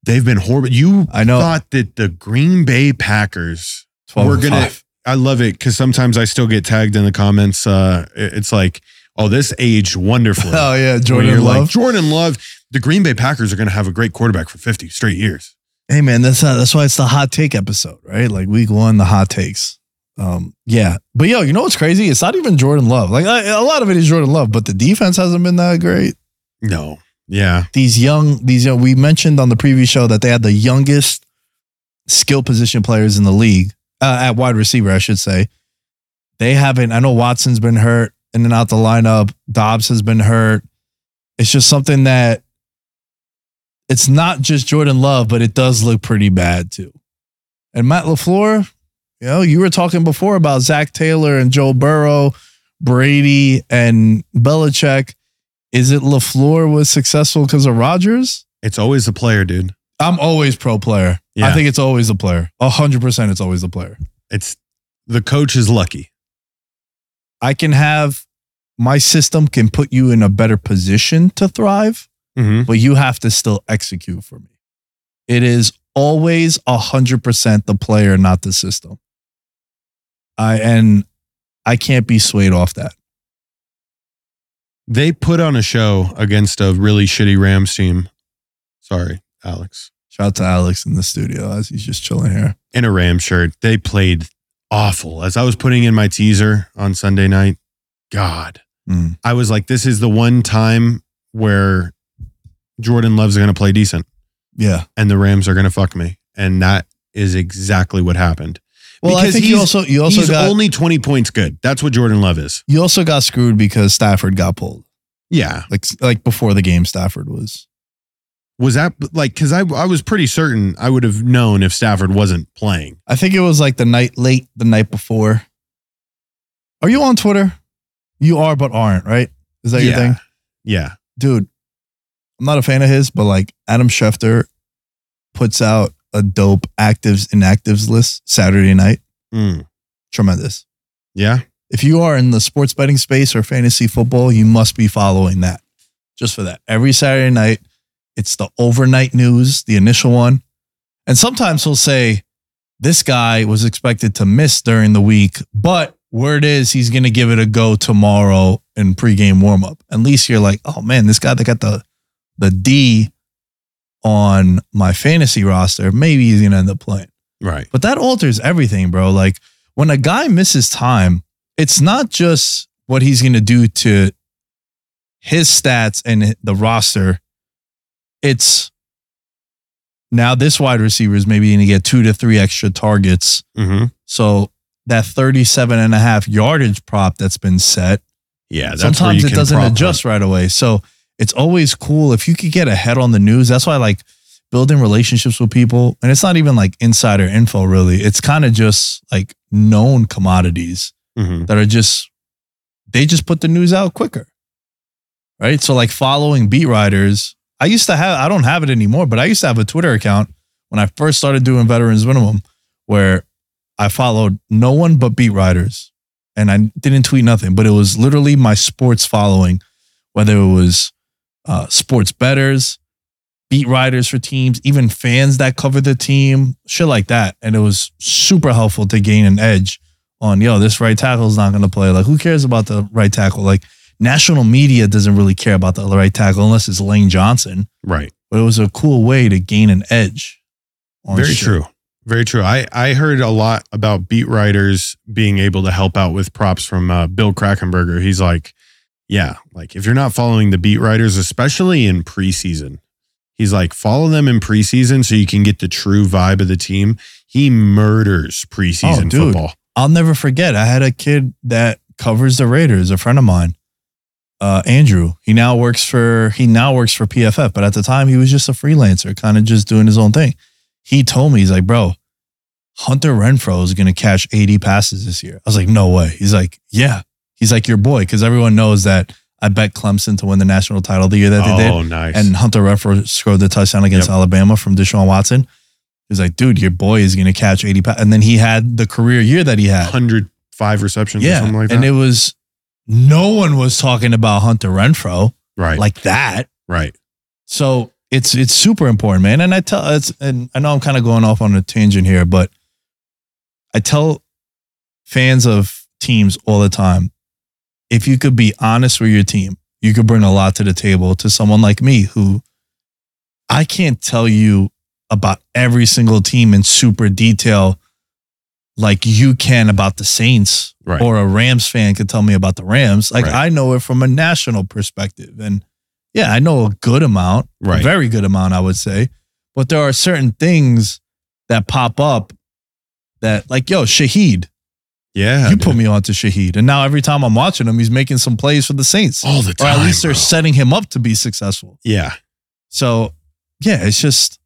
Speaker 3: They've been horrible. You
Speaker 2: I know.
Speaker 3: thought that the Green Bay Packers
Speaker 2: 12
Speaker 3: were gonna.
Speaker 2: five.
Speaker 3: I love it because sometimes I still get tagged in the comments. Uh, it's like, oh, this aged wonderfully.
Speaker 2: Oh yeah, Jordan Love.
Speaker 3: like Jordan Love. The Green Bay Packers are going to have a great quarterback for 50 straight years.
Speaker 2: Hey man, that's not, that's why it's the hot take episode, right? Like week one, the hot takes. Um, yeah, but yo, you know what's crazy? It's not even Jordan Love. Like I, a lot of it is Jordan Love, but the defense hasn't been that great.
Speaker 3: No, yeah,
Speaker 2: These young, these young. We mentioned on the previous show that they had the youngest skill position players in the league uh, at wide receiver, I should say. They haven't. I know Watson's been hurt in and out the lineup. Doubs has been hurt. It's just something that it's not just Jordan Love, but it does look pretty bad too. And Matt LaFleur, you know, you were talking before about Zac Taylor and Joe Burrow, Brady and Belichick. Is it LaFleur was successful because of Rodgers?
Speaker 3: it's always the player, dude.
Speaker 2: I'm always pro player.
Speaker 3: Yeah.
Speaker 2: I think it's always the player. A hundred percent it's always the player.
Speaker 3: It's the coach is lucky.
Speaker 2: I can have my system can put you in a better position to thrive,
Speaker 3: Mm-hmm.
Speaker 2: but you have to still execute for me. It is always a hundred percent the player, not the system. I and I can't be swayed off that.
Speaker 3: They put on a show against a really shitty Rams team. Sorry, Alex.
Speaker 2: Shout out to Alex in the studio as he's just chilling here.
Speaker 3: In a Ram shirt. They played awful. As I was putting in my teaser on Sunday night, God,
Speaker 2: Mm.
Speaker 3: I was like, this is the one time where Jordan Love's going to play decent
Speaker 2: Yeah.
Speaker 3: and the Rams are going to fuck me. And that is exactly what happened.
Speaker 2: Well, I
Speaker 3: Because
Speaker 2: think you also you also
Speaker 3: He's
Speaker 2: got
Speaker 3: only 20 points good. That's what Jordan Love is.
Speaker 2: you also got screwed because Stafford got pulled.
Speaker 3: Yeah.
Speaker 2: Like like before the game, Stafford was.
Speaker 3: Was that like, because I, I was pretty certain I would have known if Stafford wasn't playing.
Speaker 2: I think it was like the night late the night before. Are you on Twitter? You are, but aren't right? Is that your thing,
Speaker 3: Yeah.
Speaker 2: dude? I'm not a fan of his, but like Adam Schefter puts out a dope actives inactives list Saturday night.
Speaker 3: Mm.
Speaker 2: Tremendous.
Speaker 3: Yeah.
Speaker 2: If you are in the sports betting space or fantasy football, you must be following that. Just for that. Every Saturday night, it's the overnight news, the initial one. And sometimes he'll say, this guy was expected to miss during the week, but word is he's going to give it a go tomorrow in pregame warmup. At least you're like, oh man, this guy that got the the D on my fantasy roster, maybe he's going to end up playing.
Speaker 3: Right.
Speaker 2: But that alters everything, bro. Like when a guy misses time, it's not just what he's going to do to his stats and the roster. It's now this wide receiver is maybe going to get two to three extra targets.
Speaker 3: Mm-hmm.
Speaker 2: So that 37 and a half yardage prop that's been set,
Speaker 3: Yeah. That's where
Speaker 2: sometimes it doesn't adjust right away. So it's always cool if you could get ahead on the news. That's why I like building relationships with people. And it's not even like insider info, really. It's kind of just like known commodities.
Speaker 3: Mhm.
Speaker 2: that are just, they just put the news out quicker. Right. So, like following beat writers, I used to have, I don't have it anymore, but I used to have a Twitter account when I first started doing Veterans Minimum where I followed no one but beat writers and I didn't tweet nothing, but it was literally my sports following, whether it was uh, sports betters, beat writers for teams, even fans that cover the team, shit like that. And it was super helpful to gain an edge on, yo, this right tackle is not going to play. Like, who cares about the right tackle? Like, national media doesn't really care about the right tackle unless it's Lane Johnson.
Speaker 3: Right.
Speaker 2: But it was a cool way to gain an edge. on
Speaker 3: Very
Speaker 2: shit.
Speaker 3: true. Very true. I, I heard a lot about beat writers being able to help out with props from uh, Bill Krackomberger. He's like, yeah, like if you're not following the beat writers, especially in preseason, he's like, follow them in preseason so you can get the true vibe of the team. He murders preseason
Speaker 2: Oh, dude.
Speaker 3: football.
Speaker 2: I'll never forget. I had a kid that covers the Raiders, a friend of mine, uh, Andrew. He now works for he now works for PFF, but at the time he was just a freelancer, kind of just doing his own thing. He told me he's like, bro, Hunter Renfrow is going to catch 80 passes this year. I was like, no way. He's like, yeah. He's like your boy because everyone knows that I bet Clemson to win the national title the year that they did.
Speaker 3: Oh, nice.
Speaker 2: And Hunter Renfrow scored the touchdown against
Speaker 3: Yep.
Speaker 2: Alabama from Deshaun Watson. He's like, dude, your boy is going to catch 80 pa-. And then he had the career year that he had.
Speaker 3: 105 receptions or
Speaker 2: Yeah.
Speaker 3: something like that.
Speaker 2: and it was, no one was talking about Hunter Renfrow
Speaker 3: right.
Speaker 2: like that.
Speaker 3: right.
Speaker 2: So it's it's super important, man. And I tell it's and I know I'm kind of going off on a tangent here, but I tell fans of teams all the time, if you could be honest with your team, you could bring a lot to the table to someone like me who I can't tell you about every single team in super detail like you can about the Saints
Speaker 3: Right.
Speaker 2: or a Rams fan could tell me about the Rams. Like
Speaker 3: Right.
Speaker 2: I know it from a national perspective. And yeah, I know a good amount,
Speaker 3: Right.
Speaker 2: very good amount, I would say. But there are certain things that pop up that, like, yo, Shaheed,
Speaker 3: Yeah.
Speaker 2: you
Speaker 3: dude.
Speaker 2: put me on to Shaheed. And now every time I'm watching him, he's making some plays for the Saints.
Speaker 3: all the time.
Speaker 2: or at least they're
Speaker 3: bro.
Speaker 2: setting him up to be successful.
Speaker 3: Yeah.
Speaker 2: So yeah, it's just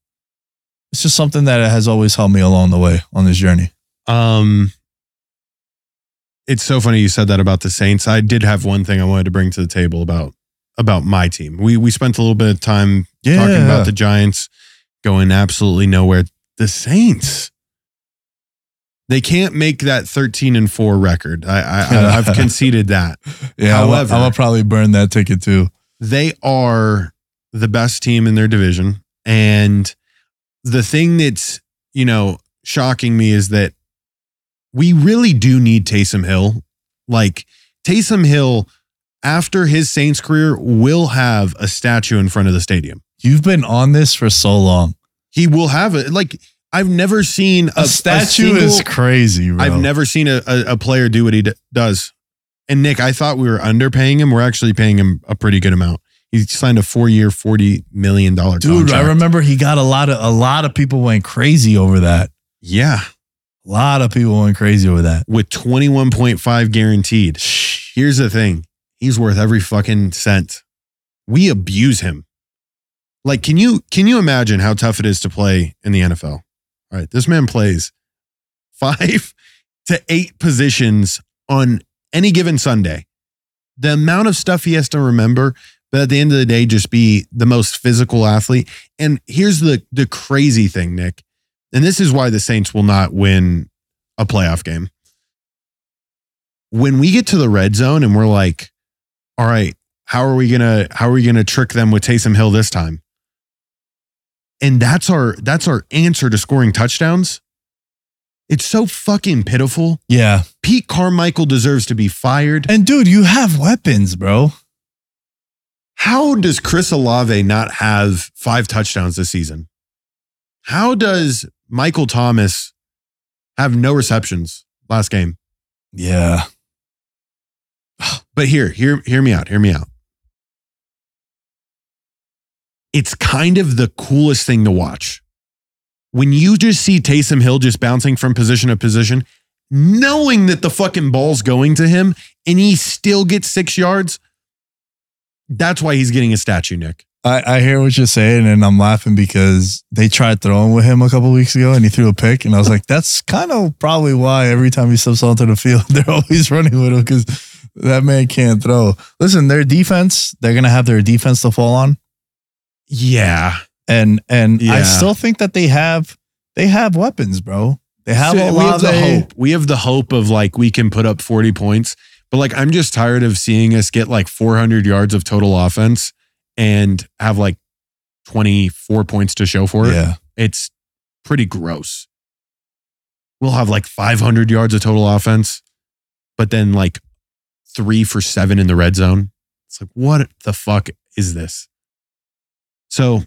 Speaker 2: it's just something that has always helped me along the way on this journey.
Speaker 3: Um, it's so funny you said that about the Saints. I did have one thing I wanted to bring to the table about about my team. We we spent a little bit of time talking about the Giants going absolutely nowhere. The Saints, they can't make that thirteen and four record. I, I I- I've conceded that.
Speaker 2: yeah.
Speaker 3: however-
Speaker 2: I'm gonna probably burn that ticket too.
Speaker 3: They are the best team in their division, and the thing that's you know shocking me is that we really do need Taysom Hill. Like Taysom Hill, after his Saints career, will have a statue in front of the stadium.
Speaker 2: You've been on this for so long.
Speaker 3: He will have it. Like I've never seen a,
Speaker 2: A, statue
Speaker 3: a
Speaker 2: is crazy, bro.
Speaker 3: I've never seen a, a, a player do what he d- does. And Nick, I thought we were underpaying him. We're actually paying him a pretty good amount. He signed a four-year, forty million dollar
Speaker 2: Dude,
Speaker 3: contract.
Speaker 2: I remember he got a lot of a lot of people went crazy over that.
Speaker 3: Yeah,
Speaker 2: A lot of people went crazy over that.
Speaker 3: with twenty-one point five guaranteed. Here's the thing: he's worth every fucking cent. We abuse him. Like, can you can you imagine how tough it is to play in the NFL? All right, this man plays five to eight positions on any given Sunday. The amount of stuff he has to remember, but at the end of the day, just be the most physical athlete. And here's the the crazy thing, Nick, and this is why the Saints will not win a playoff game. When we get to the red zone and we're like, all right, how are we gonna how are we gonna trick them with Taysom Hill this time? And that's our that's our answer to scoring touchdowns. It's so fucking pitiful.
Speaker 2: Yeah.
Speaker 3: Pete Carmichael deserves to be fired.
Speaker 2: And dude, you have weapons, bro.
Speaker 3: How does Chris Olave not have five touchdowns this season? How does Michael Thomas have no receptions last game?
Speaker 2: Yeah.
Speaker 3: But here, hear, hear me out. Hear me out. It's kind of the coolest thing to watch. When you just see Taysom Hill just bouncing from position to position, knowing that the fucking ball's going to him and he still gets six yards, that's why he's getting a statue, Nick.
Speaker 2: I, I hear what you're saying, and I'm laughing because they tried throwing with him a couple weeks ago, and he threw a pick, and I was like, "That's kind of probably why every time he steps onto the field, they're always running with him because that man can't throw." Listen, their defense, they're gonna have their defense to fall on,
Speaker 3: Yeah.
Speaker 2: and and I still think that they have they have weapons, bro. They have
Speaker 3: So
Speaker 2: a
Speaker 3: we
Speaker 2: lot
Speaker 3: have the hope. We have the hope of like we can put up 40 points. But like I'm just tired of seeing us get like 400 yards of total offense and have like 24 points to show for it.
Speaker 2: Yeah,
Speaker 3: It's pretty gross. We'll have like 500 yards of total offense, but then like 3 for 7 in the red zone. It's like what the fuck is this? So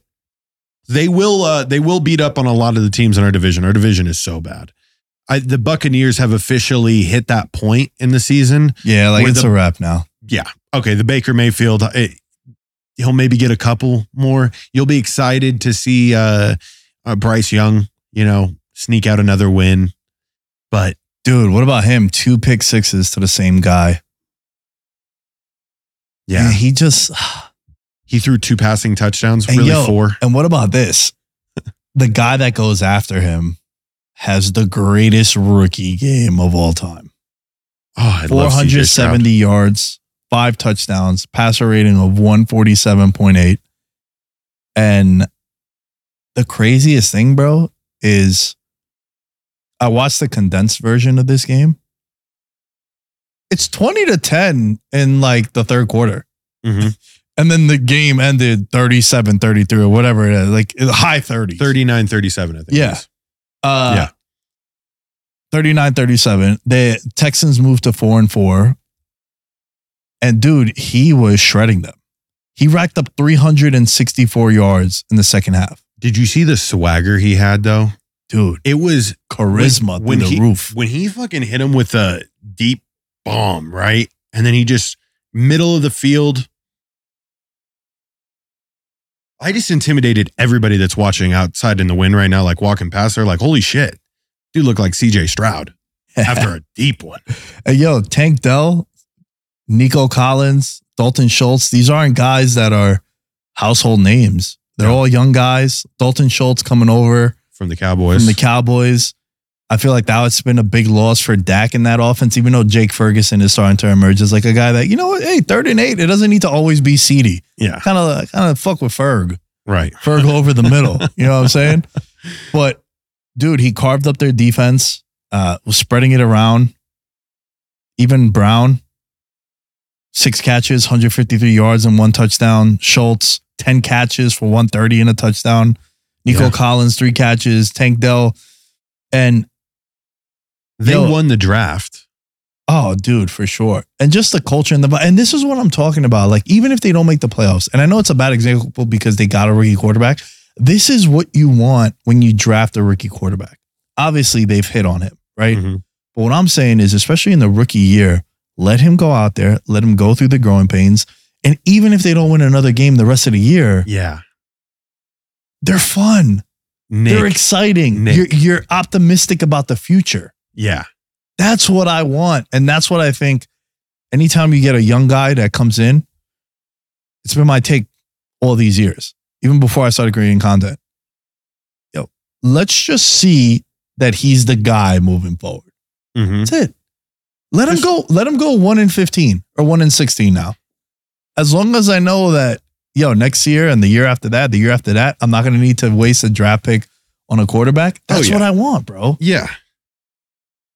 Speaker 3: they will uh they will beat up on a lot of the teams in our division. Our division is so bad. I, the Buccaneers have officially hit that point in the season.
Speaker 2: yeah, like it's
Speaker 3: the-
Speaker 2: a wrap now.
Speaker 3: Yeah. Okay. The Baker Mayfield, it, he'll maybe get a couple more. You'll be excited to see uh, uh, Bryce Young, you know, sneak out another win. But
Speaker 2: Dude, what about him? Two pick sixes to the same guy.
Speaker 3: yeah,
Speaker 2: And he just
Speaker 3: he threw two passing touchdowns,
Speaker 2: And
Speaker 3: really
Speaker 2: yo,
Speaker 3: four.
Speaker 2: And what about this? The guy that goes after him has the greatest rookie game of all time.
Speaker 3: Oh, I love
Speaker 2: 470 yards, five touchdowns, passer rating of 147.8. And the craziest thing, bro, is I watched the condensed version of this game. It's 20 to 10 in like the third quarter.
Speaker 3: Mhm.
Speaker 2: And then the game ended 37 33 or whatever it is, like high 30s.
Speaker 3: 39 37, I think.
Speaker 2: Yeah. Uh,
Speaker 3: Yeah.
Speaker 2: 39 37. The Texans moved to four and four. And dude, he was shredding them. He racked up 364 yards in the second half.
Speaker 3: Did you see the swagger he had though?
Speaker 2: Dude,
Speaker 3: It was
Speaker 2: charisma
Speaker 3: when
Speaker 2: through the
Speaker 3: he,
Speaker 2: roof.
Speaker 3: When he fucking hit him with a deep bomb, right? And then he just middle of the field. I just intimidated everybody that's watching outside in the wind right now, like walking past there, like, holy shit. Dude look like CJ Stroud after a deep one.
Speaker 2: Hey, yo, Tank Dell, Nico Collins, Dalton Schultz, these aren't guys that are household names. They're
Speaker 3: Yeah.
Speaker 2: all young guys. Dalton Schultz coming over
Speaker 3: From the Cowboys.
Speaker 2: from the Cowboys. I feel like that's been a big loss for Dak in that offense, even though Jake Ferguson is starting to emerge as like a guy that, you know what, hey, third and eight, it doesn't need to always be CeeDee.
Speaker 3: yeah,
Speaker 2: Kind of kind of fuck with Ferg.
Speaker 3: right.
Speaker 2: Ferg over the middle. You know what I'm saying? But dude, he carved up their defense, uh, was spreading it around. Even Brown, six catches, 153 yards and one touchdown. Schultz, 10 catches for 130 and a touchdown. Nico
Speaker 3: Yeah.
Speaker 2: Collins, three catches. Tank Dell. And
Speaker 3: They
Speaker 2: Yo.
Speaker 3: won the draft.
Speaker 2: Oh, dude, for sure. And just the culture and the and this is what I'm talking about. Like, even if they don't make the playoffs, and I know it's a bad example because they got a rookie quarterback. This is what you want when you draft a rookie quarterback. Obviously, they've hit on him, right?
Speaker 3: Mhm.
Speaker 2: But what I'm saying is, especially in the rookie year, let him go out there, let him go through the growing pains. And even if they don't win another game the rest of the year,
Speaker 3: Yeah.
Speaker 2: they're fun.
Speaker 3: Nick.
Speaker 2: they're exciting.
Speaker 3: Nick.
Speaker 2: You're, you're optimistic about the future.
Speaker 3: Yeah.
Speaker 2: That's what I want. And that's what I think anytime you get a young guy that comes in, it's been my take all these years, even before I started creating content. Yo, let's just see that he's the guy moving forward.
Speaker 3: Mhm.
Speaker 2: That's it. Let him go. Let him go one in 15 or one in 16 now. As long as I know that, yo, next year and the year after that, the year after that, I'm not going to need to waste a draft pick on a quarterback.
Speaker 3: Oh,
Speaker 2: That's
Speaker 3: yeah.
Speaker 2: what I want, bro.
Speaker 3: Yeah.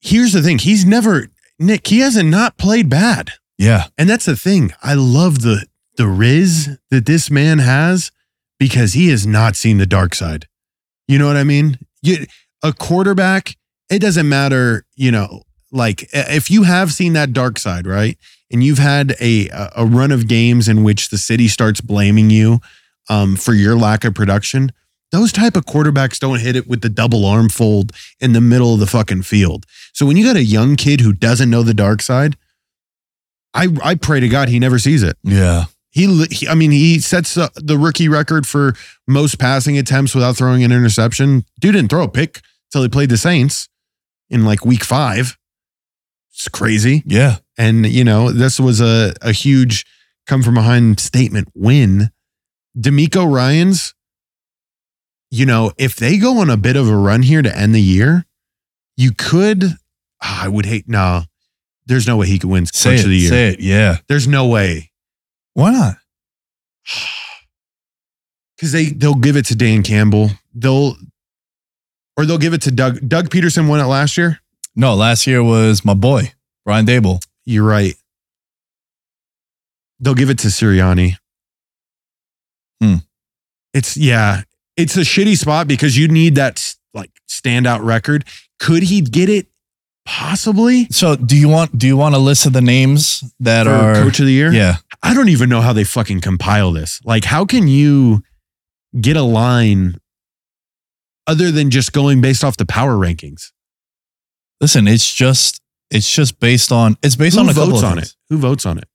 Speaker 3: Here's the thing. He's never Nick, he hasn't not played bad.
Speaker 2: Yeah.
Speaker 3: And that's the thing. I love the the riz that this man has because he has not seen the dark side. You know what I mean? You, a quarterback, it doesn't matter, you know, like if you have seen that dark side, right? And you've had a a run of games in which the city starts blaming you um, for your lack of production. Those type of quarterbacks don't hit it with the double arm fold in the middle of the fucking field. So when you got a young kid who doesn't know the dark side, I I pray to God he never sees it.
Speaker 2: Yeah.
Speaker 3: He, he I mean, he sets uh, the rookie record for most passing attempts without throwing an interception. Dude didn't throw a pick until he played the Saints in like week five. It's crazy.
Speaker 2: Yeah.
Speaker 3: And, you know, this was a, a huge come from behind statement win. DeMeco Ryans, you know, if they go on a bit of a run here to end the year, you could, ah, I would hate, no, there's no way he could win
Speaker 2: Say
Speaker 3: coach
Speaker 2: it.
Speaker 3: of the year.
Speaker 2: Say it. Yeah.
Speaker 3: There's no way.
Speaker 2: Why not?
Speaker 3: because they they'll give it to Dan Campbell. They'll or they'll give it to Doug. Doug Pederson won it last year.
Speaker 2: No, last year was my boy, Brian Daboll.
Speaker 3: You're right. They'll give it to Sirianni.
Speaker 2: Hmm.
Speaker 3: It's yeah. It's a shitty spot because you need that like standout record. Could he get it? Possibly
Speaker 2: So do you want do you want a list of the names that
Speaker 3: for
Speaker 2: are
Speaker 3: coach of the year.
Speaker 2: Yeah.
Speaker 3: I don't even know how they fucking compile this. Like, how can you get a line other than just going based off the power rankings?
Speaker 2: Listen, it's just it's just based on it's based
Speaker 3: Who
Speaker 2: on a couple
Speaker 3: votes
Speaker 2: of
Speaker 3: on
Speaker 2: things.
Speaker 3: it? Who votes on it?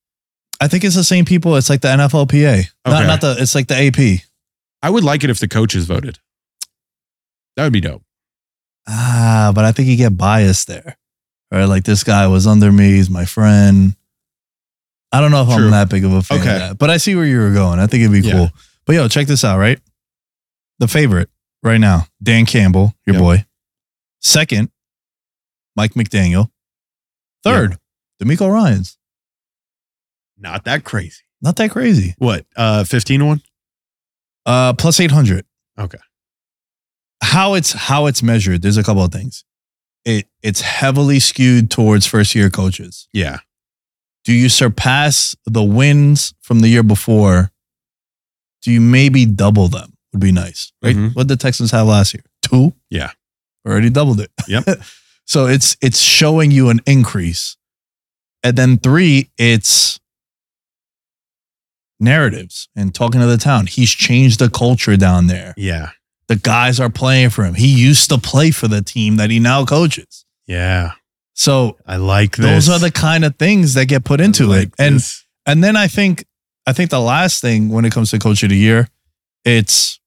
Speaker 2: I think it's the same people. It's like the NFLPA. Not
Speaker 3: Okay.
Speaker 2: not the it's like the AP.
Speaker 3: I would like it if the coaches voted. That would be dope.
Speaker 2: Ah, but I think you get biased there. Right? Like this guy was under me, he's my friend. I don't know if
Speaker 3: True.
Speaker 2: I'm that big of a fan
Speaker 3: Okay.
Speaker 2: of that. But I see where you were going. I think it'd be
Speaker 3: Yeah.
Speaker 2: cool. But yo, check this out, right? The favorite right now, Dan Campbell, your
Speaker 3: Yep.
Speaker 2: boy. Second, Mike McDaniel. Third, DeMeco Ryans.
Speaker 3: Not that crazy.
Speaker 2: Not that crazy.
Speaker 3: What? Uh 15 to 1?
Speaker 2: Uh, plus eight hundred.
Speaker 3: Okay.
Speaker 2: How it's how it's measured. There's a couple of things. It it's heavily skewed towards first year coaches.
Speaker 3: Yeah.
Speaker 2: Do you surpass the wins from the year before do you maybe double them? Would be nice, right?
Speaker 3: Mhm.
Speaker 2: What did the Texans have last year? Two.
Speaker 3: Yeah.
Speaker 2: already doubled it.
Speaker 3: Yep.
Speaker 2: so it's it's showing you an increase, and then three, it's narratives and talking to the town. He's changed the culture down there.
Speaker 3: Yeah.
Speaker 2: The guys are playing for him. He used to play for the team that he now coaches.
Speaker 3: Yeah.
Speaker 2: So
Speaker 3: I like this.
Speaker 2: those are the kind of things that get put into
Speaker 3: I
Speaker 2: it.
Speaker 3: like
Speaker 2: And and then I think I think the last thing when it comes to coach of the year, it's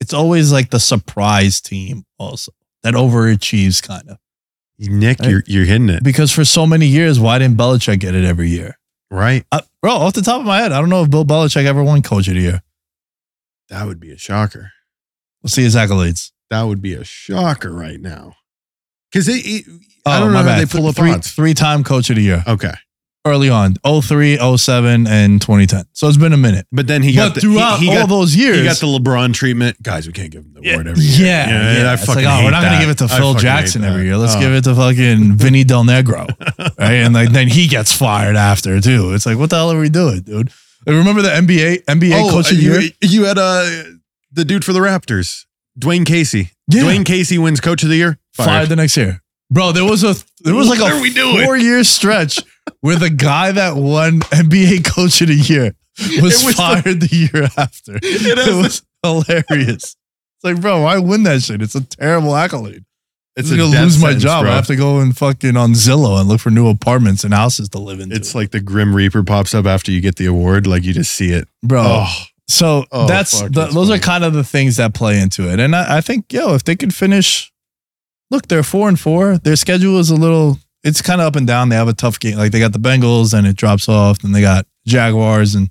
Speaker 2: it's always like the surprise team also that overachieves kind of.
Speaker 3: Nick,
Speaker 2: Right.
Speaker 3: you're you're hitting it.
Speaker 2: Because for so many years, why didn't Belichick get it every year?
Speaker 3: Right.
Speaker 2: Uh, bro, off the top of my head, I don't know if Bill Belichick ever won coach of the year.
Speaker 3: That would be a shocker.
Speaker 2: Let's see his accolades.
Speaker 3: That would be a shocker right now. Because it, it- I
Speaker 2: Oh,
Speaker 3: don't know how
Speaker 2: bad.
Speaker 3: they pull up
Speaker 2: three,
Speaker 3: odds.
Speaker 2: Three time coach of the year.
Speaker 3: Okay.
Speaker 2: Early on. 03, 07, and 2010. So it's been a minute.
Speaker 3: But then he got
Speaker 2: but
Speaker 3: the,
Speaker 2: throughout
Speaker 3: he,
Speaker 2: all
Speaker 3: got,
Speaker 2: those years,
Speaker 3: he got the LeBron treatment. Guys, we can't give him the award every year.
Speaker 2: Yeah, yeah.
Speaker 3: I
Speaker 2: It's
Speaker 3: fucking
Speaker 2: like, oh, we're
Speaker 3: hate
Speaker 2: not gonna give it to
Speaker 3: I
Speaker 2: Phil
Speaker 3: fucking hate
Speaker 2: Jackson every
Speaker 3: that.
Speaker 2: year. Let's
Speaker 3: Oh.
Speaker 2: give it to fucking Vinny Del Negro, right? And like then he gets fired after too. It's like, what the hell are we doing, dude? Like, remember the NBA NBA
Speaker 3: Oh,
Speaker 2: coach of the
Speaker 3: you,
Speaker 2: year?
Speaker 3: you had uh, the dude for the Raptors, Dwane Casey.
Speaker 2: Yeah.
Speaker 3: Dwane Casey wins coach of the year.
Speaker 2: fired the next year, bro. There was a there was like
Speaker 3: What
Speaker 2: a
Speaker 3: are we doing?
Speaker 2: four year stretch where the guy that won NBA coach of the year was,
Speaker 3: was
Speaker 2: fired the, year after. It,
Speaker 3: has
Speaker 2: was hilarious. It's like, bro, why win that shit? It's a terrible accolade.
Speaker 3: It's
Speaker 2: I'm gonna lose my job.
Speaker 3: bro.
Speaker 2: I have to go and fucking on Zillow and look for new apartments and houses to live in.
Speaker 3: It's like the Grim Reaper pops up after you get the award. Like you just see it.
Speaker 2: bro.
Speaker 3: Oh,
Speaker 2: so
Speaker 3: Oh,
Speaker 2: that's,
Speaker 3: fuck,
Speaker 2: the,
Speaker 3: that's
Speaker 2: those
Speaker 3: funny.
Speaker 2: are kind of the things that play into it. And I, I think, yo, if they could finish, look, they're four and four. Their schedule is a little, it's kind of up and down. They have a tough game. Like they got the Bengals and it drops off. and they got Jaguars and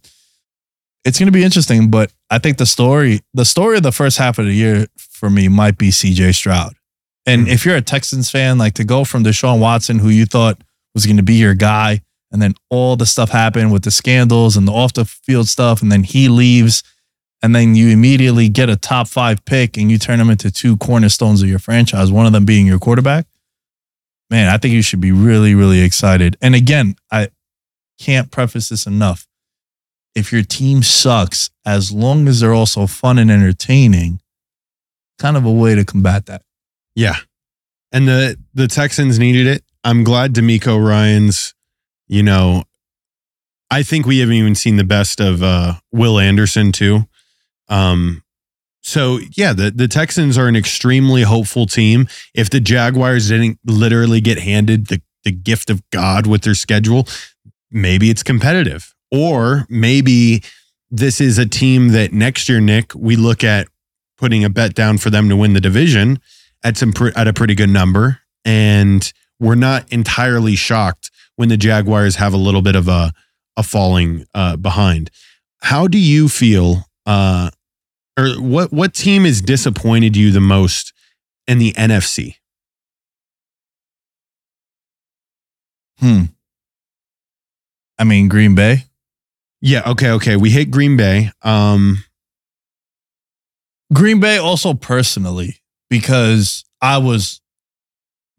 Speaker 2: it's going to be interesting. But I think the story, the story of the first half of the year for me might be CJ Stroud. And
Speaker 3: Mhm.
Speaker 2: if you're a Texans fan, like to go from Deshaun Watson, who you thought was going to be your guy, and then all the stuff happened with the scandals and the off the field stuff, and then he leaves, and then you immediately get a top five pick and you turn them into two cornerstones of your franchise, one of them being your quarterback. Man, I think you should be really, really excited. And again, I can't preface this enough. If your team sucks, as long as they're also fun and entertaining, kind of a way to combat that.
Speaker 3: yeah. And the the Texans needed it. I'm glad DeMeco Ryan's. You know, I think we haven't even seen the best of uh, Will Anderson too. Um, so yeah, the the Texans are an extremely hopeful team. If the Jaguars didn't literally get handed the the gift of God with their schedule, maybe it's competitive, or maybe this is a team that next year, Nick, we look at putting a bet down for them to win the division at some at a pretty good number, and we're not entirely shocked when the Jaguars have a little bit of a a falling uh, behind. How do you feel? Uh, or what what team has disappointed you the most in the NFC?
Speaker 2: Hmm. I mean, Green Bay.
Speaker 3: Yeah, okay, okay. We hit Green Bay. Um,
Speaker 2: Green Bay also personally because I was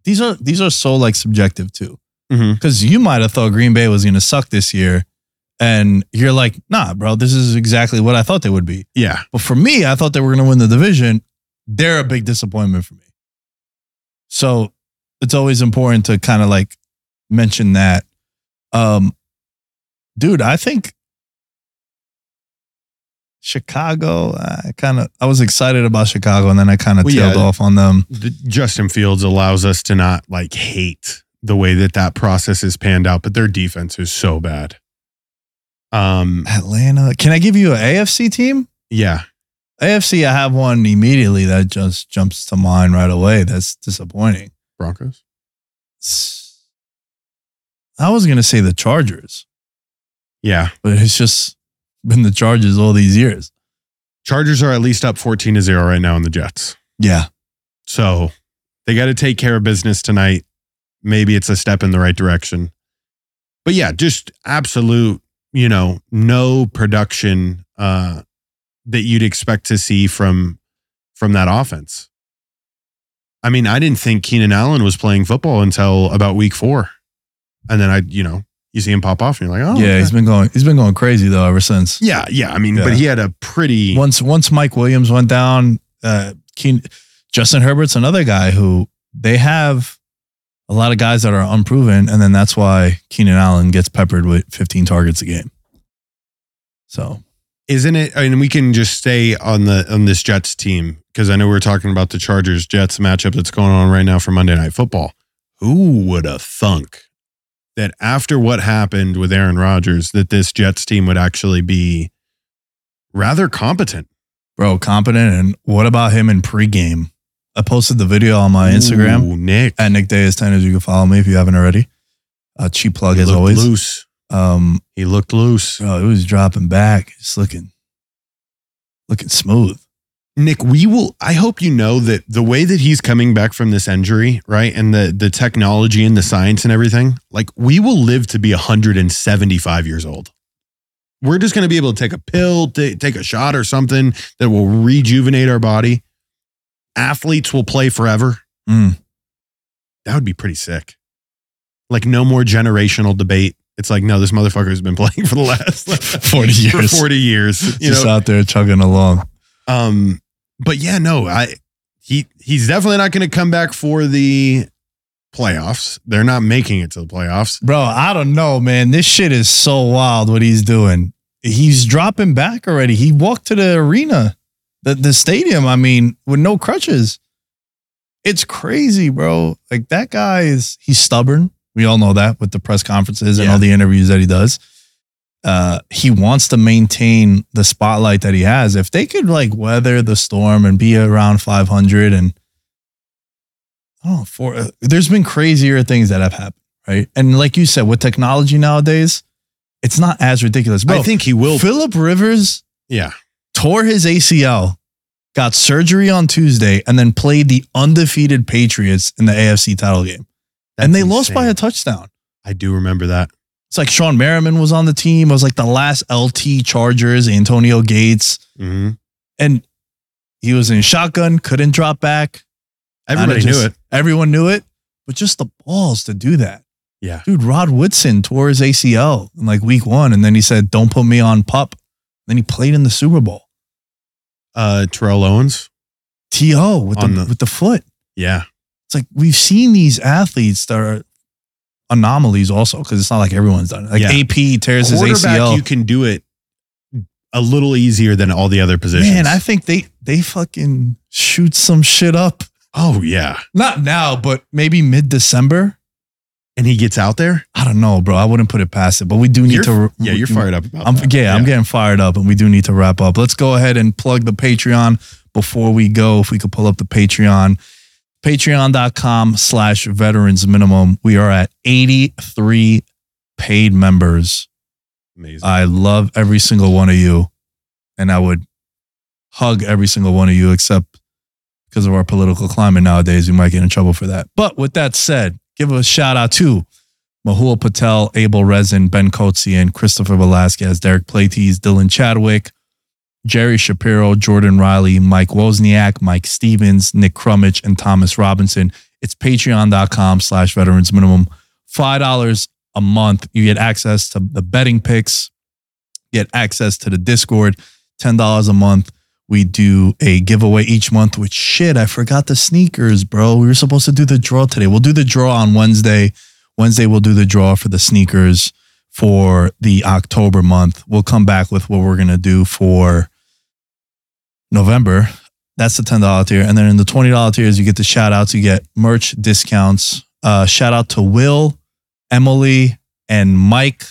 Speaker 2: these are these are so like subjective too.
Speaker 3: Mhm.
Speaker 2: Because you might have thought Green Bay was going to suck this year, and you're like, nah, bro, this is exactly what I thought they would be.
Speaker 3: yeah,
Speaker 2: But for me, I thought they were going to win the division. They're a big disappointment for me. So it's always important to kind of like mention that. Um, dude, I think Chicago. I kind of I was excited about Chicago, and then I kind of
Speaker 3: Well,
Speaker 2: tailed
Speaker 3: yeah.
Speaker 2: off on them.
Speaker 3: the, Justin Fields allows us to not like hate the way that that process is panned out, but their defense is so bad. Um,
Speaker 2: Atlanta. Can I give you an AFC team?
Speaker 3: yeah,
Speaker 2: AFC, I have one immediately that just jumps to mind right away. That's disappointing.
Speaker 3: Broncos.
Speaker 2: I was gonna say the Chargers.
Speaker 3: Yeah,
Speaker 2: but it's just been the Chargers all these years.
Speaker 3: Chargers are at least up fourteen to zero right now in the Jets.
Speaker 2: Yeah.
Speaker 3: So they got to take care of business tonight. Maybe it's a step in the right direction. But yeah, just absolute, you know, no production uh that you'd expect to see from from that offense. I mean, I didn't think Keenan Allen was playing football until about week 4. And then I, you know, You see him pop off, and you're like, oh,
Speaker 2: yeah,
Speaker 3: okay.
Speaker 2: he's been going. He's been going crazy though ever since.
Speaker 3: yeah, yeah. I mean,
Speaker 2: Yeah.
Speaker 3: but he had a pretty.
Speaker 2: Once once Mike Williams went down, uh, Keen, Justin Herbert's another guy who they have a lot of guys that are unproven, and then that's why Keenan Allen gets peppered with 15 targets a game. So
Speaker 3: isn't it? I mean, we can just stay on the on this Jets team because I know we are talking about the Chargers Jets matchup that's going on right now for Monday Night Football. Who would have thunk that after what happened with Aaron Rodgers, that this Jets team would actually be rather competent?
Speaker 2: bro, competent. And what about him in pregame? I posted the video on my Instagram
Speaker 3: Ooh, Nick,
Speaker 2: at Nick Day is 10 as you can follow me if you haven't already. A cheap plug
Speaker 3: he
Speaker 2: as always.
Speaker 3: loose.
Speaker 2: Um,
Speaker 3: He looked loose.
Speaker 2: Oh, it was dropping back, just looking, looking smooth.
Speaker 3: Nick, we will. I hope you know that the way that he's coming back from this injury, right, and the the technology and the science and everything, like we will live to be 175 years old. We're just going to be able to take a pill, ta- take a shot or something that will rejuvenate our body. Athletes will play forever.
Speaker 2: Mm.
Speaker 3: That would be pretty sick. Like no more generational debate. It's like no, this motherfucker's been playing for the last
Speaker 2: 40
Speaker 3: for
Speaker 2: years.
Speaker 3: 40 years. You
Speaker 2: just
Speaker 3: know,
Speaker 2: out there chugging along.
Speaker 3: um, but yeah, no, I he he's definitely not going to come back for the playoffs. They're not making it to the playoffs.
Speaker 2: Bro, I don't know, man. This shit is so wild what he's doing. He's dropping back already. He walked to the arena, the, the stadium, I mean, with no crutches. It's crazy, bro. Like that guy is he's stubborn. We all know that with the press conferences and
Speaker 3: Yeah.
Speaker 2: all the interviews that he does. Uh, he wants to maintain the spotlight that he has. If they could like weather the storm and be around 500 and oh, for uh, there's been crazier things that have happened, right? And like you said, with technology nowadays, it's not as ridiculous. Bro,
Speaker 3: I think he will.
Speaker 2: Philip Rivers
Speaker 3: yeah,
Speaker 2: tore his ACL, got surgery on Tuesday, and then played the undefeated Patriots in the AFC title game. and they
Speaker 3: That's
Speaker 2: lost by a touchdown.
Speaker 3: I do remember that.
Speaker 2: It's like Shawne Merriman was on the team. It was like the last LT Chargers, Antonio Gates.
Speaker 3: hmm
Speaker 2: And he was in shotgun, couldn't drop back.
Speaker 3: Everybody
Speaker 2: Kinda
Speaker 3: knew it.
Speaker 2: Everyone knew it, but just the balls to do that.
Speaker 3: Yeah.
Speaker 2: Dude, Rod Woodson tore his ACL in like week one, and then he said, Don't put me on pup. Then he played in the Super Bowl.
Speaker 3: Uh, Terrell Owens.
Speaker 2: TO with the,
Speaker 3: On the-
Speaker 2: with the foot.
Speaker 3: Yeah,
Speaker 2: It's like we've seen these athletes that are anomalies also, because it's not like everyone's done it. Like
Speaker 3: Yeah.
Speaker 2: AP tears his
Speaker 3: quarterback.
Speaker 2: ACL.
Speaker 3: You can do it a little easier than all the other positions.
Speaker 2: Man, I think they they fucking shoot some shit up.
Speaker 3: oh yeah,
Speaker 2: Not now, but maybe mid December.
Speaker 3: And he gets out there.
Speaker 2: I don't know, bro. I wouldn't put it past it, but we do need
Speaker 3: You're-
Speaker 2: to.
Speaker 3: Yeah, you're fired up about
Speaker 2: I'm
Speaker 3: that.
Speaker 2: yeah, I'm getting fired up, and we do need to wrap up. Let's go ahead and plug the Patreon before we go. If we could pull up the Patreon, patreon.com slash veterans minimum. We are at 83 paid members.
Speaker 3: amazing.
Speaker 2: I love every single one of you, and I would hug every single one of you, except because of our political climate nowadays, we might get in trouble for that. But with that said, give a shout out to Mahul Patel, Abel Rezin, Ben Kotzian, Christopher Velasquez, Derek Platees, Dylan Chadwick, Jerry Shapiro, Jordan Riley, Mike Wozniak, Mike Stevens, Nick Crummage, and Thomas Robinson. It's patreon.com slash veterans minimum. $5 a month. You get access to the betting picks, get access to the Discord, $10 a month. We do a giveaway each month, which shit, I forgot the sneakers, bro. We were supposed to do the draw today. We'll do the draw on Wednesday. Wednesday, we'll do the draw for the sneakers for the October month. We'll come back with what we're going to do for November. That's the $10 tier. And then in the $20 tiers, you get the shout outs, you get merch discounts. Uh, shout out to Will, Emily, and Mike.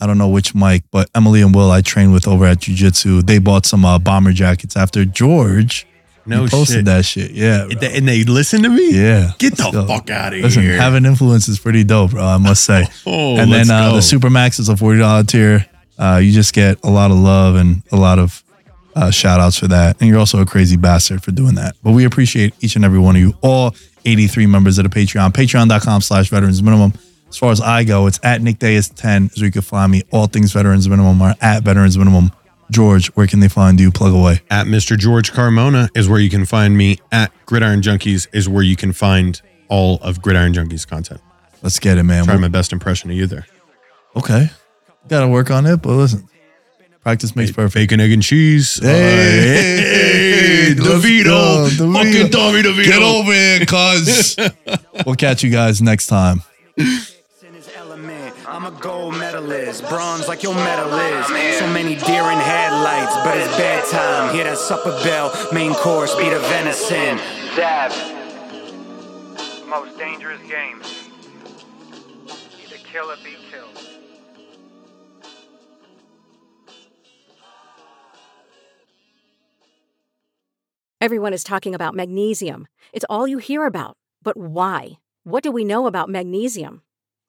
Speaker 2: I don't know which Mike, but Emily and Will I trained with over at Jiu Jitsu. They bought some uh, bomber jackets after George
Speaker 3: no
Speaker 2: posted
Speaker 3: shit.
Speaker 2: that shit. Yeah. bro.
Speaker 3: And they listen to me.
Speaker 2: Yeah.
Speaker 3: Get the
Speaker 2: go.
Speaker 3: fuck out of
Speaker 2: Listen,
Speaker 3: here.
Speaker 2: having influence is pretty dope, bro. I must say.
Speaker 3: oh,
Speaker 2: and then uh, the Supermax is a forty dollar tier. Uh, you just get a lot of love and a lot of uh, shout outs for that. And you're also a crazy bastard for doing that. But we appreciate each and every one of you, all 83 members of the Patreon. Patreon.com slash veterans minimum. As far as I go, it's at Nick Day is 10 is where you can find me. All things veterans minimum are at veterans minimum. George, where can they find you? Plug away.
Speaker 3: at Mr. George Carmona is where you can find me. At Gridiron Junkies is where you can find all of Gridiron Junkies content.
Speaker 2: Let's get it, man.
Speaker 3: Try my best impression of you there.
Speaker 2: Okay. Got to work on it, but listen, practice makes perfect.
Speaker 3: Bacon, egg, and cheese.
Speaker 2: Hey,
Speaker 3: Hey, DeVito.
Speaker 2: DeVito.
Speaker 3: Fucking Tommy DeVito.
Speaker 2: Get over here, cuz. we'll catch you guys next time.
Speaker 6: In his element. I'm a gold medalist, bronze like your medal is. So many deer in headlights, but it's bedtime. Hear that supper bell, main course, be the venison. Dab. Most dangerous game. Either kill or be killed.
Speaker 7: Everyone is talking about magnesium. It's all you hear about. But why? What do we know about magnesium?